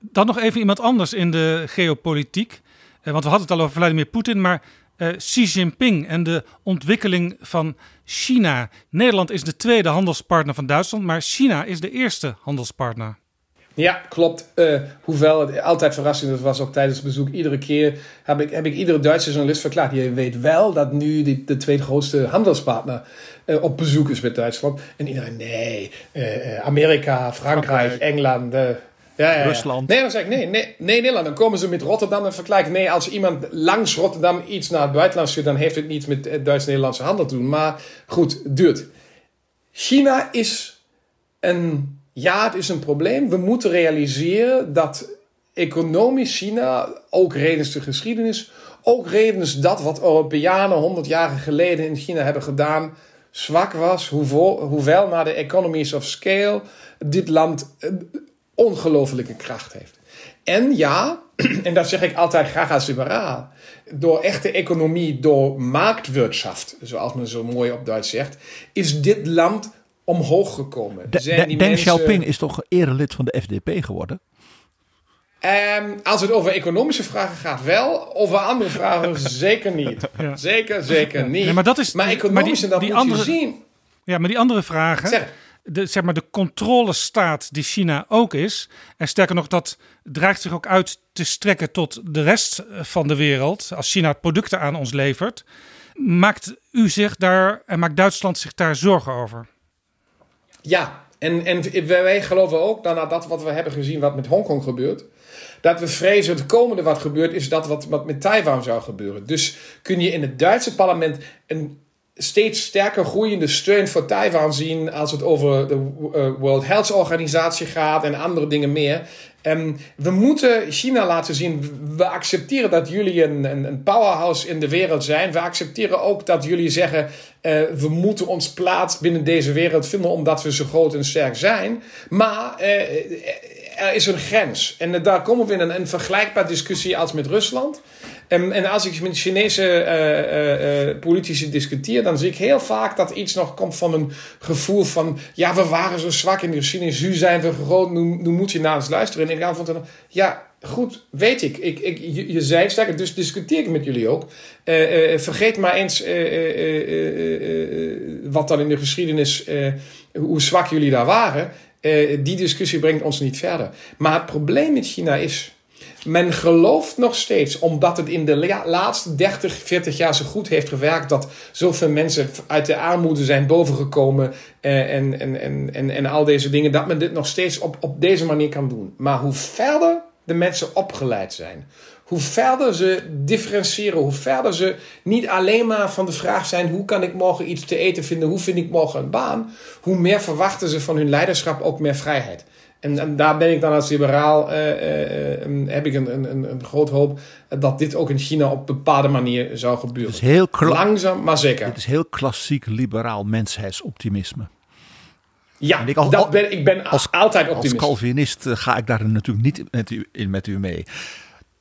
Dan nog even iemand anders in de geopolitiek. Want we hadden het al over Vladimir Poetin, maar uh, Xi Jinping en de ontwikkeling van China. Nederland is de tweede handelspartner van Duitsland, maar China is de eerste handelspartner. Ja, klopt. Uh, hoewel het altijd verrassend was, ook tijdens het bezoek. Iedere keer heb ik, heb ik iedere Duitse journalist verklaard. Je weet wel dat nu de, de tweede grootste handelspartner uh, op bezoek is met Duitsland. En iedereen, nee, Amerika, Frankrijk, Frankrijk. Engeland, ja, ja, Rusland. Nee, dan zeg ik nee, nee, nee, Nederland. Dan komen ze met Rotterdam en vergelijken. Nee, als iemand langs Rotterdam iets naar het buitenland stuurt, dan heeft het niets met Duits-Nederlandse handel te doen. Maar goed, duurt. China is een. Ja, het is een probleem. We moeten realiseren dat economisch China, ook redens de geschiedenis, ook redens dat wat Europeanen 100 jaar geleden in China hebben gedaan, zwak was. Hoeveel, hoewel naar de economies of scale dit land ongelofelijke kracht heeft. En ja, en dat zeg ik altijd graag als liberaal, door echte economie, door marktwirtschaft, zoals men zo mooi op Duits zegt, is dit land omhoog gekomen. De, de, Deng mensen... Xiaoping is toch erelid van de FDP geworden? Um, als het over economische vragen gaat, wel. Over andere vragen zeker niet. Ja. Zeker, zeker niet. Nee, maar dat is, maar economisch, maar die, die andere, zien. Ja, maar die andere vragen. Zeg, de, zeg maar, de controlestaat die China ook is. En sterker nog, dat dreigt zich ook uit te strekken tot de rest van de wereld. Als China producten aan ons levert. Maakt u zich daar en maakt Duitsland zich daar zorgen over? Ja, en, en wij geloven ook, dat dat wat we hebben gezien wat met Hongkong gebeurt, dat we vrezen het komende wat gebeurt is dat wat, wat met Taiwan zou gebeuren. Dus kun je in het Duitse parlement een steeds sterker groeiende steun voor Taiwan zien als het over de uh, World Health Organisatie gaat en andere dingen meer. Um, we moeten China laten zien, we accepteren dat jullie een, een, powerhouse in de wereld zijn. We accepteren ook dat jullie zeggen, uh, we moeten ons plaats binnen deze wereld vinden omdat we zo groot en sterk zijn. Maar uh, er is een grens. En daar komen we in een, een vergelijkbare discussie als met Rusland. En, en als ik met Chinese uh, uh, politici discuteer, dan zie ik heel vaak dat iets nog komt van een gevoel van: ja, we waren zo zwak in de geschiedenis, nu zijn we groot, nu, nu moet je naar ons luisteren. En ik antwoord dan: ja, goed, weet ik. ik, ik je, je zei sterker, dus discuteer ik met jullie ook. vergeet maar eens wat dan in de geschiedenis, hoe zwak jullie daar waren. die discussie brengt ons niet verder. Maar het probleem met China is men gelooft nog steeds, omdat het in de laatste 30, 40 jaar zo goed heeft gewerkt, dat zoveel mensen uit de armoede zijn bovengekomen eh, en, en, en, en, en al deze dingen, dat men dit nog steeds op, op deze manier kan doen. Maar hoe verder de mensen opgeleid zijn, hoe verder ze differentiëren, hoe verder ze niet alleen maar van de vraag zijn: hoe kan ik morgen iets te eten vinden, hoe vind ik morgen een baan, hoe meer verwachten ze van hun leiderschap ook meer vrijheid. En, daar ben ik dan als liberaal, uh, uh, heb ik een, een, een groot hoop dat dit ook in China op een bepaalde manier zou gebeuren. Het is heel Langzaam, maar zeker. Het is heel klassiek liberaal mensheidsoptimisme. Ja, ik, als, dat ben, ik ben als, altijd optimist. Als Calvinist ga ik daar natuurlijk niet met u, in met u mee.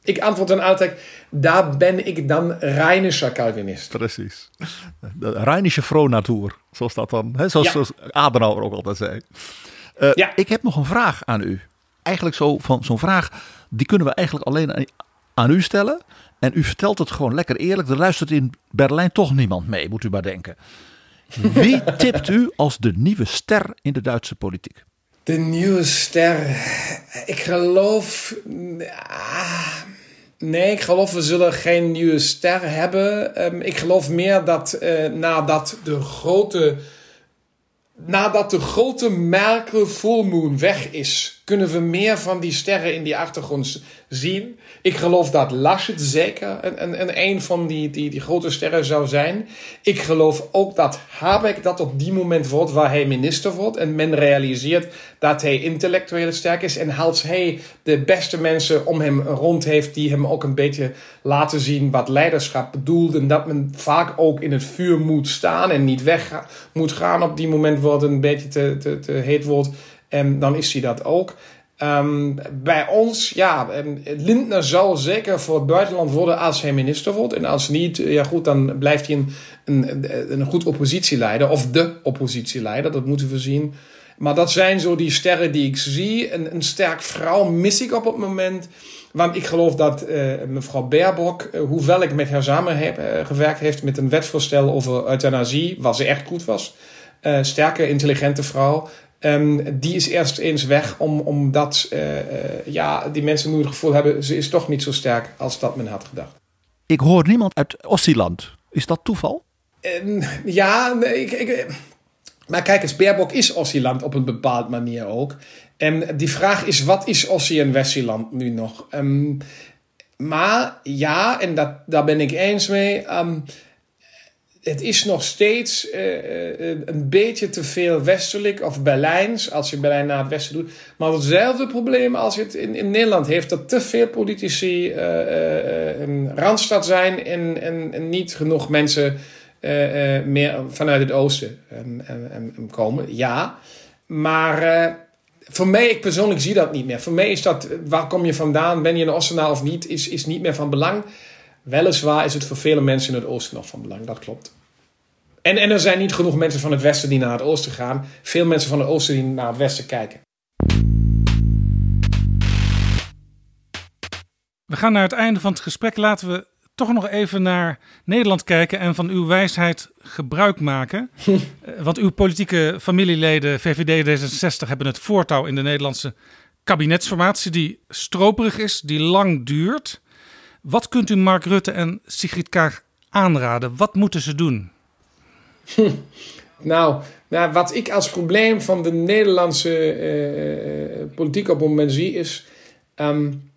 Ik antwoord dan altijd, daar ben ik dan Rheinischer Calvinist. Precies. De Rheinische Frohnatuur, zoals dat dan, hè? Zoals, zoals Adenauer ook altijd zei. Uh, ja. Ik heb nog een vraag aan u. Eigenlijk zo van zo'n vraag, die kunnen we eigenlijk alleen aan, u stellen. En u vertelt het gewoon lekker eerlijk. Er luistert in Berlijn toch niemand mee, moet u maar denken. Wie tipt u als de nieuwe ster in de Duitse politiek? De nieuwe ster. Ik geloof. Nee, ik geloof we zullen geen nieuwe ster hebben. Um, ik geloof meer dat uh, nadat de grote nadat de grote merken full moon weg is, kunnen we meer van die sterren in die achtergrond zien. Ik geloof dat Laschet zeker een, een, een, van die, die, die grote sterren zou zijn. Ik geloof ook dat Habeck dat op die moment wordt waar hij minister wordt. En men realiseert dat hij intellectueel sterk is. En als hij de beste mensen om hem rond heeft die hem ook een beetje laten zien wat leiderschap bedoelt. En dat men vaak ook in het vuur moet staan en niet weg moet gaan op die moment wordt een beetje te, te, te heet wordt. En dan is hij dat ook. Um, bij ons, ja, Lindner zal zeker voor het buitenland worden als hij minister wordt. En als niet, ja goed, dan blijft hij een, een, een goed oppositieleider. Of de oppositieleider, dat moeten we zien. Maar dat zijn zo die sterren die ik zie. Een, een sterk vrouw mis ik op het moment. Want ik geloof dat uh, mevrouw Baerbock, uh, hoewel ik met haar samen heb uh, gewerkt heeft met een wetsvoorstel over euthanasie, waar ze echt goed was. sterke, intelligente vrouw. Um, die is eerst eens weg om, omdat uh, uh, ja, die mensen nu het gevoel hebben... ze is toch niet zo sterk als dat men had gedacht. Ik hoor niemand uit Ossiland. Is dat toeval? Um, ja, nee, ik, ik, maar kijk eens, Baerbock is Ossiland op een bepaalde manier ook. En die vraag is, wat is Ossie en Wessiland nu nog? Um, maar ja, en dat, daar ben ik eens mee het is nog steeds uh, een beetje te veel westelijk of Berlijns, als je Berlijn naar het westen doet. Maar hetzelfde probleem als je het in, in Nederland heeft, dat te veel politici uh, een randstad zijn en, en, en niet genoeg mensen meer vanuit het oosten um, komen. Ja, maar voor mij, ik persoonlijk zie dat niet meer. Voor mij is dat, waar kom je vandaan, ben je een Oostenaar of niet, is, is niet meer van belang. Weliswaar is het voor vele mensen in het oosten nog van belang, dat klopt. En, en er zijn niet genoeg mensen van het westen die naar het oosten gaan. Veel mensen van het oosten die naar het westen kijken. We gaan naar het einde van het gesprek. Laten we toch nog even naar Nederland kijken en van uw wijsheid gebruik maken. Eh, want uw politieke familieleden, VVD D66, hebben het voortouw in de Nederlandse kabinetsformatie, die stroperig is, die lang duurt. Wat kunt u Mark Rutte en Sigrid Kaag aanraden? Wat moeten ze doen? nou, nou, wat ik als probleem van de Nederlandse uh, politiek op het moment zie is... Um,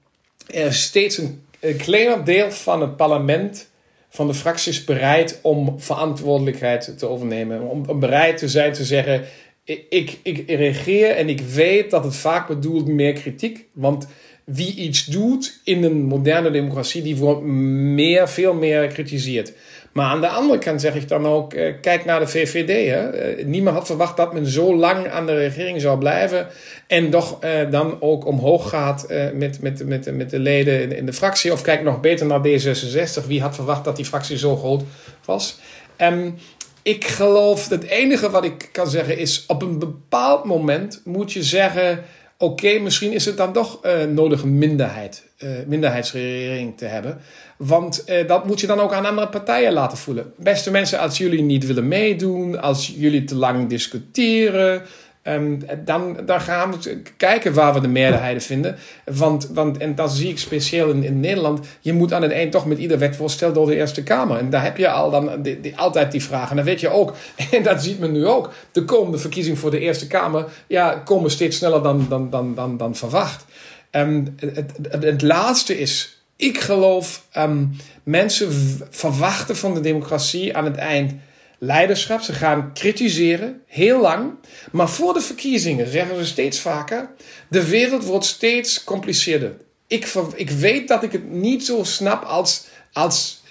er steeds een, een kleiner deel van het parlement van de fracties bereid om verantwoordelijkheid te overnemen. Om, bereid te zijn te zeggen: ik, ik, ik reageer en ik weet dat het vaak bedoelt meer kritiek. Want wie iets doet in een moderne democratie, die wordt meer, veel meer kritiseerd. Maar aan de andere kant zeg ik dan ook, eh, kijk naar de VVD. Hè. Eh, niemand had verwacht dat men zo lang aan de regering zou blijven. En toch eh, dan ook omhoog gaat eh, met, met, met, met de leden in, de fractie. Of kijk nog beter naar D66. Wie had verwacht dat die fractie zo groot was? Um, ik geloof, het enige wat ik kan zeggen is, op een bepaald moment moet je zeggen oké, misschien is het dan toch uh, nodig een minderheid, uh, minderheidsregering te hebben. Want uh, dat moet je dan ook aan andere partijen laten voelen. Beste mensen, als jullie niet willen meedoen, als jullie te lang discussiëren, Um, dan, gaan we kijken waar we de meerderheden vinden. Want, want, en dat zie ik speciaal in, in Nederland. Je moet aan het eind toch met ieder wetvoorstel door de Eerste Kamer. En daar heb je al dan die, altijd die vragen. En dan weet je ook, en dat ziet men nu ook. De komende verkiezingen voor de Eerste Kamer ja, komen steeds sneller dan, dan, dan, dan, dan verwacht. Um, het, laatste is, ik geloof, um, mensen verwachten van de democratie aan het eind leiderschap. Ze gaan kritiseren, heel lang. Maar voor de verkiezingen zeggen ze steeds vaker: de wereld wordt steeds compliceerder. Ik, ik weet dat ik het niet zo snap als, als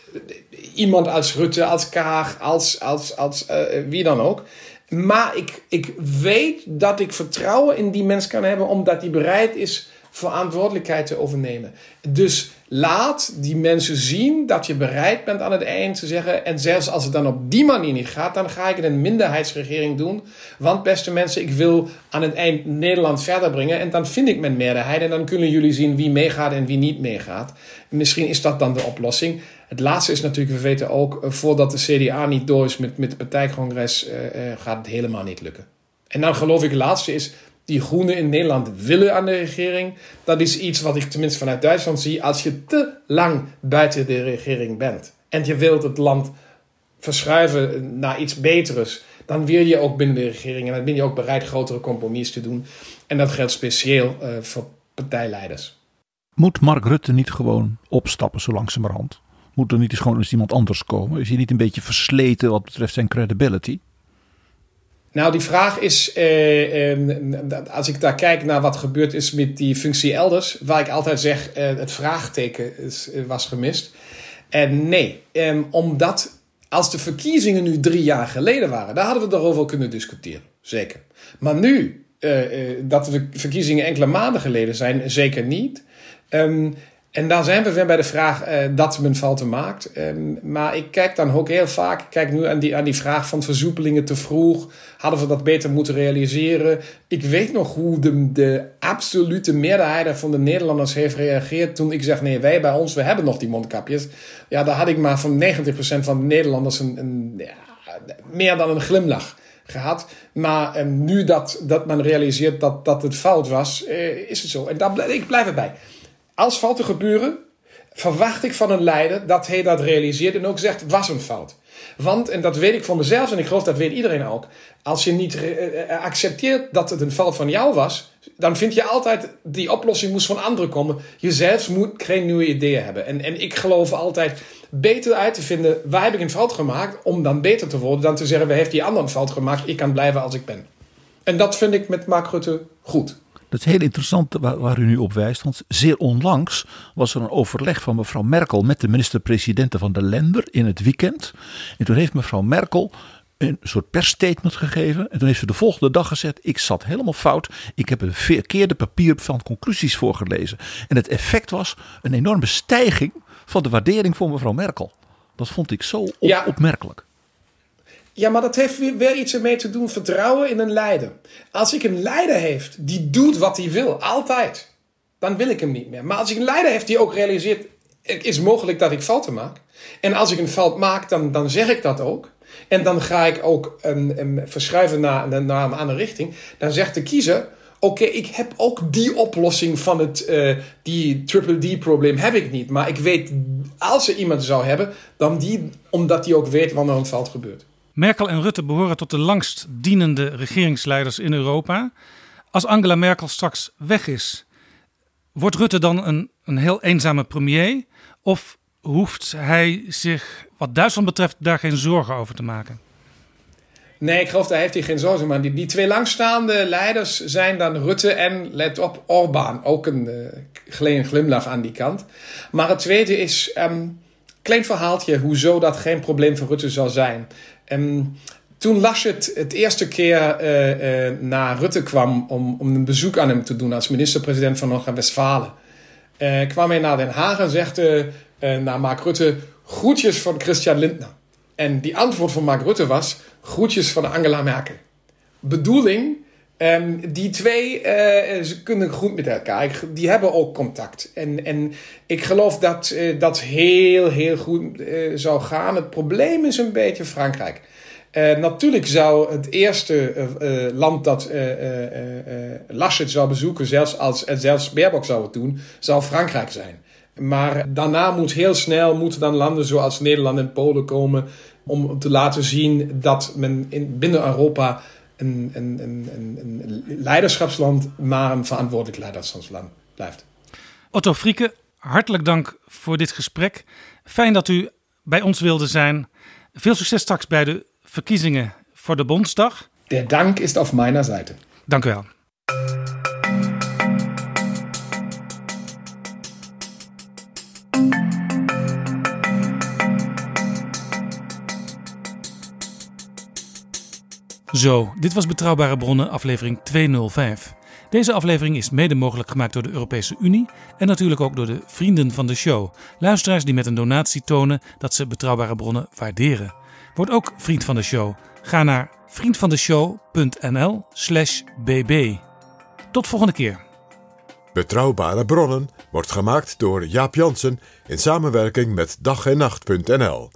iemand als Rutte, als Kaag, als, als, als uh, wie dan ook. Maar ik, ik weet dat ik vertrouwen in die mens kan hebben, omdat hij bereid is verantwoordelijkheid te overnemen. Dus laat die mensen zien dat je bereid bent aan het eind te zeggen. En zelfs als het dan op die manier niet gaat, dan ga ik het een minderheidsregering doen. Want beste mensen, ik wil aan het eind Nederland verder brengen. En dan vind ik mijn meerderheid. En dan kunnen jullie zien wie meegaat en wie niet meegaat. Misschien is dat dan de oplossing. Het laatste is natuurlijk, we weten ook, eh, voordat de CDA niet door is met, met het partijcongres, uh, uh, gaat het helemaal niet lukken. En dan geloof ik, het laatste is, die groenen in Nederland willen aan de regering. Dat is iets wat ik tenminste vanuit Duitsland zie. Als je te lang buiten de regering bent en je wilt het land verschuiven naar iets beters, dan wil je ook binnen de regering en dan ben je ook bereid grotere compromissen te doen. En dat geldt speciaal uh, voor partijleiders. Moet Mark Rutte niet gewoon opstappen zo langzamerhand? Moet er niet eens gewoon eens iemand anders komen? Is hij niet een beetje versleten wat betreft zijn credibility? Nou, die vraag is, eh, eh, als ik daar kijk naar wat gebeurd is met die functie elders, waar ik altijd zeg, eh, het vraagteken is, eh, was gemist. En nee, ehm, omdat als de verkiezingen nu drie jaar geleden waren, daar hadden we daarover kunnen discussiëren, zeker. Maar nu, eh, eh, dat de verkiezingen enkele maanden geleden zijn, zeker niet. Um, en dan zijn we weer bij de vraag uh, dat men fouten maakt. Um, maar ik kijk dan ook heel vaak, ik kijk nu aan die, aan die vraag van versoepelingen te vroeg. Hadden we dat beter moeten realiseren? Ik weet nog hoe de, de absolute meerderheid van de Nederlanders heeft gereageerd toen ik zeg, nee, wij bij ons, we hebben nog die mondkapjes. Ja, daar had ik maar van 90% van de Nederlanders een, een ja, meer dan een glimlach gehad. Maar um, nu dat, dat men realiseert dat, dat het fout was, uh, is het zo. En daar, ik blijf erbij als fouten gebeuren, verwacht ik van een leider dat hij dat realiseert en ook zegt, was een fout. Want, en dat weet ik van mezelf en ik geloof dat weet iedereen ook, als je niet eh, eh, accepteert dat het een fout van jou was, dan vind je altijd die oplossing moest van anderen komen. Je zelfs moet geen nieuwe ideeën hebben. En, en ik geloof altijd beter uit te vinden, waar heb ik een fout gemaakt, om dan beter te worden, dan te zeggen, we heeft die ander een fout gemaakt, ik kan blijven als ik ben. En dat vind ik met Mark Rutte goed. Dat is heel interessant waar, waar, u nu op wijst. Want zeer onlangs was er een overleg van mevrouw Merkel met de minister-presidenten van de lender in het weekend. En toen heeft mevrouw Merkel een soort persstatement gegeven. En toen heeft ze de volgende dag gezegd: Ik zat helemaal fout. Ik heb een verkeerde papier van conclusies voorgelezen. En het effect was een enorme stijging van de waardering voor mevrouw Merkel. Dat vond ik zo op, ja. opmerkelijk. Ja, maar dat heeft weer, iets ermee te doen. Vertrouwen in een leider. Als ik een leider heeft die doet wat hij wil, altijd, dan wil ik hem niet meer. Maar als ik een leider heeft die ook realiseert, het is mogelijk dat ik fouten maak. En als ik een fout maak, dan, dan zeg ik dat ook. En dan ga ik ook een, een verschuiven naar, naar een andere richting. Dan zegt de kiezer, oké, ik heb ook die oplossing van het uh, die triple D-probleem heb ik niet. Maar ik weet, als er iemand zou hebben, dan die, omdat die ook weet wanneer een fout gebeurt. Merkel en Rutte behoren tot de langst dienende regeringsleiders in Europa. Als Angela Merkel straks weg is, wordt Rutte dan een, een heel eenzame premier? Of hoeft hij zich, wat Duitsland betreft, daar geen zorgen over te maken. Nee, ik geloof daar heeft hij geen zorgen maar Die, die twee langstaande leiders zijn dan Rutte en, let op, Orbán. Ook een uh, glimlach aan die kant. Maar het tweede is, um, klein verhaaltje, hoezo dat geen probleem voor Rutte zal zijn. Um, toen Laschet het eerste keer uh, uh, naar Rutte kwam om, om een bezoek aan hem te doen als minister-president van Noord-Westfalen, uh, kwam hij naar Den Haag en zegde naar Mark Rutte: groetjes van Christian Lindner. En die antwoord van Mark Rutte was: groetjes van Angela Merkel. Bedoeling, um, die twee uh, ze kunnen goed met elkaar. Die hebben ook contact. En, en ik geloof dat uh, dat heel, heel goed uh, zou gaan. Het probleem is een beetje Frankrijk. natuurlijk zou het eerste land dat Laschet zou bezoeken, zelfs als zelfs Baerbock zou het doen, zou Frankrijk zijn. Maar daarna moet heel snel moeten dan landen zoals Nederland en Polen komen om te laten zien dat men in, binnen Europa een, een, een, een, leiderschapsland, maar een verantwoordelijk leiderschapsland blijft. Otto Frieke, hartelijk dank voor dit gesprek. Fijn dat u bij ons wilde zijn. Veel succes straks bij de verkiezingen voor de Bondsdag. De dank is op mijn zijde. Dank u wel. Zo, dit was Betrouwbare Bronnen, aflevering 205. Deze aflevering is mede mogelijk gemaakt door de Europese Unie en natuurlijk ook door de vrienden van de show. Luisteraars die met een donatie tonen dat ze Betrouwbare Bronnen waarderen. Word ook vriend van de show. Ga naar vriendvandeshow.nl/slash bb. Tot volgende keer. Betrouwbare Bronnen wordt gemaakt door Jaap Jansen in samenwerking met dag en nacht.nl.